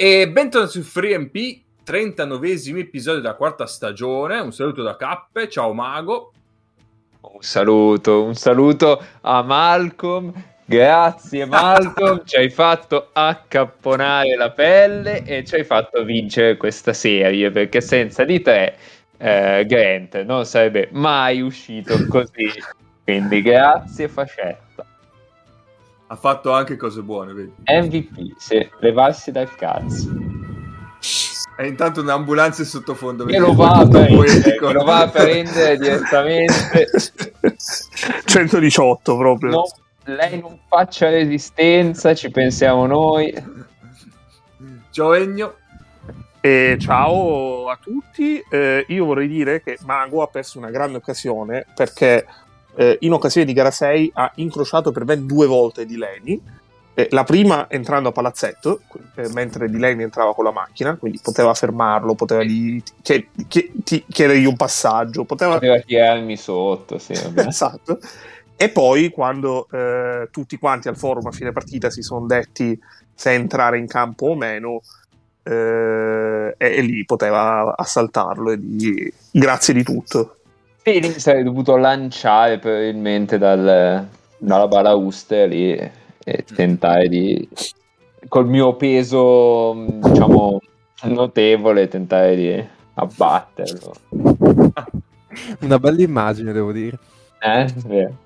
E bentornati su FreeMP, 39esimo episodio della quarta stagione. Un saluto da Cappe, ciao Mago. Un saluto, un saluto a Malcolm. Grazie Malcolm, ci hai fatto accapponare la pelle e ci hai fatto vincere questa serie perché senza di te eh, Grant non sarebbe mai uscito così. Quindi grazie Fascetta. Ha fatto anche cose buone, vedi? MVP, sì, levarsi dal cazzo. E intanto un'ambulanza in sottofondo. E lo va, a prendere, lo va a prendere direttamente. 118 proprio. No, lei non faccia resistenza, ci pensiamo noi. Ciao Egno. E ciao a tutti. Eh, io vorrei dire che Mago ha perso una grande occasione perché eh, in occasione di gara 6 ha incrociato per ben due volte Di Leni. Eh, la prima entrando a palazzetto, eh, mentre Di Leni entrava con la macchina, quindi poteva fermarlo, poteva gli, chied- chied- chiedergli un passaggio, poteva, poteva tirarmi sotto. Sì, esatto. E poi quando eh, tutti quanti al forum a fine partita si sono detti se entrare in campo o meno, eh, e, e, lì poteva assaltarlo e dirgli grazie di tutto. Lì sarei dovuto lanciare probabilmente dal, dalla balauste lì e tentare di, col mio peso, diciamo, notevole, tentare di abbatterlo. Una bella immagine, devo dire. Eh, vero.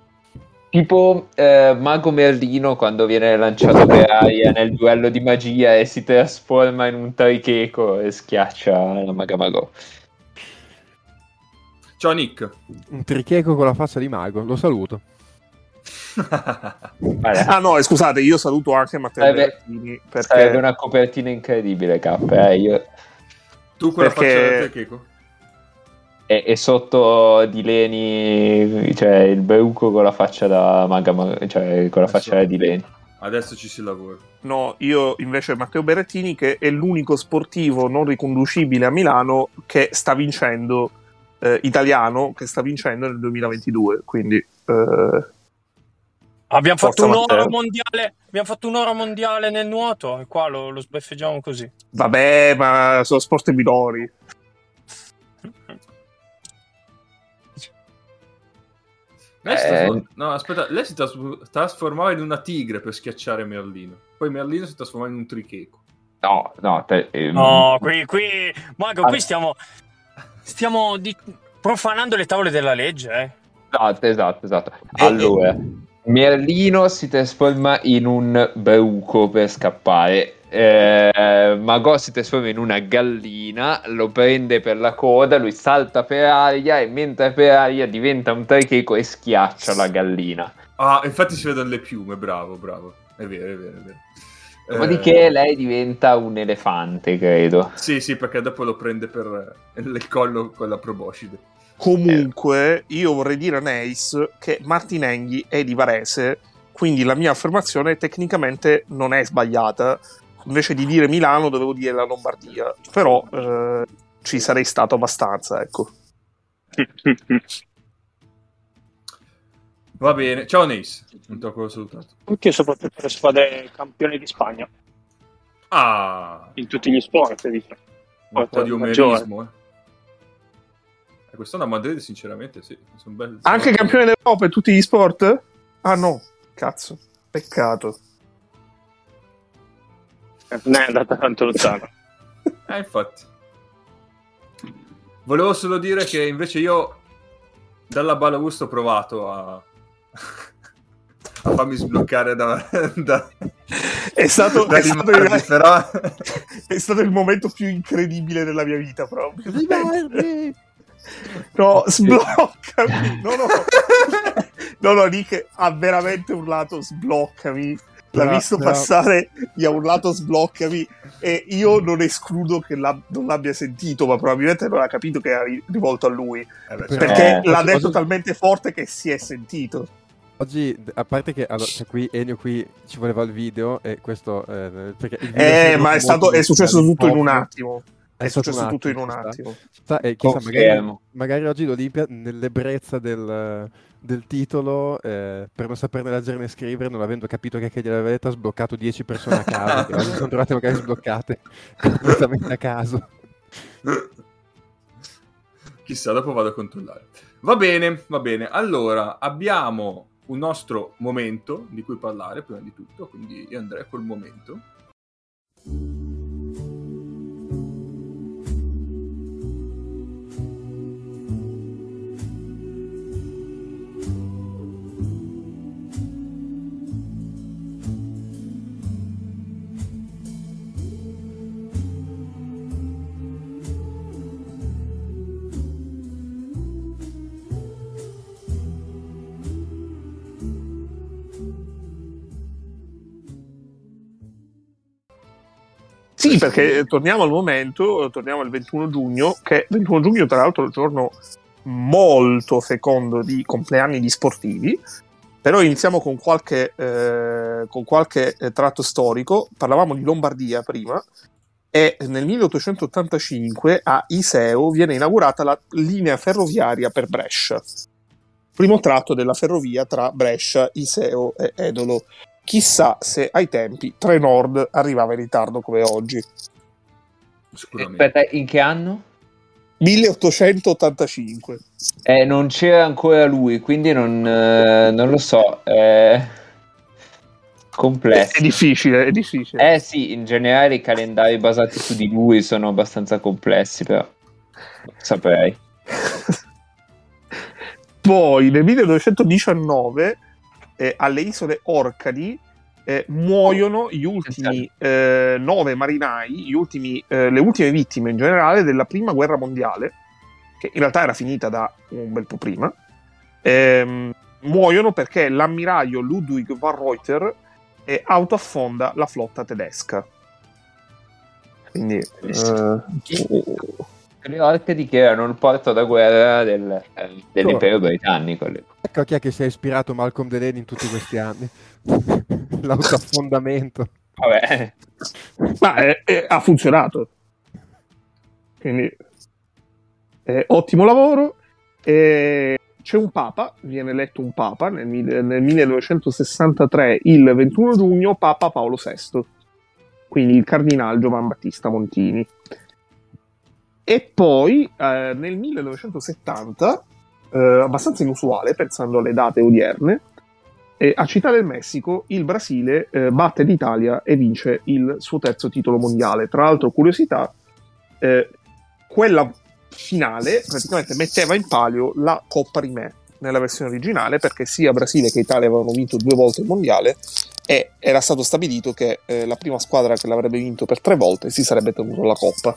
Tipo eh, Mago Merlino quando viene lanciato per aria nel duello di magia e si trasforma in un tricheco e schiaccia la Maga Mago. Ciao Nick. Un tricheco con la faccia di mago, lo saluto. ah no, scusate, io saluto anche Matteo sarebbe, Bertini perché... Sarebbe una copertina incredibile, K. Eh, io... Tu con perché... la faccia del tricheco? E, e, sotto di Leni, cioè il Beuco con la faccia da Maga, cioè con la faccia di Leni. Adesso ci si lavora. No, io invece Matteo Berrettini che è l'unico sportivo non riconducibile a Milano che sta vincendo eh, italiano che sta vincendo nel 2022. Quindi eh, abbiamo, fatto un oro mondiale, abbiamo fatto un oro mondiale nel nuoto e qua lo, lo sbeffeggiamo così. Vabbè, ma sono sport minori. Lei, eh... no, aspetta, lei si tras- trasformava in una tigre per schiacciare Merlino. Poi Merlino si trasformava in un tricheco. No, no, te, ehm... no qui, qui, Mago, qui stiamo, Stiamo di... profanando le tavole della legge, eh? Esatto, esatto, esatto. Allora, Merlino si trasforma in un beuco per scappare. Eh, Magò si trasforma in una gallina, lo prende per la coda, lui salta per aria e mentre è per aria diventa un tricheco e schiaccia la gallina. Ah, infatti si vedono le piume, bravo, bravo. È vero, è vero, è vero. Dopodiché eh... lei diventa un elefante, credo. Sì, sì, perché dopo lo prende per il collo con la proboscide. Comunque, io vorrei dire a Neis che Martin Enghi è di Varese, quindi la mia affermazione tecnicamente non è sbagliata. Invece di dire Milano, dovevo dire la Lombardia. Però eh, ci sarei stato abbastanza, ecco. Va bene, ciao Neis, un tocco salutato. Tutti e soprattutto le squadre campioni di Spagna. Ah! In tutti gli sport, diciamo. Un po' di omerismo, eh. E quest'anno a Madrid, sinceramente, sì. Sono belli, Anche sono campione d'Europa in tutti gli sport? Ah no, cazzo, peccato. Non è andata tanto lontano. eh, infatti. Volevo solo dire che invece io dalla Balagusto ho provato a a farmi sbloccare da, da è stato, da è, stato il, però... è stato il momento più incredibile della mia vita proprio. No sbloccami. No no no. No Nick ha veramente urlato sbloccami. L'ha visto no. passare gli ha urlato sbloccami e io non escludo che la, non l'abbia sentito ma probabilmente non ha capito che era rivolto a lui. Eh beh, perché eh, l'ha detto talmente forte che si è sentito Oggi, a parte che allora, cioè qui Enio qui ci voleva il video e questo... Eh, perché il video eh, ma è, stato, è successo tutto in un attimo. è, stato successo tutto in un attimo. Sa- e chissà, magari, magari oggi l'Olimpia, nell'ebbrezza del, del titolo, eh, per non saperne leggere né scrivere, non avendo capito che, che gliel'aveva detto, ha sbloccato 10 persone a caso, che oggi sono trovate magari sbloccate completamente a caso. Chissà, dopo vado a controllare. Va bene, va bene. Allora, abbiamo un nostro momento di cui parlare prima di tutto, quindi io andrei col momento. Sì, perché torniamo al momento, torniamo al 21 giugno, che 21 giugno tra l'altro è un giorno molto fecondo di compleanni di sportivi, però iniziamo con qualche, eh, con qualche eh, tratto storico, parlavamo di Lombardia prima, e nel 1885 a Iseo viene inaugurata la linea ferroviaria per Brescia, primo tratto della ferrovia tra Brescia, Iseo e Edolo. Chissà se ai tempi Trenord arrivava in ritardo come oggi. Sicuramente. Aspetta, in che anno? 1885. Eh, non c'era ancora lui, quindi non, eh, non lo so. È complesso. È difficile, è difficile. Eh sì, in generale i calendari basati su di lui sono abbastanza complessi, però non saprei. Poi nel 1919 eh, alle isole Orcadi eh, muoiono gli ultimi eh, nove marinai, gli ultimi, eh, le ultime vittime in generale della prima guerra mondiale, che in realtà era finita da un bel po' prima. Ehm, muoiono perché l'ammiraglio Ludwig van Reuter eh, autoaffonda la flotta tedesca. Quindi, eh, Le Orcadi che erano il porto da guerra del- eh, dell'impero britannico. Ecco chi è che si è ispirato Malcolm Delaney in tutti questi anni. L'autoaffondamento. Vabbè, Ma eh, eh, ha funzionato. Quindi, ottimo lavoro. Eh, c'è un papa, viene eletto un papa nel, nel 1963, il 21 giugno, Papa Paolo VI. Quindi il cardinale Giovan Battista Montini. E poi eh, nel 1970, eh, abbastanza inusuale pensando alle date odierne, e a Città del Messico il Brasile eh, batte l'Italia e vince il suo terzo titolo mondiale. Tra l'altro, curiosità, eh, quella finale praticamente metteva in palio la Coppa Rimè nella versione originale perché sia Brasile che Italia avevano vinto due volte il mondiale e era stato stabilito che eh, la prima squadra che l'avrebbe vinto per tre volte si sarebbe tenuto la Coppa.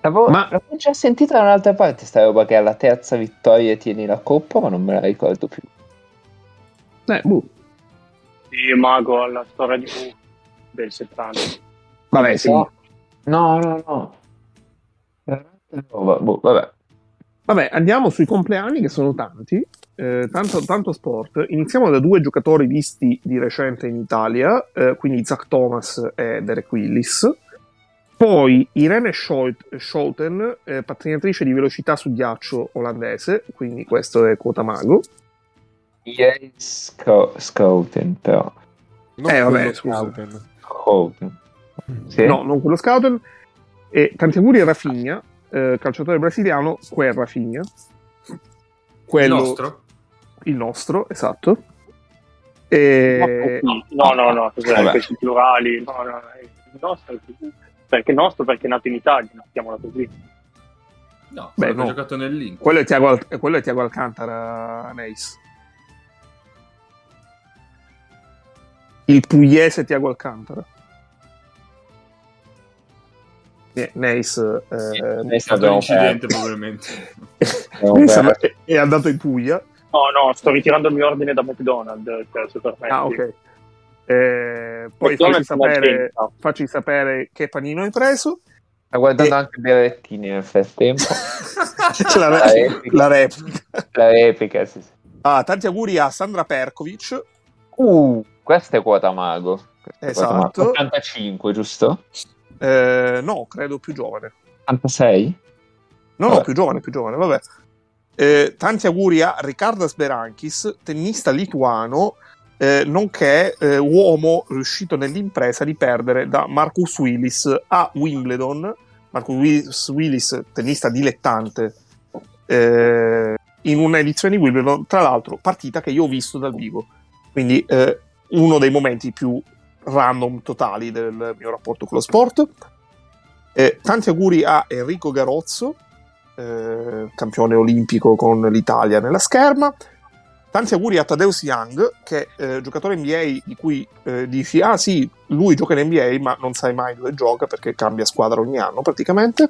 L'avevo, Ma- l'avevo già sentita da un'altra parte sta roba che alla terza vittoria tieni la coppa, ma non me la ricordo più. Eh, boh. Di Mago alla storia di Wu del 70. Vabbè, sì. No, no, no. no. Boh, vabbè. Vabbè, andiamo sui compleanni che sono tanti, eh, tanto, tanto sport. Iniziamo da due giocatori visti di recente in Italia, eh, quindi Zach Thomas e Derek Willis. Poi Irene Schout- Schouten, eh, pattinatrice di velocità su ghiaccio olandese, quindi questo è quota mago. Ieri Sco- Scouten, però. Non Eh, vabbè, scusa. Sì? No, non quello Scouten. E tanti auguri a Rafinha, eh, calciatore brasiliano, quel Rafinha. Il Quello, nostro? il nostro, esatto. E... No, no, no, no, cos'è? Vabbè. questi plurali. No, no, è il nostro, è così. Perché nostro perché è nato in Italia, mettiamola così. No, Beh, quello che no. ha giocato nel link. Quello è Tiago, Al- quello è Tiago Alcantara, Neis. Il pugliese Tiago Alcantara. Eh, Neis, eh, Neis È stato un incidente perso. probabilmente. È, è andato in Puglia. No, no, sto ritirando il mio ordine da McDonald's, cioè. Ah, ok. Eh, poi facci sapere, facci sapere che panino hai preso. Sta guardando E- anche Berrettini nel frattempo. la, La re- replica. la replica. La replica, sì, sì. Ah, tanti auguri a Sandra Perkovic, Uh, questa è quota mago. Questa è quota Esatto. mago. 85, giusto? Eh, no, credo più giovane. 86? No, no, più giovane, più giovane, vabbè. Eh, tanti auguri a Ricardas Berankis, tennista lituano, eh, nonché eh, uomo riuscito nell'impresa di perdere da Marcus Willis a Wimbledon. Marcus Willis, tennista dilettante, eh, in un'edizione di Wimbledon, tra l'altro partita che io ho visto dal vivo. Quindi eh, uno dei momenti più random totali del mio rapporto con lo sport. Eh, tanti auguri a Enrico Garozzo, eh, campione olimpico con l'Italia nella scherma. Tanti auguri a Tadeusz Young, che è eh, giocatore NBA di cui eh, dici, ah sì, lui gioca in NBA, ma non sai mai dove gioca perché cambia squadra ogni anno praticamente.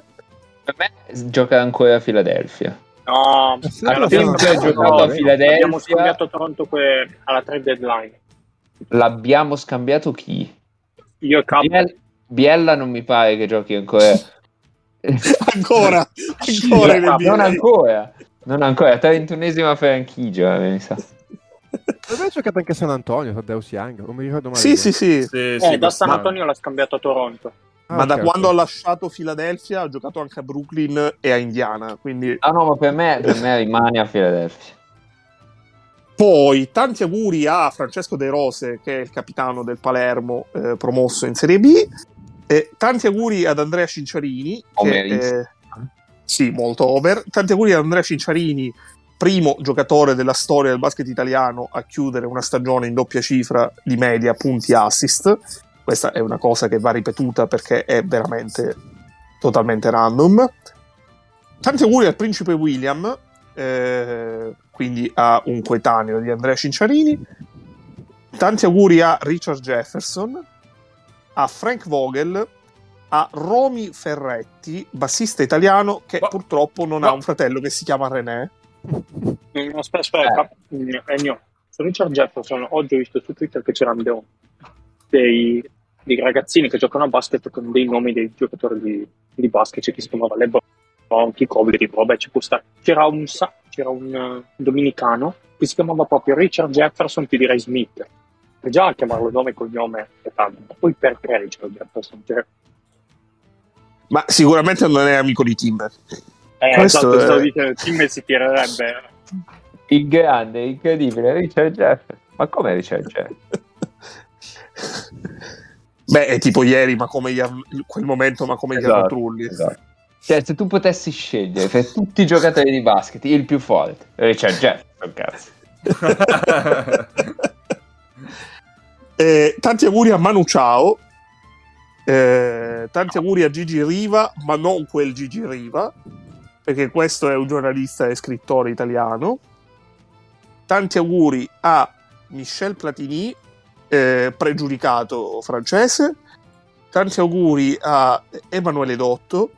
Per me gioca ancora a Philadelphia. No, alla fine ha giocato a no, Philadelphia. Abbiamo scambiato Toronto que- alla trade deadline. L'abbiamo scambiato chi? Io e Biel- Biella non mi pare che giochi ancora. ancora, ancora non ancora. Non ancora, 31esima franchigia, mi sa. Aveva giocato anche a San Antonio, Tadeusz Young, non mi ricordo mai. Sì, sì, sì. Sì, Eh, sì, da San Antonio l'ha scambiato a Toronto. Ah, Ma da ok, quando ok. ha lasciato Philadelphia ha giocato anche a Brooklyn e a Indiana. Quindi Ah no, ma per me, per me rimane a Philadelphia. Poi tanti auguri a Francesco De Rose, che è il capitano del Palermo eh, promosso in Serie B. E tanti auguri ad Andrea Cinciarini. Che, eh, sì, molto over. Tanti auguri ad Andrea Cinciarini, primo giocatore della storia del basket italiano a chiudere una stagione in doppia cifra di media punti assist. Questa è una cosa che va ripetuta perché è veramente totalmente random. Tanti auguri al principe William, eh, quindi a un coetaneo di Andrea Cinciarini. Tanti auguri a Richard Jefferson, a Frank Vogel, a Romy Ferretti, bassista italiano che Ma- purtroppo non ma- ha un fratello che si chiama René. Mm, Aspetta, aspetta, mm, Ennio, su Richard Jefferson oggi ho visto su Twitter che c'erano dei, dei, dei ragazzini che giocano a basket con dei nomi dei giocatori di, di basket, c'è chi si chiamava LeBron, chi Kobe, tipo, vabbè ci può stare. C'era un, c'era un eh, dominicano che si chiamava proprio Richard Jefferson, ti direi Smith. E già a chiamarlo nome e cognome è tanto, ma poi perché Richard Jefferson? Cioè, Ma sicuramente non è amico di Timber. eh, Questo esatto, è- stavo dicendo, Tim si tirerebbe. Il grande, incredibile, Richard Jefferson. Ma come Richard Jefferson? Beh, è tipo ieri, ma come gli quel momento, ma come gli Esatto, Artrulli. esatto. Cioè, se tu potessi scegliere per tutti i giocatori di basket il più forte, Richard Jefferson, cazzo. Eh, tanti auguri a Manu Ciao. Eh, tanti auguri a Gigi Riva, ma non quel Gigi Riva, perché questo è un giornalista e scrittore italiano. Tanti auguri a Michel Platini, eh, pregiudicato francese. Tanti auguri a Emanuele Dotto,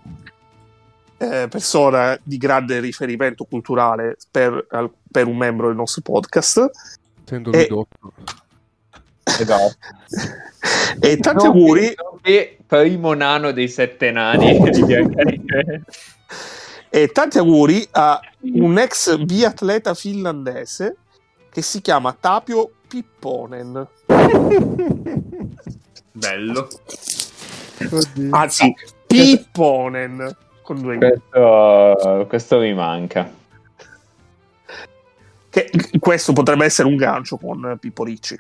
eh, persona di grande riferimento culturale per, per un membro del nostro podcast. Essendo Eh, ridotto. Esatto. E tanti Non auguri. che primo nano dei sette nani. E tanti auguri a un ex biatleta finlandese che si chiama Tapio Pipponen. Bello. Oddio. Anzi, Pipponen con due questo, questo mi manca. Che questo potrebbe essere un gancio con Pippo Ricci.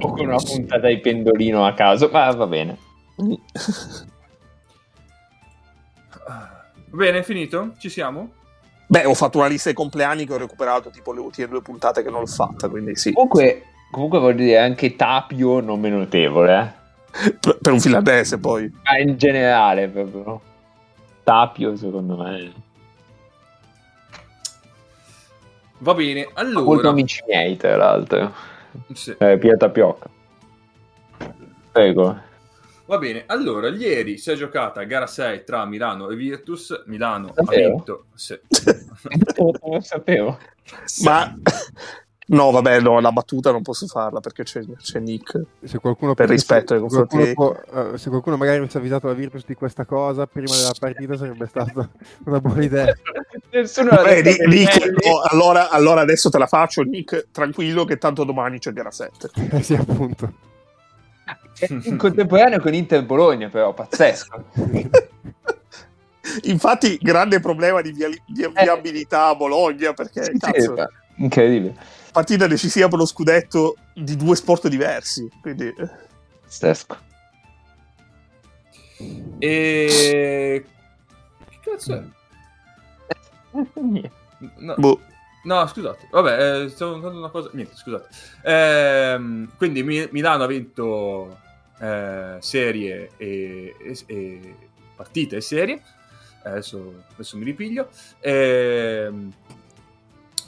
O con una puntata di pendolino a caso, ma va bene. Bene, finito? Ci siamo? Beh, ho fatto una lista di compleanni che ho recuperato tipo le ultime due puntate che non l'ho fatta, quindi sì. Comunque, comunque voglio dire, anche Tapio nome notevole, eh. Per, per un finlandese poi. Ma in generale, proprio. Tapio, secondo me. Va bene, Molto allora... amici miei, tra l'altro. Sì. Eh, Pia Tapioca. Prego. Va bene, allora, ieri si è giocata gara 6 tra Milano e Virtus. Milano ha Davvero? vinto. Sì. non lo sapevo. Ma No, vabbè, no, la battuta non posso farla perché c'è, c'è Nick. Se qualcuno Per rispetto qualcuno confronti- può- eh, se qualcuno magari avesse avvisato la Virtus di questa cosa prima della partita sarebbe stata una buona idea. Nessuno Beh, Nick- Nick, no, allora, allora adesso te la faccio, Nick, tranquillo che tanto domani c'è gara 7. Eh sì, appunto. in contemporanea con Inter Bologna, però pazzesco. Infatti, grande problema di, via- di viabilità a Bologna perché Sì, cazzo, incredibile. Partita decisiva per lo scudetto di due sport diversi. Quindi, eh, Pazzesco. E... Che cazzo è? No, boh. no, scusate. Vabbè, eh, stavo notando una cosa... Niente, scusate. Ehm, quindi Mi- Milano ha vinto eh, serie e, e- e partite e serie. Adesso, adesso mi ripiglio. Ehm,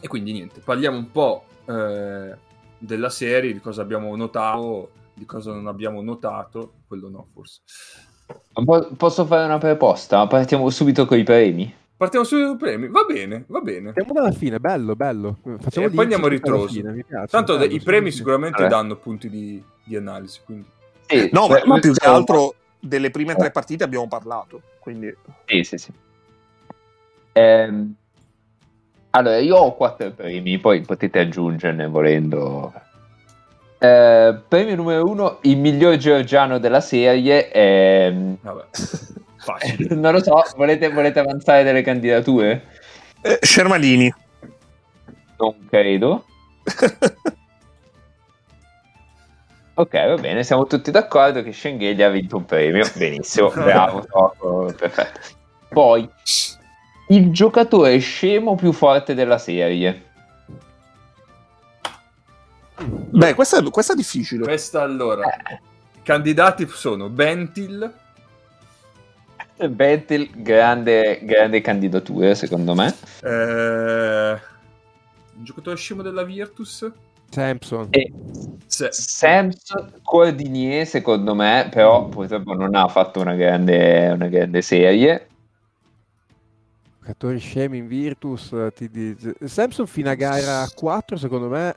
e quindi niente, parliamo un po' eh, della serie, di cosa abbiamo notato, di cosa non abbiamo notato. Quello no, forse. Po- Posso fare una proposta? Partiamo subito con i premi. Partiamo subito dai premi. Va bene, va bene. Andiamo dalla fine, bello, bello. Facciamo E poi andiamo a ritroso. fine, mi piace, Tanto bello, i sì, premi sì. sicuramente Vabbè. danno punti di, di analisi. Quindi. No, ma, Beh, ma più che altro delle prime tre partite abbiamo parlato. Quindi, Sì, sì, sì. Ehm, allora, io ho quattro premi, poi potete aggiungerne volendo. Eh, premio numero uno, il miglior georgiano della serie. ehm, Vabbè, facile. non lo so, volete, volete avanzare delle candidature? eh, Shermanini. Non credo. Ok, va bene, siamo tutti d'accordo che Schengelia ha vinto un premio. Benissimo, bravo, perfetto. Poi, il giocatore scemo più forte della serie. Beh, questa è, questa è difficile. Questa allora. I candidati sono Bentil, Vettel, grande, grande candidatura, secondo me. eh, un giocatore scemo della Virtus. Sampson. E Se- Samson Cordinier, secondo me, però purtroppo non ha fatto una grande, una grande serie. Giocatori scemi in Virtus. eh, Ti dice- Samson fino a gara 4, secondo me, ha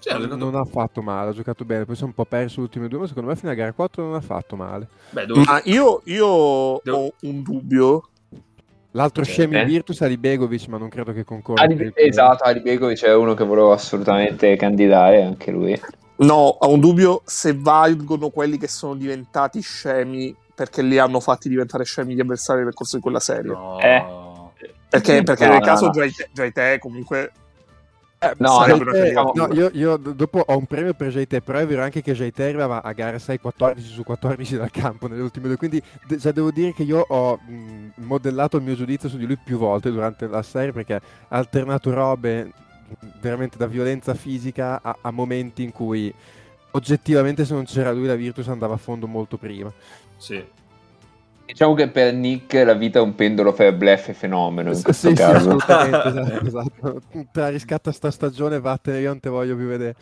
giocato- non ha fatto male. Ha giocato bene. Poi si è un po' perso le ultime due, ma secondo me fino a gara 4 non ha fatto male. Beh, dove- Ma io, io ho un dubbio. L'altro Ok. scemo in Eh. Virtus è Alibegovic, ma non credo che concorda. Ali- per il premio. esatto, Ali Begovic è uno che volevo assolutamente candidare, anche lui. No, ho un dubbio se valgono quelli che sono diventati scemi perché li hanno fatti diventare scemi gli avversari nel corso di quella serie. No. Eh. Perché, perché No, nel no, caso no. Jaite comunque Eh, No, sarebbe no, io, io dopo ho un premio per Jaite, però è vero anche che Jaite arrivava a gara 6 14 su 14 dal campo nelle ultime due, quindi de- cioè, devo dire che io ho mh, modellato il mio giudizio su di lui più volte durante la serie perché ha alternato robe veramente da violenza fisica a, a momenti in cui oggettivamente se non c'era lui la Virtus andava a fondo molto prima. Sì. Diciamo che per Nick la vita è un pendolo fra bluff e fenomeno in Sì, questo sì, caso. assolutamente, esatto, esatto. Te la riscatta sta stagione, vattene, io non te voglio più vedere.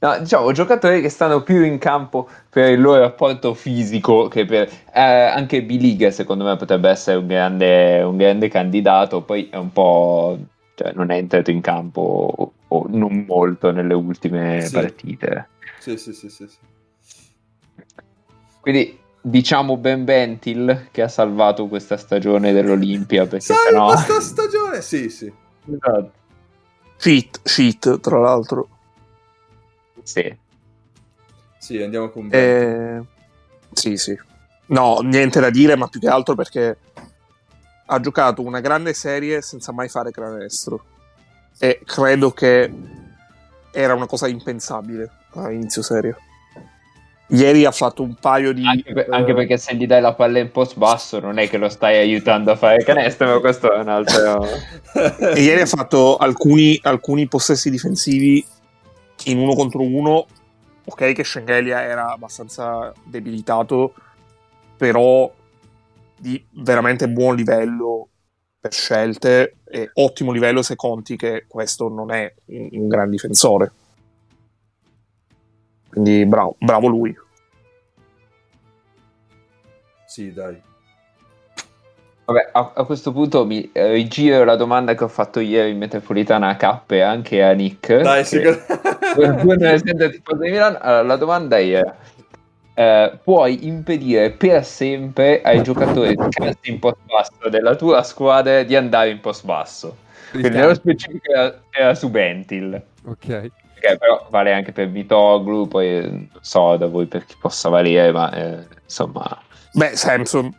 No, diciamo, giocatori che stanno più in campo per il loro rapporto fisico che per... eh, anche B-League secondo me potrebbe essere un grande, un grande candidato, poi è un po'... Cioè, non è entrato in campo o, o non molto nelle ultime Sì. partite. Sì, sì, sì, sì, sì. Quindi diciamo Ben Bentil che ha salvato questa stagione dell'Olimpia perché Salva sennò... sta stagione! Sì, sì. Esatto. cheat, cheat tra l'altro. Sì. Sì, andiamo con Bentil. Eh, sì, sì. No, niente da dire, ma più che altro perché ha giocato una grande serie senza mai fare canestro. E credo che era una cosa impensabile a inizio serie. Ieri ha fatto un paio di... Anche, per- anche perché se gli dai la palla in post basso non è che lo stai aiutando a fare canestro, ma questo è un altro... E ieri ha fatto alcuni, alcuni possessi difensivi in uno contro uno. Ok, che Schengelia era abbastanza debilitato, però di veramente buon livello per scelte e ottimo livello se conti che questo non è un, un gran difensore. Quindi bravo, bravo lui. Sì, dai. Vabbè, a, a questo punto mi eh, rigiro la domanda che ho fatto ieri in metropolitana a K e anche a Nick. Dai, di Milano, allora, la domanda era: eh, puoi impedire per sempre ai giocatori scarsi in post basso della tua squadra di andare in post basso? Quindi nello specifico era, era su Bentil, Ok. Che però vale anche per Vitoglu, poi non so da voi per chi possa valere, ma eh, insomma. Beh, Samson.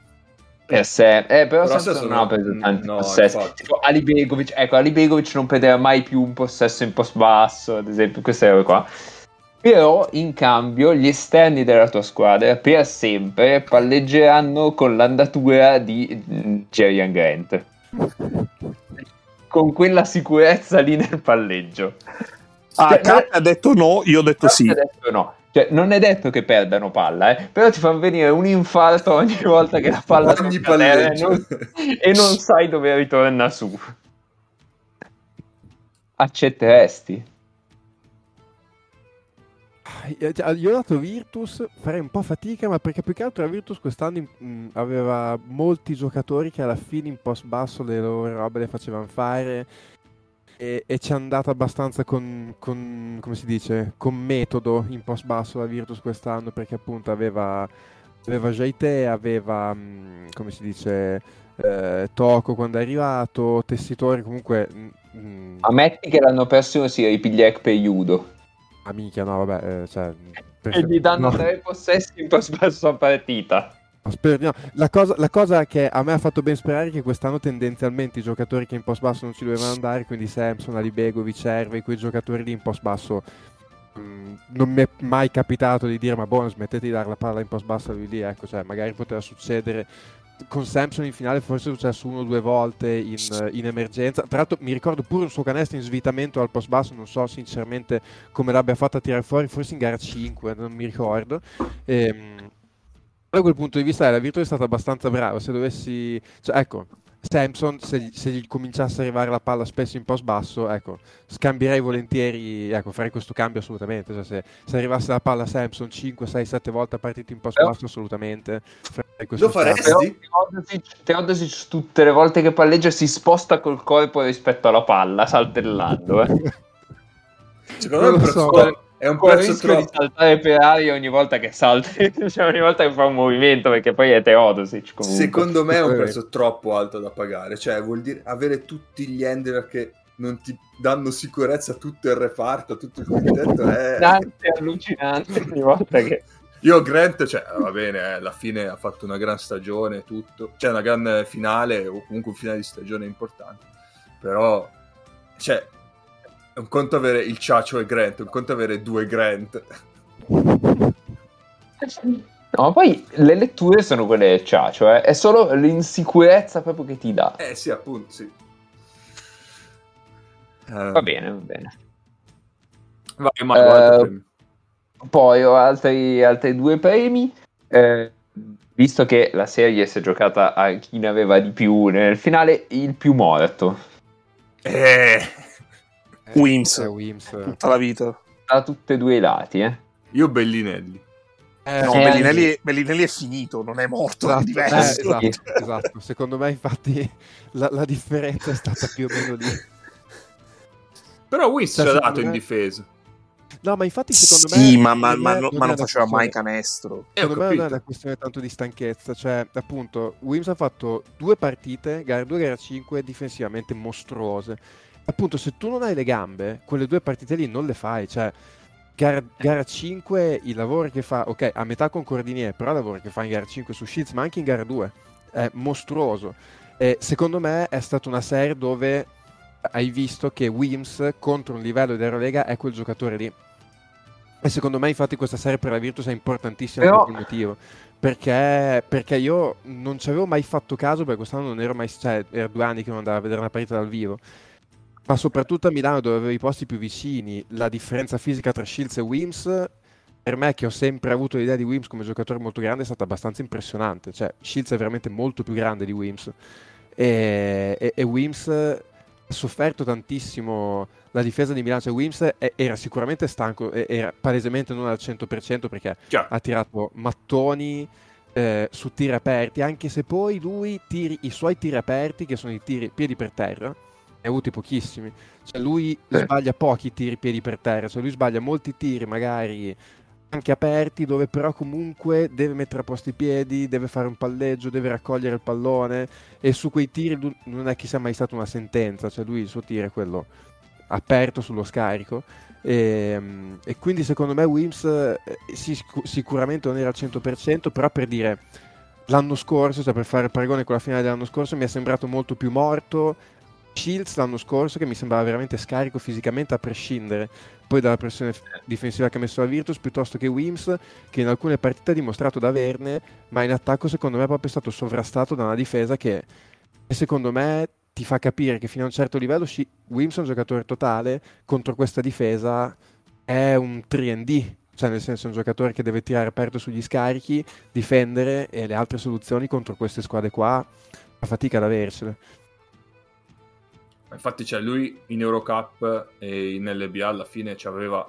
Per sé, eh, però, Però non ha no, preso tanti no, possessi. infatti. Tipo Ali Begovic, ecco, Ali Begovic non prenderà mai più un possesso in post basso, ad esempio, queste robe qua. Però in cambio gli esterni della tua squadra per sempre palleggeranno con l'andatura di mm, Jerian Grant. Con quella sicurezza lì nel palleggio. Ah, Cioè, K ha detto no, io ho detto sì. Adesso no. Cioè, non è detto che perdano palla, eh, però ti fanno venire un infarto ogni volta che la palla Ogni e palleggio. non, e non sai dove ritorna su. Accetteresti? Eh, cioè, Io ho dato Virtus, farei un po' fatica, ma perché più che altro la Virtus quest'anno mh, aveva molti giocatori che alla fine in post basso le loro robe le facevano fare e, e ci è andata abbastanza con, con- come si dice, con metodo in post basso la Virtus quest'anno perché appunto aveva, aveva Jaite, aveva, mh, come si dice, eh, Toco quando è arrivato, Tessitori comunque... mh, mh, Ammetti che l'anno prossimo si ripiglia per Judo. Ah, minchia, no, vabbè, eh, cioè, E gli danno no, tre possessi in post basso a partita. No. La, cosa, la cosa che a me ha fatto ben sperare è che quest'anno tendenzialmente i giocatori che in post basso non ci dovevano andare, quindi Samson, Alibegovic, Hervey, quei giocatori lì in post basso, mh, non mi è mai capitato di dire ma buono, smettete di dare la palla in post basso a lui lì, ecco, cioè, magari poteva succedere. Con Samson in finale forse è successo uno o due volte in, in emergenza. Tra l'altro mi ricordo pure un suo canestro in svitamento al post basso, non so sinceramente come l'abbia fatta a tirare fuori, forse in gara 5, non mi ricordo. Ehm, da quel punto di vista la Virtus è stata abbastanza brava. Se dovessi, cioè, ecco, Samson, se, gli- se gli cominciasse a arrivare la palla spesso in post basso, ecco, scambierei volentieri, ecco, farei questo cambio assolutamente. Cioè, se, se arrivasse la palla a Samson 5, 6, 7 volte a partita in post basso, assolutamente farei questo Lo faresti? Teodosic, Teodosic tutte le volte che palleggia si sposta col corpo rispetto alla palla, saltellando. Eh. Secondo me prezzo, so. È un Con prezzo rischio di troppo... saltare per aria ogni volta che salta, cioè ogni volta che fa un movimento, perché poi è Teodosic comunque. Secondo me è un Eh. prezzo troppo alto da pagare. Cioè, vuol dire avere tutti gli handler che non ti danno sicurezza a tutto il reparto, a tutto il quintetto. È... allucinante, allucinante ogni volta che... Io Grant, cioè, va bene, eh, alla fine ha fatto una gran stagione e tutto. Cioè, una gran finale o comunque un finale di stagione importante. Però, cioè, è un conto avere il Ciacio e Grant, è un conto avere due Grant. No, ma poi le letture sono quelle del Ciacio, eh. è solo l'insicurezza proprio che ti dà. Eh sì, appunto, sì. Eh, Va bene, va bene. Vai, Marco, altro premio. Poi ho altri, altri due premi. Eh, visto che la serie si è giocata a chi ne aveva di più nel finale, il più morto. Eh, Wims. eh, Wims. Tutta la vita. Da tutti e due i lati, eh. io Bellinelli. Eh, No, Eh, Bellinelli, è, Bellinelli è finito, non è morto, è Esatto, diverso. eh, esatto, esatto. Secondo me, infatti, la, la differenza è stata più o meno lì. Però Wiss Cioè, ci ha dato in me- difesa. No, ma infatti, secondo me. Sì, ma, ma- ma non ma è non faceva mai canestro. Eh, Secondo me non è una questione tanto di stanchezza, cioè appunto Wims ha fatto due partite, gara 2 e gara 5, difensivamente mostruose. Appunto se tu non hai le gambe, quelle due partite lì non le fai, cioè gara, gara 5 il lavoro che fa, ok, a metà con Cordinier, però il lavoro che fa in gara 5 su Shields, ma anche in gara 2, è mostruoso. E secondo me è stata una serie dove hai visto che Wims contro un livello di Eurolega è quel giocatore lì. E secondo me, infatti, questa serie per la Virtus è importantissima Però- per quel motivo. Perché, perché io non ci avevo mai fatto caso, perché quest'anno non ero mai. cioè, era due anni che non andavo a vedere una partita dal vivo. Ma soprattutto a Milano, dove avevo i posti più vicini, la differenza fisica tra Shields e Wims, per me, che ho sempre avuto l'idea di Wims come giocatore molto grande, è stata abbastanza impressionante. Cioè, Shields è veramente molto più grande di Wims. E, e, e Wims ha sofferto tantissimo la difesa di Milano. Cioè, Wims era sicuramente stanco, era palesemente non al 100% perché Chiaro. ha tirato mattoni eh, su tiri aperti, anche se poi lui tiri, i suoi tiri aperti, che sono i tiri piedi per terra, ne ha avuti pochissimi. Cioè lui Sì. sbaglia pochi tiri piedi per terra, cioè lui sbaglia molti tiri magari anche aperti dove però comunque deve mettere a posto i piedi, deve fare un palleggio, deve raccogliere il pallone e su quei tiri non è che sia mai stata una sentenza, cioè lui il suo tiro è quello aperto sullo scarico e, mm, e quindi secondo me Wims eh, sì, sicu- sicuramente non era al 100% però per dire l'anno scorso, cioè per fare il paragone con la finale dell'anno scorso mi è sembrato molto più morto Shields l'anno scorso che mi sembrava veramente scarico fisicamente a prescindere. Poi dalla pressione f- difensiva che ha messo la Virtus piuttosto che Wims che in alcune partite ha dimostrato di averne ma in attacco secondo me è proprio stato sovrastato da una difesa che secondo me ti fa capire che fino a un certo livello Shi- Wims è un giocatore totale contro questa difesa è un 3D cioè nel senso è un giocatore che deve tirare aperto sugli scarichi difendere e le altre soluzioni contro queste squadre qua fa fatica ad avercele Infatti, cioè, lui in Eurocup e in LBA alla fine aveva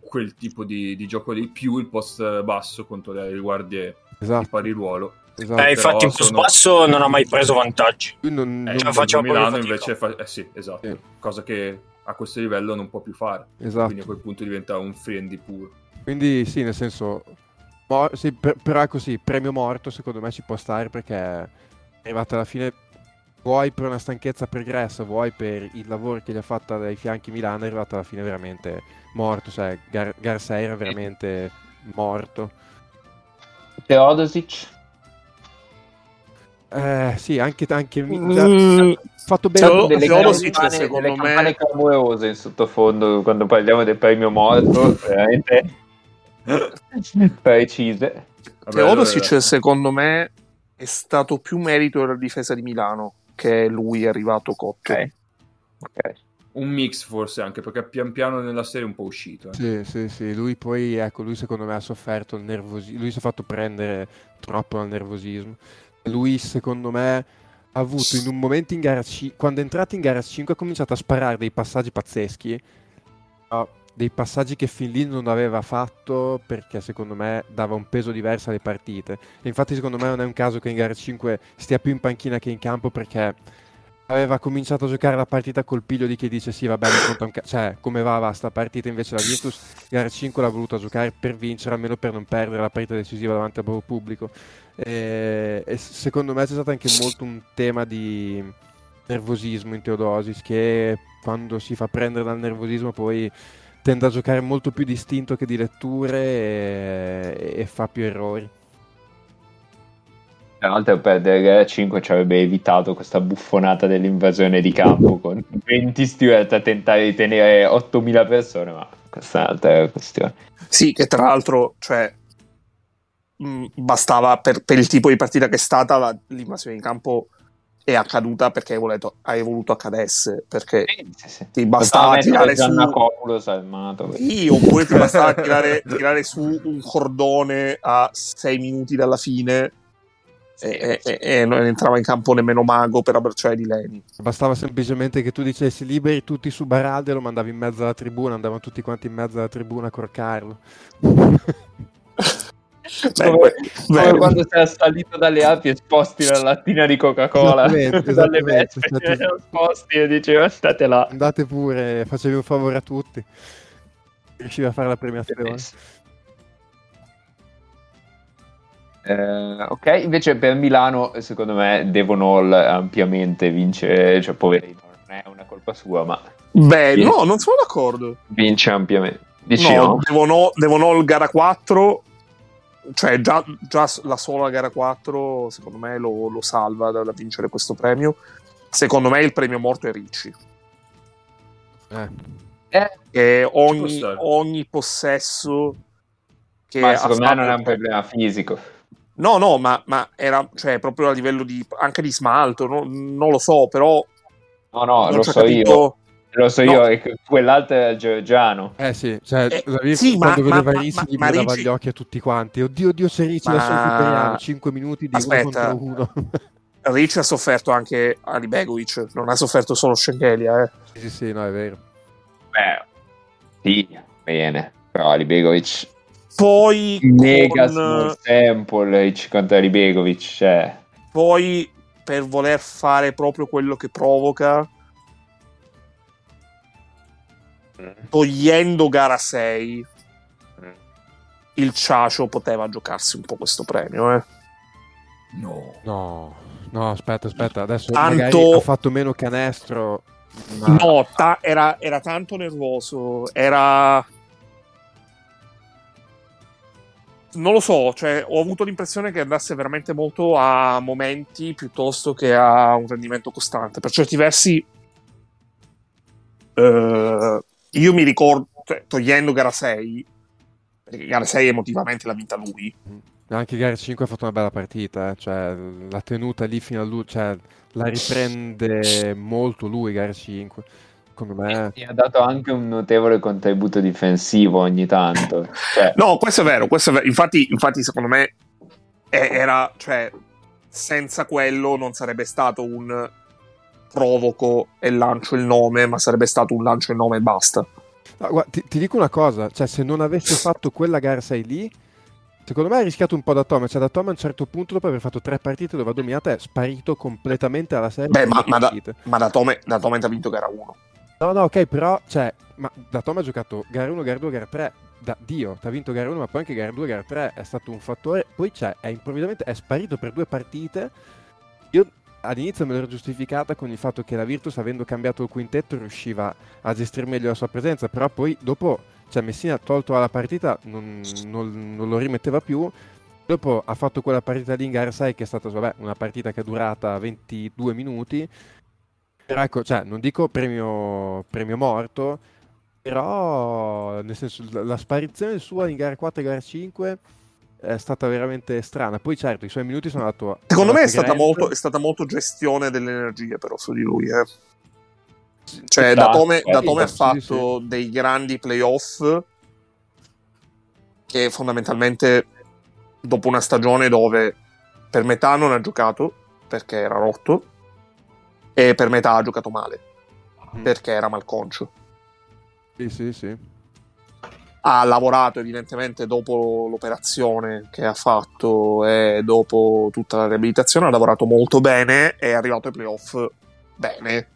quel tipo di, di gioco lì, più il post basso contro le guardie di esatto, pari ruolo. esatto. Eh, infatti, in sono- post basso non ha mai preso vantaggi. Non- Eh, non- cioè, Milano invece fa... eh sì, esatto, Sì. cosa che a questo livello non può più fare. esatto. Quindi a quel punto diventa un friendly puro. Quindi sì, nel senso, mo- sì, per- però è così, premio morto secondo me ci può stare perché è arrivata alla fine, vuoi per una stanchezza pregressa, vuoi per il lavoro che gli ha fatto dai fianchi Milano, è arrivato alla fine veramente morto, cioè Gar- Garcia era veramente morto. Teodosic? Eh, sì, anche, anche Mm, fatto bene. Teo- delle Teodosic, campane, secondo delle me- campane clamorose in sottofondo quando parliamo del premio morto, veramente precise. Teodosic, secondo me, è stato più merito della difesa di Milano che lui è arrivato cotto. Ok. Ok. un mix forse anche perché pian piano nella serie è un po' uscito. eh. Sì, sì, sì, lui poi, ecco, lui secondo me ha sofferto il nervosismo, lui si è fatto prendere troppo dal nervosismo. Lui secondo me ha avuto in un momento in gara 5, quando è entrato in gara 5 ha cominciato a sparare dei passaggi pazzeschi, no, dei passaggi che fin lì non aveva fatto perché secondo me dava un peso diverso alle partite. E infatti secondo me non è un caso che in gara 5 stia più in panchina che in campo perché aveva cominciato a giocare la partita col piglio di chi dice sì vabbè ca- cioè come va va sta partita invece la Virtus gara 5 l'ha voluta giocare per vincere almeno per non perdere la partita decisiva davanti al proprio pubblico e, e secondo me c'è stato anche molto un tema di nervosismo in Teodosis che quando si fa prendere dal nervosismo poi tende a giocare molto più distinto che di letture e, e fa più errori Tra l'altro perdere gara 5 ci avrebbe evitato questa buffonata dell'invasione di campo con 20 steward a tentare di tenere 8000 persone, ma questa è un'altra questione. Sì, che tra l'altro, cioè, mh, bastava per, per il tipo di partita che è stata la- l'invasione in campo è accaduta perché hai voluto, hai voluto accadesse perché Sì, sì. ti bastava tirare su armato. sì, oppure ti bastava tirare, tirare su un cordone a 6 minuti dalla fine e, e- e non entrava in campo nemmeno Mago per abbracciare di Leni Bastava semplicemente che tu dicessi liberi tutti su Baraldi e lo mandavi in mezzo alla tribuna, andavano tutti quanti in mezzo alla tribuna a corcarlo. Beh, Come, come quando sei assalito dalle api e sposti la lattina di Coca-Cola Esattamente, dalle vespe, esatto. sposti e dici andate là. Andate pure, facevi un favore a tutti. Riuscivi a fare la premiazione. Eh, ok, invece per Milano secondo me Devon Hall ampiamente vince, cioè poverino, non è una colpa sua, ma beh, Sì. no, non sono d'accordo. vince ampiamente. Dici no, no? devono, devono il gara 4 cioè già, già la sola gara 4 secondo me lo, lo salva da, da vincere questo premio secondo me il premio morto è Ricci Eh, Eh, e ogni, ogni possesso che ma secondo me non è un problema fisico. no no ma, ma era cioè, proprio a livello di anche di smalto no- non lo so però No, no, non lo so io. Lo so No. io, e che quell'altro era il georgiano. eh sì, cioè, Eh, sì, ma- quando ma- vedeva ma- Ricci gli ma guardava Ricci- gli occhi a tutti quanti. Oddio, oddio, se Ricci Ma- adesso recuperiamo 5 minuti di Aspetta. uno contro uno. Ricci ha sofferto anche Ali Begovic non ha sofferto solo Schengelia eh. sì, sì, sì, no, è vero. Beh, sì, bene. Però Ali Begovic Poi Mega con... small sample i 50 di Begovic, cioè. Poi per voler fare proprio quello che provoca, togliendo gara 6, il Ciacio poteva giocarsi un po' questo premio. Eh. No. No, no, aspetta, aspetta. Adesso Tanto- ha fatto meno canestro. Ma... No, ta- era, era tanto nervoso, era... Non lo so, cioè, ho avuto l'impressione che andasse veramente molto a momenti piuttosto che a un rendimento costante. Per certi versi, eh, io mi ricordo, cioè, togliendo gara 6, perché gara 6 emotivamente l'ha vinta lui, Anche gara 5 ha fatto una bella partita, eh, cioè la tenuta lì fino a lui, cioè la riprende molto lui gara 5. Secondo me Mi ha dato anche un notevole contributo difensivo ogni tanto. Cioè, No, questo è vero, questo è vero. Infatti, infatti, secondo me era, cioè, senza quello non sarebbe stato un provoco e lancio il nome, ma sarebbe stato un lancio il nome e basta. No, guarda, ti, ti dico una cosa, cioè se non avesse fatto quella gara 6 lì, secondo me ha rischiato un po' da Tome, cioè da Tome a un certo punto dopo aver fatto tre partite dove ha dominato è sparito completamente alla serie. Beh, ma, ma da, ma da Tome ha vinto gara 1. No, no, ok, però, cioè, ma da Tome ha giocato gara 1, gara 2, gara 3, da Dio, ti ha vinto gara 1, ma poi anche gara 2, gara 3 è stato un fattore, poi c'è, è improvvisamente, è sparito per due partite, io all'inizio me l'ero giustificata con il fatto che la Virtus, avendo cambiato il quintetto, riusciva a gestire meglio la sua presenza, però poi dopo, cioè Messina tolto alla partita, non, non- non lo rimetteva più, dopo ha fatto quella partita lì in gara 6 che è stata, vabbè, una partita che è durata 22 minuti, però ecco, cioè, non dico premio, premio morto, però nel senso la, sparizione sua in gara 4 e gara 5 è stata veramente strana. Poi certo, i suoi minuti sono andato Secondo me è andati stata, molto, è stata molto gestione delle energie, però, su di lui. Eh. Cioè, Esatto, da Tome, da sì, Tome ha sì, fatto dei grandi playoff che fondamentalmente dopo una stagione dove per metà non ha giocato perché era rotto e per metà ha giocato male Mm. perché era malconcio. Sì, sì, sì. Ha lavorato evidentemente dopo l'operazione che ha fatto e dopo tutta la riabilitazione, ha lavorato molto bene e è arrivato ai playoff bene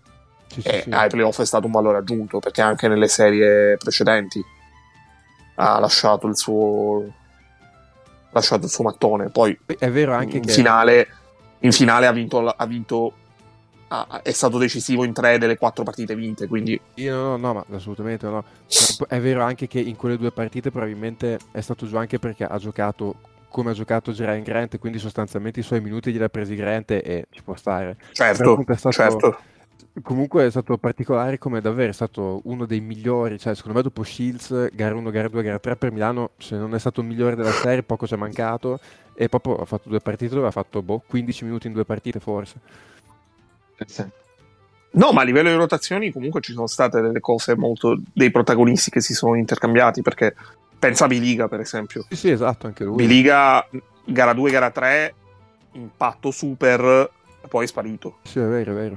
Sì, e sì. ai playoff è stato un valore aggiunto perché anche nelle serie precedenti ha lasciato il suo lasciato il suo mattone poi Poi È vero anche in che finale in finale ha vinto, ha vinto ha- è stato decisivo in tre delle quattro partite vinte quindi Io no, no, ma assolutamente no. Però È vero anche che in quelle due partite probabilmente è stato giù anche perché ha giocato come ha giocato Jaren Grant, quindi sostanzialmente i suoi minuti glieli ha presi Grant e ci può stare. Certo stato- certo Comunque è stato particolare come davvero è stato uno dei migliori, cioè secondo me dopo Shields, gara 1, gara 2, gara 3 per Milano, se non è stato il migliore della serie, poco ci è mancato e proprio ha fatto due partite dove ha fatto boh, 15 minuti in due partite forse. No, ma a livello di rotazioni comunque ci sono state delle cose molto... dei protagonisti che si sono intercambiati perché pensa a Biliga per esempio. Sì, sì, esatto, anche lui. Biliga gara 2, gara 3, impatto super, poi è sparito. Sì, è vero, è vero.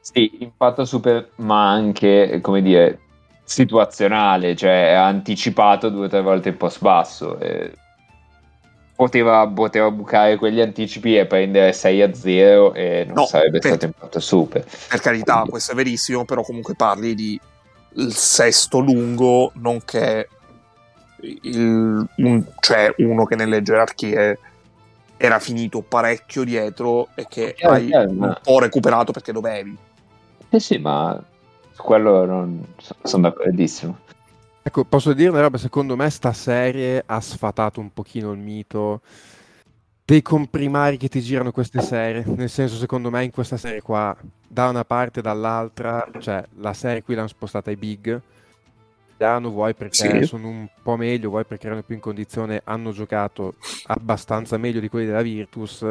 Sì, impatto super, ma anche, come dire, situazionale, cioè ha anticipato due o tre volte il post basso. e poteva, poteva bucare quegli anticipi e prendere 6 a 0 e non No, sarebbe per- stato impatto super. Per carità, questo è verissimo, però comunque parli di il sesto lungo, nonché il- un- cioè uno che nelle gerarchie era finito parecchio dietro e che Chiaro, hai chiaro, un ma- po' recuperato perché dovevi. Eh sì, ma su quello non, sono d'accordissimo. Ecco, posso dire una roba, secondo me sta serie ha sfatato un pochino il mito dei comprimari che ti girano queste serie, nel senso secondo me in questa serie qua, da una parte e dall'altra, cioè la serie qui l'hanno spostata ai big, Milano vuoi perché Sì. sono un po' meglio, vuoi perché erano più in condizione, hanno giocato abbastanza meglio di quelli della Virtus,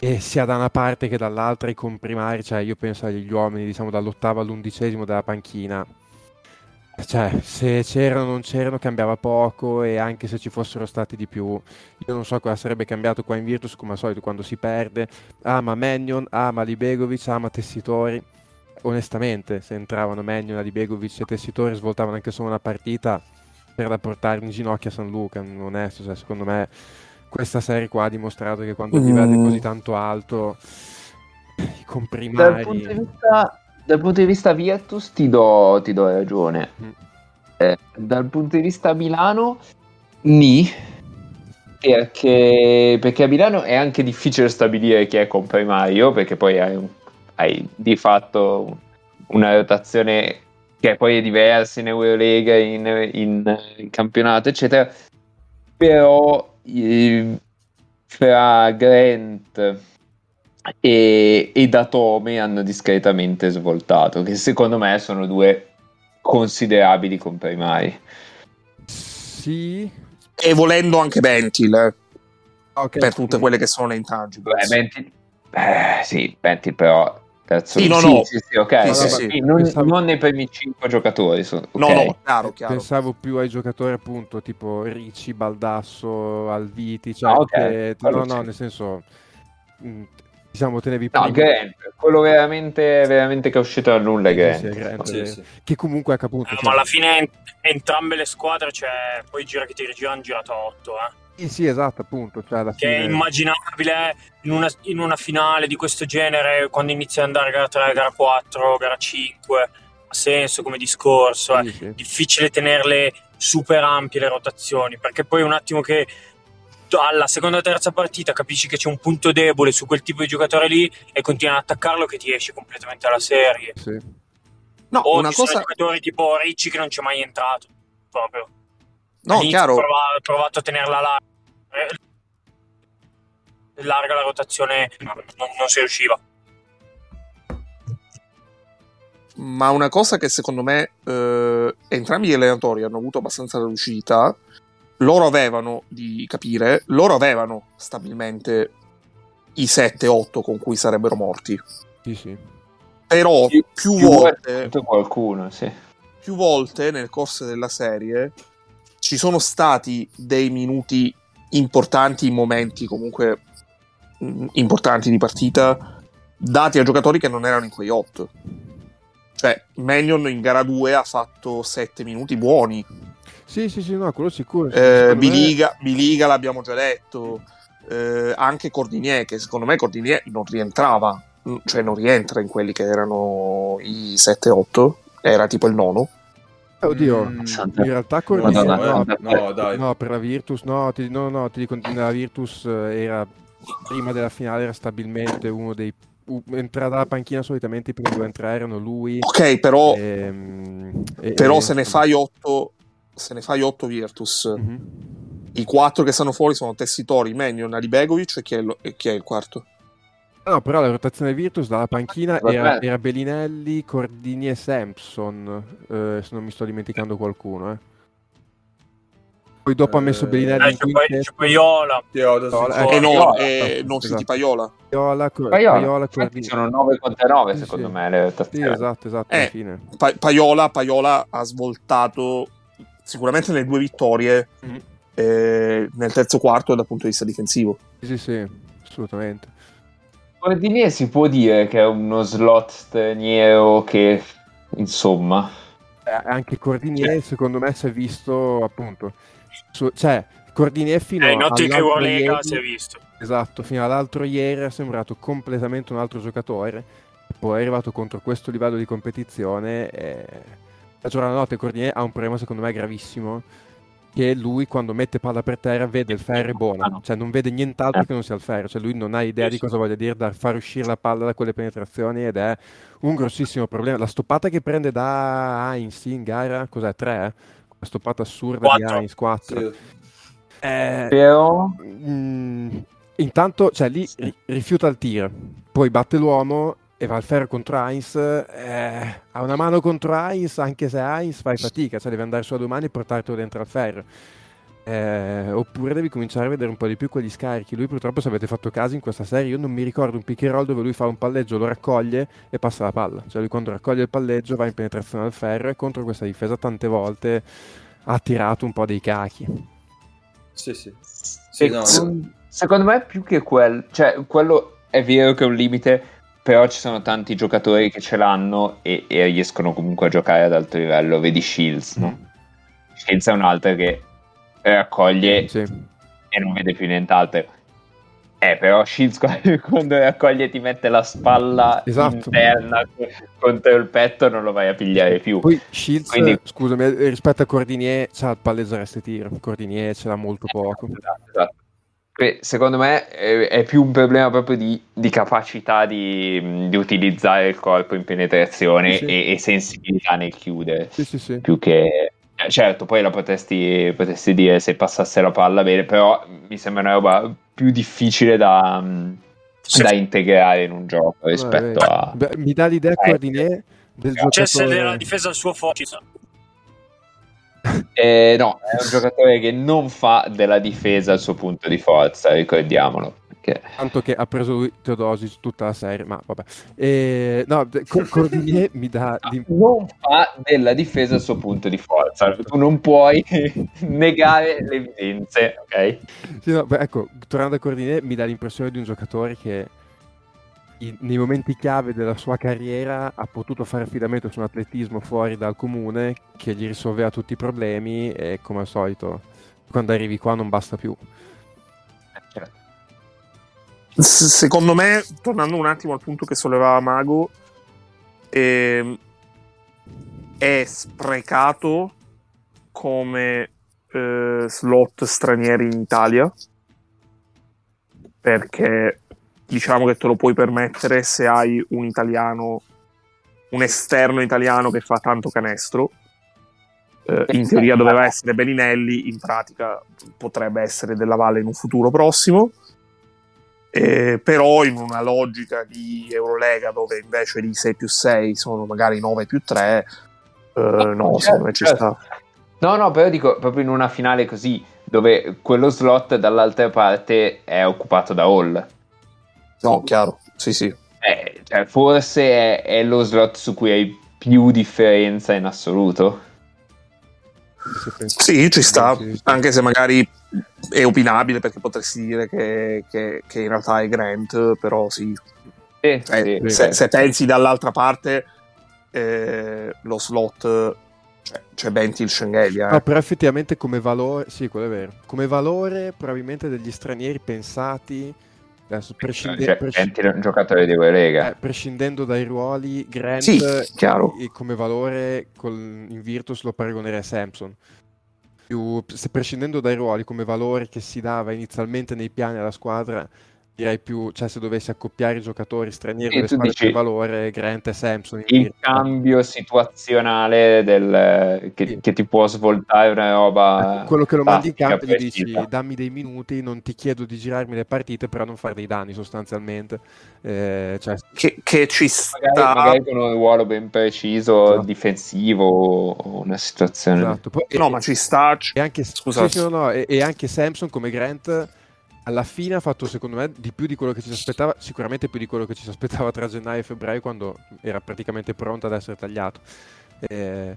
e sia da una parte che dall'altra i comprimari, cioè io penso agli uomini, diciamo dall'ottavo all'undicesimo della panchina, cioè, se c'erano o non c'erano cambiava poco e anche se ci fossero stati di più, io non so cosa sarebbe cambiato qua in Virtus come al solito quando si perde. Ah, ma Mannion, ah, ma Libegovic, ah, ma Tessitori. Onestamente, se entravano Mannion, Libegovic e Tessitori svoltavano anche solo una partita, per da portare in ginocchio a San Luca, non onesto, cioè, secondo me questa serie qua ha dimostrato che quando il livello è così tanto alto i comprimari Dal punto di vista, dal punto di vista Virtus ti do, ti do ragione. Mm. Eh, dal punto di vista Milano, ni. Perché, perché a Milano è anche difficile stabilire chi è comprimario, perché poi hai, un- hai di fatto una rotazione che poi è diversa in Eurolega, in, in- in campionato, eccetera. Però eh, fra Grant e, e Datome hanno discretamente svoltato, che secondo me sono due considerabili comprimari. sì E volendo anche Bentil, eh, ok, per tutte sì. quelle che sono intangibles. Beh, Bentil, eh, sì, Bentil però... Terzo, Sì, no, no. sì, sì, ok. Sì, sì, sì, non, Pensavo- non nei primi 5 giocatori. sono- No, ok. no, chiaro, chiaro. Pensavo più ai giocatori appunto tipo Ricci, Baldasso, Alviti, cioè Ah, ok, che- no, no, nel senso mh, diciamo tenevi No, prima Grant, quello veramente, veramente che è uscito dal nulla è Sì, Grant. sì, è Grant, Sì, è sì. che comunque ecco, appunto Eh, cioè- ma alla fine ent- entrambe le squadre, cioè, poi gira che ti rigira, hanno girato a 8, eh. sì, sì, esatto appunto cioè alla Che è fine immaginabile in una, in una finale di questo genere, quando inizia ad andare gara 3, gara 4, gara 5, ha senso come discorso. eh. sì, sì. difficile tenerle super ampie le rotazioni perché poi un attimo che alla seconda o terza partita capisci che c'è un punto debole su quel tipo di giocatore lì e continui ad attaccarlo che ti esce completamente dalla serie Sì. No, o una ci sono cosa... giocatori tipo Ricci che non c'è mai entrato proprio No, All'inizio chiaro. ha provato a tenerla larga eh, larga la rotazione non, non si riusciva Ma una cosa che secondo me eh, entrambi gli allenatori hanno avuto abbastanza lucidità, loro avevano di capire, loro avevano stabilmente i 7-8 con cui sarebbero morti. Sì, sì. Però Più- più, Più volte, volte qualcuno, sì. più volte nel corso della serie ci sono stati dei minuti importanti, in momenti comunque mh, importanti di partita, dati a giocatori che non erano in quei 8. Cioè, Mannion in gara 2 ha fatto 7 minuti buoni. Sì, sì, sì, no, quello sicuro. Eh, Secondo me- Biliga, Biliga l'abbiamo già detto. Eh, anche Cordinier, che secondo me Cordinier non rientrava, mm, cioè non rientra in quelli che erano i 7-8, era tipo il nono. Eh, Oddio, Mm, in realtà Cordinier, Madonna, no, eh, no, dai. no, per la Virtus, no, ti, no, no, ti dico, la Virtus eh, era, prima della finale era stabilmente uno dei, entrava dalla panchina solitamente i primi due a entrare erano lui Ok, però, ehm, e- però e- se ne fai 8, se ne fai 8 Virtus, Mhm. i 4 che stanno fuori sono Tessitori, Mannion, Alibegovic e chi è il, e chi è il quarto? No, però la rotazione Virtus dalla panchina era, era Bellinelli, Cordini e Sampson, eh, se non mi sto dimenticando qualcuno. Eh. Poi dopo ha messo Eh, Bellinelli Eh, c'è poi, quintetto, c'è poi Iola Teodo, No, sì, eh, sì. E no, Paiola, e non esatto. Paiola. Paiola, Paiola, Paiola, Cordini. sono 9 contro 9 Sì, secondo sì. me le Sì, esatto, esatto, Eh. alla fine. Pa- Paiola, Paiola ha svoltato sicuramente le due vittorie Mhm. eh, nel terzo quarto dal punto di vista difensivo. Sì, sì, sì, assolutamente. Cordinier si può dire che è uno slot straniero che insomma Eh, anche Cordinier, secondo me, si è visto appunto. su- cioè, Cordinier fino eh, all'altro ieri- si è visto Esatto, fino all'altro ieri è sembrato completamente un altro giocatore. Poi è arrivato contro questo livello di competizione. E... La giornata notte Cordinier ha un problema, secondo me, gravissimo. Che lui, quando mette palla per terra, vede il ferro e buono, Ah, cioè non vede nient'altro Eh. che non sia il ferro. Cioè, lui non ha idea di cosa voglia dire da far uscire la palla da quelle penetrazioni ed è un grossissimo problema. La stoppata che prende da Heinz in gara, cos'è? 3? La stoppata assurda di Quattro. Heinz, 4. Sì. però Mm, intanto, cioè, lì ri- rifiuta il tir, poi batte l'uomo e va al ferro contro Heinz. eh, ha una mano contro Heinz, anche se Heinz fai fatica, cioè devi andare su a domani e portartelo dentro al ferro. Eh, oppure devi cominciare a vedere un po' di più quegli scarichi. Lui, purtroppo, se avete fatto caso in questa serie, io non mi ricordo un pick and roll dove lui fa un palleggio, lo raccoglie e passa la palla. Cioè, lui quando raccoglie il palleggio va in penetrazione al ferro e contro questa difesa tante volte ha tirato un po' dei cachi. Sì, sì. Sì, no, Secon- secondo me più che quello cioè quello è vero che è un limite però ci sono tanti giocatori che ce l'hanno e, e riescono comunque a giocare ad alto livello vedi Shields no? Scienza è un altro che raccoglie Sì. e non vede più nient'altro. Eh, però Shields quando raccoglie ti mette la spalla Esatto. interna contro il petto non lo vai a pigliare più. Poi Shields, Quindi- scusami, eh, rispetto a Cordinier, c'ha il palleggiare tir. Cordinier ce l'ha molto poco. Esatto, esatto. Que- Secondo me è, è più un problema proprio di, di capacità di, di utilizzare il corpo in penetrazione Sì. e, e sensibilità nel chiudere, Sì, sì, sì. più che... eh, Certo, poi la potresti, potresti dire se passasse la palla bene, però mi sembra una roba più difficile da, Sì. da integrare in un gioco rispetto Vabbè, a... beh, mi dà l'idea Eh, Cordinier del Cioè, se giocatore... nella difesa il suo forte. Eh, no, è un giocatore che non fa della difesa il suo punto di forza, ricordiamolo. Perché... Tanto che ha preso Teodosic tutta la serie, ma vabbè. E, no, de- Co- Cordinier mi dà... non fa della difesa il suo punto di forza. Tu non puoi negare le evidenze, ok? Sì, no, beh, ecco, tornando a Cordinier, mi dà l'impressione di un giocatore che in- nei momenti chiave della sua carriera ha potuto fare affidamento su un atletismo fuori dal comune che gli risolveva tutti i problemi e come al solito quando arrivi qua non basta più. Secondo me, tornando un attimo al punto che sollevava Mago, ehm, è sprecato come eh, slot stranieri in Italia perché diciamo che te lo puoi permettere se hai un italiano, un esterno italiano che fa tanto canestro. Eh, in teoria doveva essere Bellinelli, in pratica potrebbe essere Della Valle in un futuro prossimo. Eh, però in una logica di Eurolega dove invece di 6 più 6 sono magari 9 più 3, eh, no, secondo me ci sta. No, no, però dico proprio in una finale così, dove quello slot dall'altra parte è occupato da Hall. No, chiaro, sì, sì. Eh, cioè, forse è, è lo slot su cui hai più differenza in assoluto. Sì, ci sta, anche se magari è opinabile perché potresti dire che, che- che in realtà è Grant, però sì. Sì, Eh, sì, se, se pensi dall'altra parte, eh, lo slot cioè, c'è Bentil Schengelia. No, Eh. però effettivamente come valore, sì, quello è vero. Come valore probabilmente degli stranieri pensati, adesso prescinde- Cioè, presci- Gentile è un giocatore di Eurolega. eh, prescindendo dai ruoli, Grant Sì, chiaro. e come valore col- in Virtus lo paragonerei a Samson. Più, se prescindendo dai ruoli come valore che si dava inizialmente nei piani alla squadra, direi più, cioè se dovessi accoppiare i giocatori stranieri Sì, delle dici- valore, Grant e Samson il Virtus. cambio situazionale del, che, Sì. che ti può svoltare una roba. Ecco, quello che lo mandi in campo gli dici dammi dei minuti, non ti chiedo di girarmi le partite, però non fare dei danni sostanzialmente. Eh, cioè, Che, che ci Magari, sta. magari con un ruolo ben preciso, Esatto. difensivo o una situazione. esatto. Poi- No, e- ma ci sta. e anche, Scusa. sì, sì, no, no, e, e anche Samson come Grant alla fine ha fatto secondo me di più di quello che ci si aspettava, sicuramente più di quello che ci si aspettava tra gennaio e febbraio quando era praticamente pronto ad essere tagliato. Eh,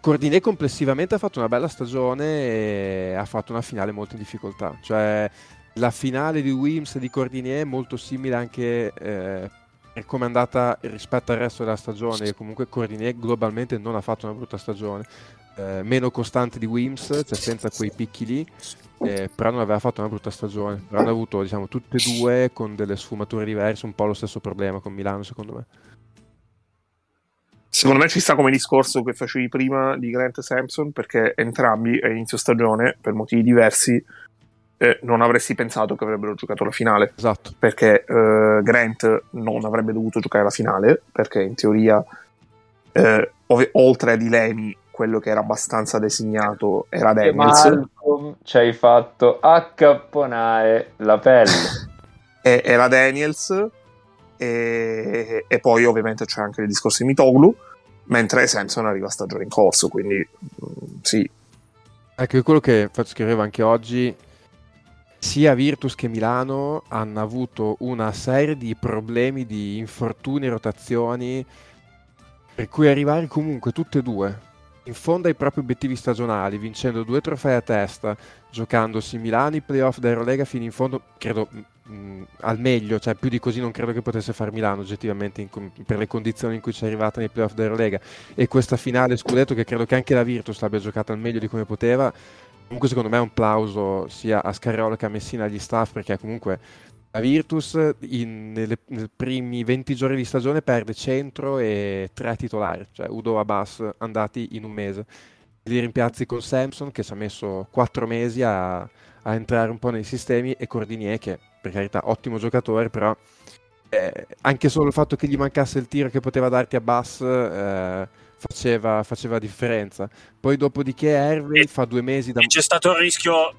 Cordinet complessivamente ha fatto una bella stagione e ha fatto una finale molto in difficoltà, cioè la finale di Wims e di Cordinet è molto simile anche eh, per come è andata rispetto al resto della stagione, comunque Cordinet globalmente non ha fatto una brutta stagione. Eh, meno costante di Wims, cioè senza quei picchi lì, eh, però non aveva fatto una brutta stagione. Però hanno avuto, diciamo, tutte e due con delle sfumature diverse, un po' lo stesso problema con Milano, secondo me. Secondo me ci sta come discorso che facevi prima di Grant e Sampson, perché entrambi a inizio stagione, per motivi diversi, eh, non avresti pensato che avrebbero giocato la finale. Esatto. Perché eh, Grant non avrebbe dovuto giocare la finale, perché in teoria, eh, ov- oltre a Dilemi, quello che era abbastanza designato era Daniels. Malcolm ci hai fatto accapponare la pelle. e- era Daniels e, e poi ovviamente c'è anche il discorso di Mitoglu mentre Samson arriva a stagione in corso quindi mm, sì Ecco, quello che faccio scrivere anche oggi, sia Virtus che Milano hanno avuto una serie di problemi di infortuni e rotazioni, per cui arrivare comunque tutte e due in fondo ai propri obiettivi stagionali, vincendo due trofei a testa, giocandosi Milano i playoff da Eurolega fino in fondo, credo mh, al meglio, cioè più di così non credo che potesse far Milano oggettivamente in, per le condizioni in cui ci è arrivata nei playoff della Lega e questa finale scudetto che credo che anche la Virtus l'abbia giocata al meglio di come poteva comunque secondo me è un plauso sia a Scariola che a Messina agli staff perché comunque la Virtus in, nelle, nei primi 20 giorni di stagione perde centro e tre titolari, cioè Udo Abbas andati in un mese. Li rimpiazzi con Samson che ci ha messo 4 mesi a, a entrare un po' nei sistemi e Cordinier che per carità ottimo giocatore però eh, anche solo il fatto che gli mancasse il tiro che poteva darti a Bass eh, faceva, faceva differenza. Poi dopodiché Hervey fa due mesi da... c'è stato il rischio...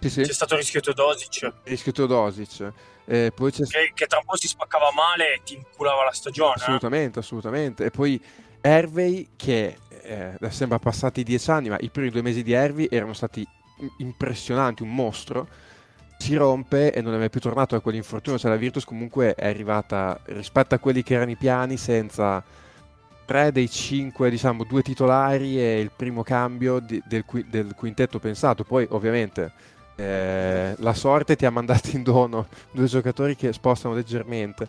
Sì, sì. C'è stato il rischio Teodosic. Il rischio Teodosic. Eh. Che, che, tra un po' si spaccava male e ti inculava la stagione. Eh. Assolutamente, eh? assolutamente. E poi Hervey che eh, sembra passati dieci anni, ma i primi due mesi di Hervey erano stati impressionanti, un mostro. Si rompe e non è mai più tornato a quell'infortunio. Cioè la Virtus comunque è arrivata rispetto a quelli che erano i piani senza tre dei cinque, diciamo, due titolari e il primo cambio di, del, del, quintetto pensato. Poi, ovviamente, eh, la sorte ti ha mandato in dono due giocatori che spostano leggermente.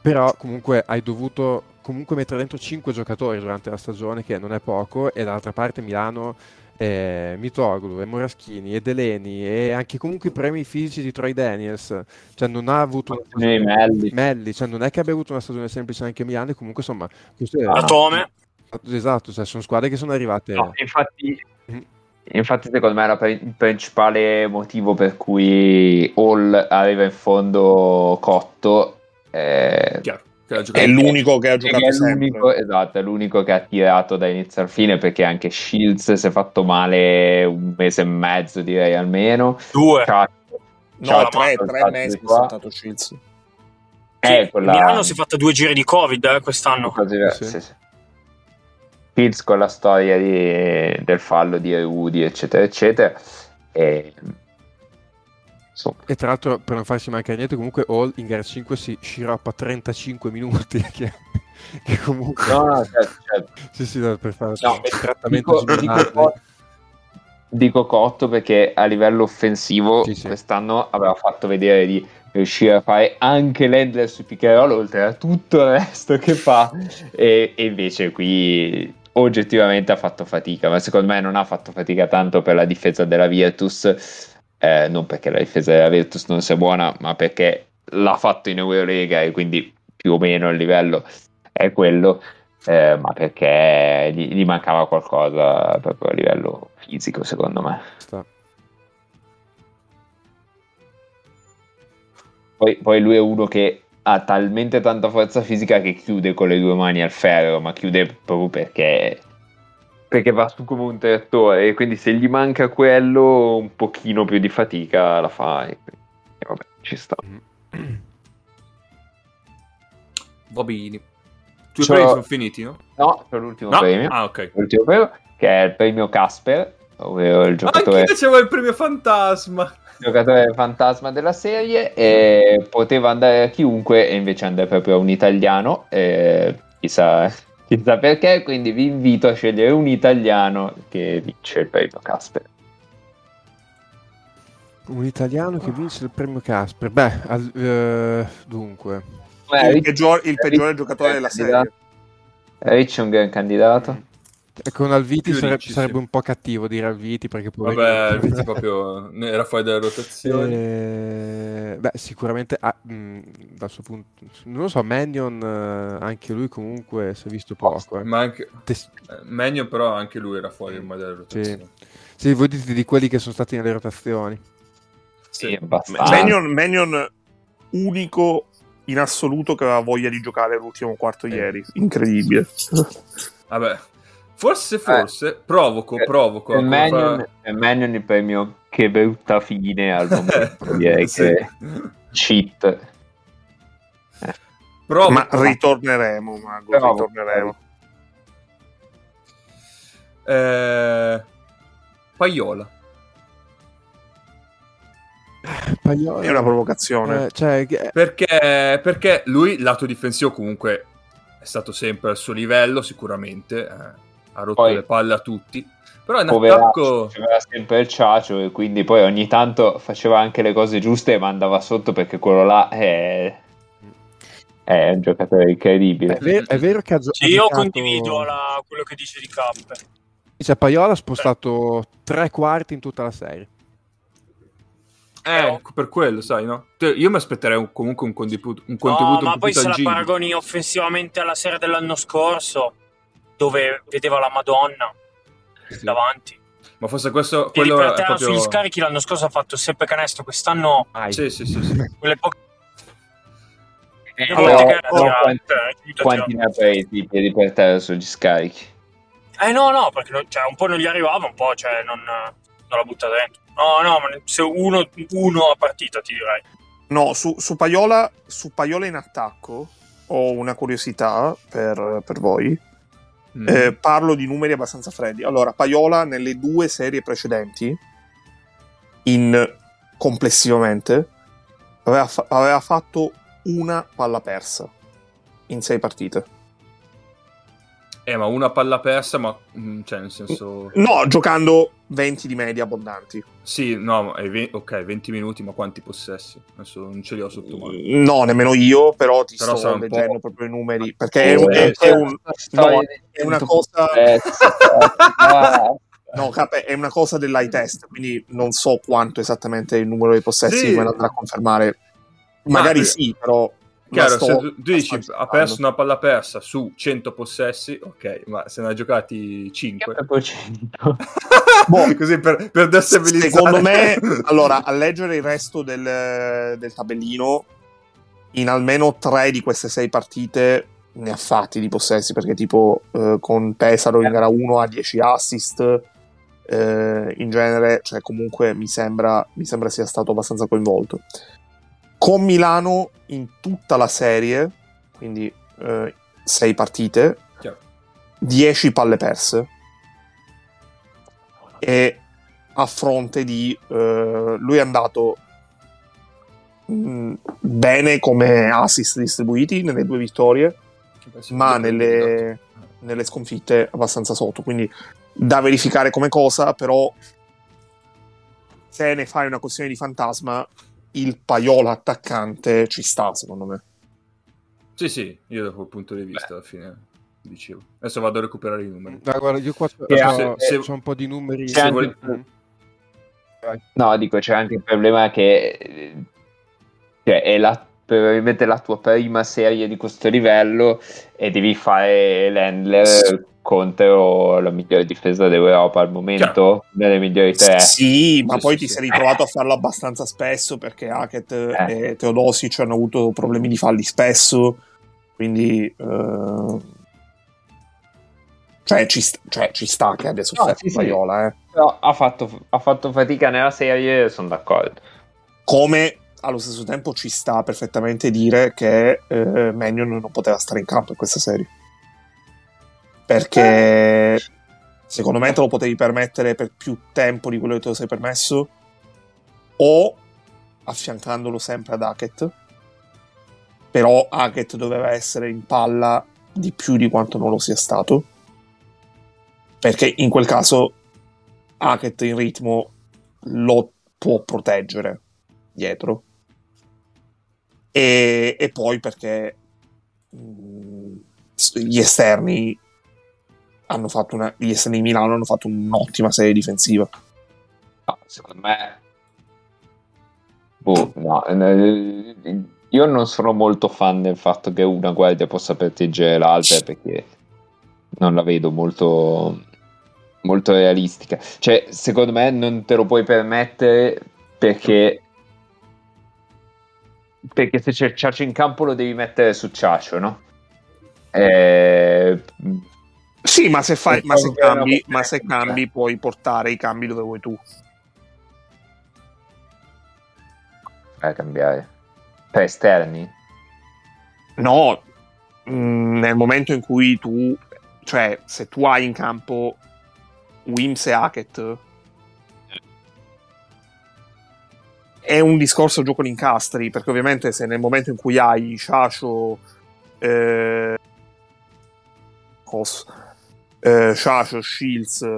Però, comunque, hai dovuto comunque mettere dentro cinque giocatori durante la stagione, che non è poco, e dall'altra parte Milano eh, Mitoglu e Moraschini e Deleni e anche comunque i premi fisici di Troy Daniels cioè non ha avuto una stagione... Melli. Melli cioè non è che abbia avuto una stagione semplice anche Milano e comunque insomma questo è... Atome esatto cioè sono squadre che sono arrivate no, infatti mm. Infatti, secondo me, era il principale motivo per cui Hall aveva in fondo Cotto. Eh, Chiaro è l'unico che ha giocato è l'unico, esatto, è l'unico che ha tirato da inizio al fine perché anche Shields si è fatto male un mese e mezzo direi almeno due C'ha, no tre, tre mesi è stato Shields eh, quella... Milano si è fatta due giri di covid eh, quest'anno Quasi, sì. Sì, sì. Shields con la storia di, del fallo di Rudy eccetera eccetera e. E tra l'altro, per non farsi mancare niente, comunque Hall in gara 5 si sciroppa 35 minuti. Che, che comunque. No, no, certo, certo. sì, sì, per fare no, il trattamento dico, dico, dico, Cotto perché a livello offensivo sì, sì. quest'anno aveva fatto vedere di riuscire a fare anche l'endler su Piccherolo oltre a tutto il resto che fa e, e invece qui oggettivamente ha fatto fatica ma secondo me non ha fatto fatica tanto per la difesa della Virtus eh, non perché la difesa della Virtus non sia buona, ma perché l'ha fatto in Eurolega e quindi più o meno il livello è quello, eh, ma perché gli, gli, mancava qualcosa proprio a livello fisico, secondo me. Poi, poi lui è uno che ha talmente tanta forza fisica che chiude con le due mani al ferro, ma chiude proprio perché perché va su come un trattore e quindi se gli manca quello un pochino più di fatica la fa e, e vabbè ci sta. Va bene i premi sono finiti no? no c'è l'ultimo no? premio. Ah ok. L'ultimo premio che è il premio Casper ovvero il giocatore anche c'era il premio fantasma giocatore fantasma della serie e poteva andare a chiunque e invece andare proprio a un italiano e chissà chissà perché, quindi vi invito a scegliere un italiano che vince il premio Casper. Un italiano che vince il premio Casper. Beh, al, uh, dunque. Beh, il, peggior, il peggiore giocatore della serie. Rich è un gran candidato. Mm. Con Alviti sarebbe sì. un po' cattivo dire Alviti perché poi... Vabbè, Alviti proprio era fuori dalle rotazioni. Eh, beh, sicuramente ah, mh, dal suo punto... Non lo so, Mannion eh, anche lui comunque si è visto poco. Eh. Ma anche... Tes- eh, Mannion però anche lui era fuori ormai dalle rotazioni. Sì. sì, voi dite di quelli che sono stati nelle rotazioni. Sì, abbastanza. Mannion, Mannion unico in assoluto che aveva voglia di giocare l'ultimo quarto ieri. Incredibile. Vabbè, Forse, forse, eh, provoco, provoco. E Manion, fa... Manion il premio che brutta fine al momento, direi sì. che cheat. Eh. Provoco. Ma ritorneremo, Mago, provoco. ritorneremo. Eh... Paiola. Paiola. È una provocazione. Eh, cioè... perché, perché lui, lato difensivo, comunque è stato sempre al suo livello, sicuramente. Eh ha rotto Poi, le palle a tutti. Però in poveraccio, attacco... faceva sempre il ciacio e quindi poi ogni tanto faceva anche le cose giuste e mandava sotto perché quello là è, è un giocatore incredibile. È, ver- è vero che ha gio- Sì, io giocato- condivido la- quello che dice di Cap. Cioè, Paiola ha spostato tre quarti in tutta la serie. Eh, per quello, sai, no? Io mi aspetterei un- comunque un contributo, un No, contributo ma un po' poi se la paragoni offensivamente alla serie dell'anno scorso, dove vedeva la Madonna Sì. davanti. Ma forse questo, Piedi quello per è terra proprio... sugli scarichi l'anno scorso ha fatto sempre canestro, quest'anno Sì, sì, sì, sì. quelle poche Eh, le però- volte che era però tirato, quanti, cioè, è finito a quanti ne ha presi i piedi per terra sugli scarichi? Eh no, no, perché cioè, un po' non gli arrivava, un po' cioè, non, non la butta dentro. No, no, ma se uno, uno a partita ti direi. No, su, su Paiola, su Paiola in attacco ho una curiosità per, per voi. Mm. Eh, parlo di numeri abbastanza freddi. Allora, Paiola nelle due serie precedenti, in complessivamente, aveva, fa- aveva fatto una palla persa in sei partite. Eh, ma una palla persa, ma... mm, Cioè, nel senso... No, giocando 20 di media abbondanti. Sì, no, ok, 20 minuti, ma quanti possessi? Adesso non ce li ho sotto mano. No, nemmeno io, però ti Però sto un leggendo proprio i numeri. Perché è, un- Eh, è- è un, no, è una 100 cosa- ah, No, cap, è una cosa dell'eye test, quindi non so quanto esattamente il numero dei possessi, Sì. me lo andrà a confermare. Magari Ma- sì, però... Chiaro, sto se tu, tu dici ha perso una palla persa su 100 possessi, ok, ma se ne ha giocati 5. proprio 100. Boh. Così per, per destabilizzare. Secondo me, allora, a leggere il resto del, del tabellino, in almeno tre di queste sei partite ne ha fatti di possessi, perché tipo eh, con Pesaro in gara 1 ha 10 assist, eh, in genere, cioè comunque mi sembra, mi sembra sia stato abbastanza coinvolto. Con Milano in tutta la serie, quindi eh, sei partite, Chiaro. 10 palle perse. E a fronte di eh, lui è andato mh, bene come assist distribuiti nelle due vittorie ma nelle, nelle sconfitte abbastanza sotto. Quindi da verificare come cosa però se ne fai una questione di fantasma il paiola attaccante ci sta secondo me Sì, sì, io da quel punto di vista alla fine dicevo. Adesso vado a recuperare i numeri. Dai, guarda, io qua c'ho, se- se- c'ho un po' di numeri. C'è anche-. No, dico, c'è anche il problema che cioè, è la, probabilmente la tua prima serie di questo livello e devi fare l'handler contro la migliore difesa d'Europa al momento, nelle migliori tre. Sì, ma Sì, poi sì, ti sì. sei ritrovato a farlo abbastanza spesso perché Hackett Eh. e Teodosic hanno avuto problemi di falli spesso, quindi eh, cioè, ci sta, cioè, ci sta che abbia sofferto sì, sì. Paiola, eh. Però ha fatto, ha fatto fatica nella serie, sono d'accordo. Come allo stesso tempo ci sta perfettamente dire che eh, Mannion non poteva stare in campo in questa serie. Perché secondo me te lo potevi permettere per più tempo di quello che te lo sei permesso o affiancandolo sempre ad Hackett. Però Hackett doveva essere in palla di più di quanto non lo sia stato. Perché in quel caso Hackett in ritmo lo può proteggere dietro. E, e poi perché mh, gli esterni hanno fatto una gli esterni di Milano hanno fatto un'ottima serie difensiva No, secondo me... Boh, no, eh, io non sono molto fan del fatto che una guardia possa proteggere l'altra perché non la vedo molto, molto realistica. Cioè, secondo me non te lo puoi permettere perché perché se c'è Ciacio in campo lo devi mettere su Ciacio, no? Eh, sì ma se fai ma se cambi ma se cambi puoi portare i cambi dove vuoi tu a cambiare. Per esterni? No, mh, nel momento in cui tu, cioè, se tu hai in campo Wims e Hackett, è un discorso gioco di incastri, perché ovviamente se nel momento in cui hai Shasho, eh, cos- eh, Shasho, Shields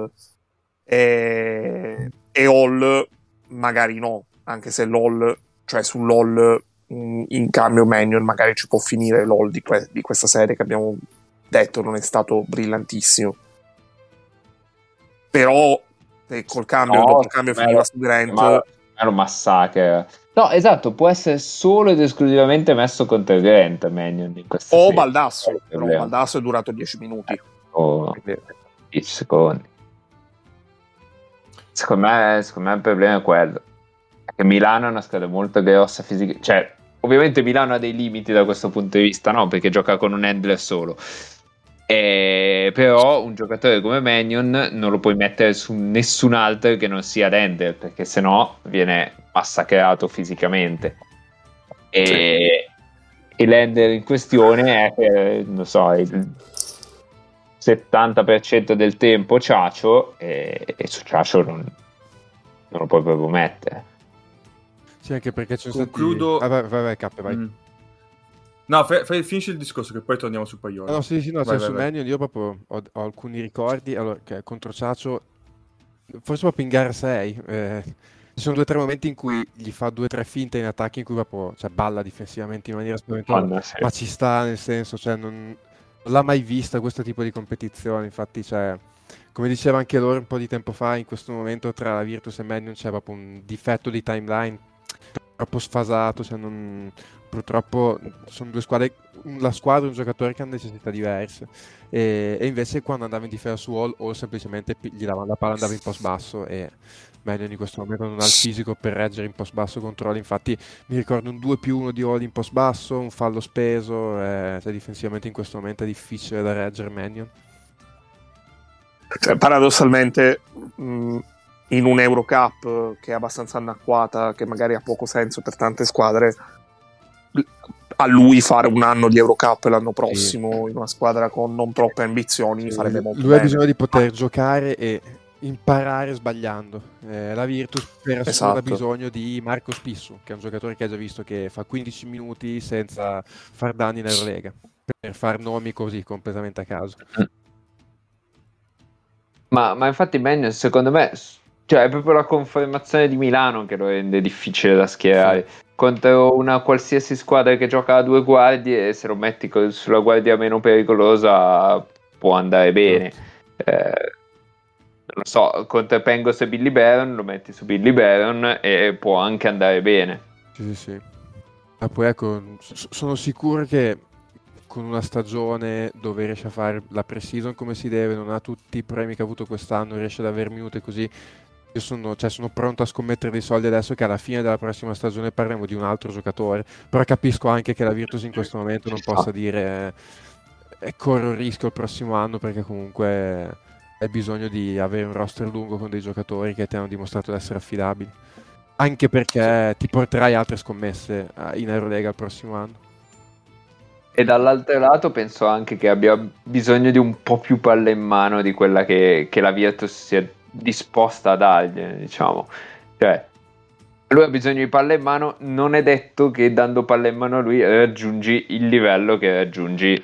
e, e Hall magari no, anche se LOL, cioè su LOL mh, in cambio Manion magari ci può finire LOL di, que- di questa serie che abbiamo detto non è stato brillantissimo. Però se col cambio, No, dopo il cambio finiva su Grant, Ma era un massacro. No, esatto, può essere solo ed esclusivamente messo contro Grant Manion in questa o serie. Baldasso, però. Baldasso è durato 10 minuti. O Quindi- 10 secondi. Secondo me, secondo me il problema è quello. Che Milano è una squadra molto grossa fisica. Cioè, ovviamente Milano ha dei limiti da questo punto di vista, no? Perché gioca con un handler solo. E- però un giocatore come Manion non lo puoi mettere su nessun altro che non sia l'handler, perché sennò viene massacrato fisicamente. E, e l'handler in questione è, non so, il 70% del tempo Ciacio e, e su Ciacio non, non lo puoi proprio mettere. Sì, anche perché sono Concludo- stati... Ah, vai, vai, vai, K, vai. Mm. No, fai- fai- finisci il discorso che poi torniamo su. Ah, no, sì, sì, no, Vai, cioè, vai, su vai. Io proprio ho, ho alcuni ricordi, allora, che contro Ciacio, forse proprio in gara 6, eh, ci sono due o tre momenti in cui gli fa due o tre finte in attacchi in cui proprio, cioè, balla difensivamente in maniera sì. ma ci sta nel senso, cioè, non l'ha mai vista questo tipo di competizione, infatti, cioè, come diceva anche loro un po' di tempo fa, in questo momento tra la Virtus e Manion c'è proprio un difetto di timeline troppo sfasato, cioè non- purtroppo sono due squadre, la squadra e un giocatore che hanno necessità diverse. E, e invece quando andava in difesa su Hall, Hall semplicemente gli davano la palla andava in post basso e Manion in questo momento non ha il fisico per reggere in post basso contro Hall, infatti mi ricordo un 2 più 1 di Hall in post basso, un fallo speso, eh, cioè difensivamente in questo momento è difficile da reggere Manion. Cioè, paradossalmente, mh, in un Eurocup eh, che è abbastanza anacquata, che magari ha poco senso per tante squadre, a lui fare un anno di Eurocup l'anno prossimo in una squadra con non troppe ambizioni farebbe molto Lui ha bene. bisogno di poter giocare e imparare sbagliando. Eh, la Virtus per assurdo Esatto. ha bisogno di Marco Spissu, che è un giocatore che ha già visto che fa 15 minuti senza far danni in Eurolega, per far nomi così completamente a caso. Ma, ma infatti Manion secondo me cioè, è proprio la confermazione di Milano che lo rende difficile da schierare. Contro una qualsiasi squadra che gioca a due guardie, se lo metti sulla guardia meno pericolosa può andare bene. Eh, non lo so, contro Pengos e Billy Baron lo metti su Billy Baron e può anche andare bene. Sì, sì, sì. Ma poi ecco, sono sicuro che con una stagione dove riesce a fare la pre-season come si deve, non ha tutti i premi che ha avuto quest'anno, riesce ad avere minuti così. Io sono, cioè, sono pronto a scommettere dei soldi adesso che alla fine della prossima stagione parliamo di un altro giocatore. Però capisco anche che la Virtus in questo momento non possa dire eh, corro il rischio il prossimo anno perché comunque hai bisogno di avere un roster lungo con dei giocatori che ti hanno dimostrato di essere affidabili. Anche perché ti porterai altre scommesse eh, in Eurolega il prossimo anno. E dall'altro lato penso anche che abbia bisogno di un po' più palla in mano di quella che, che la Virtus sia disposta a dargli, diciamo. Cioè, lui ha bisogno di palla in mano, non è detto che dando palla in mano a lui raggiungi il livello che raggiungi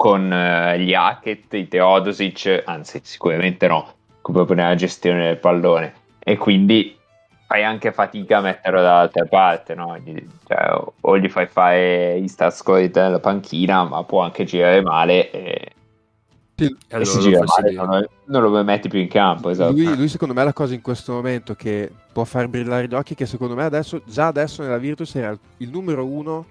con eh, gli Hackett, i Teodosic, anzi sicuramente no, proprio nella gestione del pallone. E quindi fai anche fatica a metterlo dall'altra parte, no? Gli- cioè, o- gli fai fare i stat score della panchina, ma può anche girare male e, Sì, E allora gira fai male non lo, non lo metti più in campo, esatto. Lui, lui, secondo me la cosa in questo momento che può far brillare gli occhi è che secondo me adesso, già adesso nella Virtus era il numero uno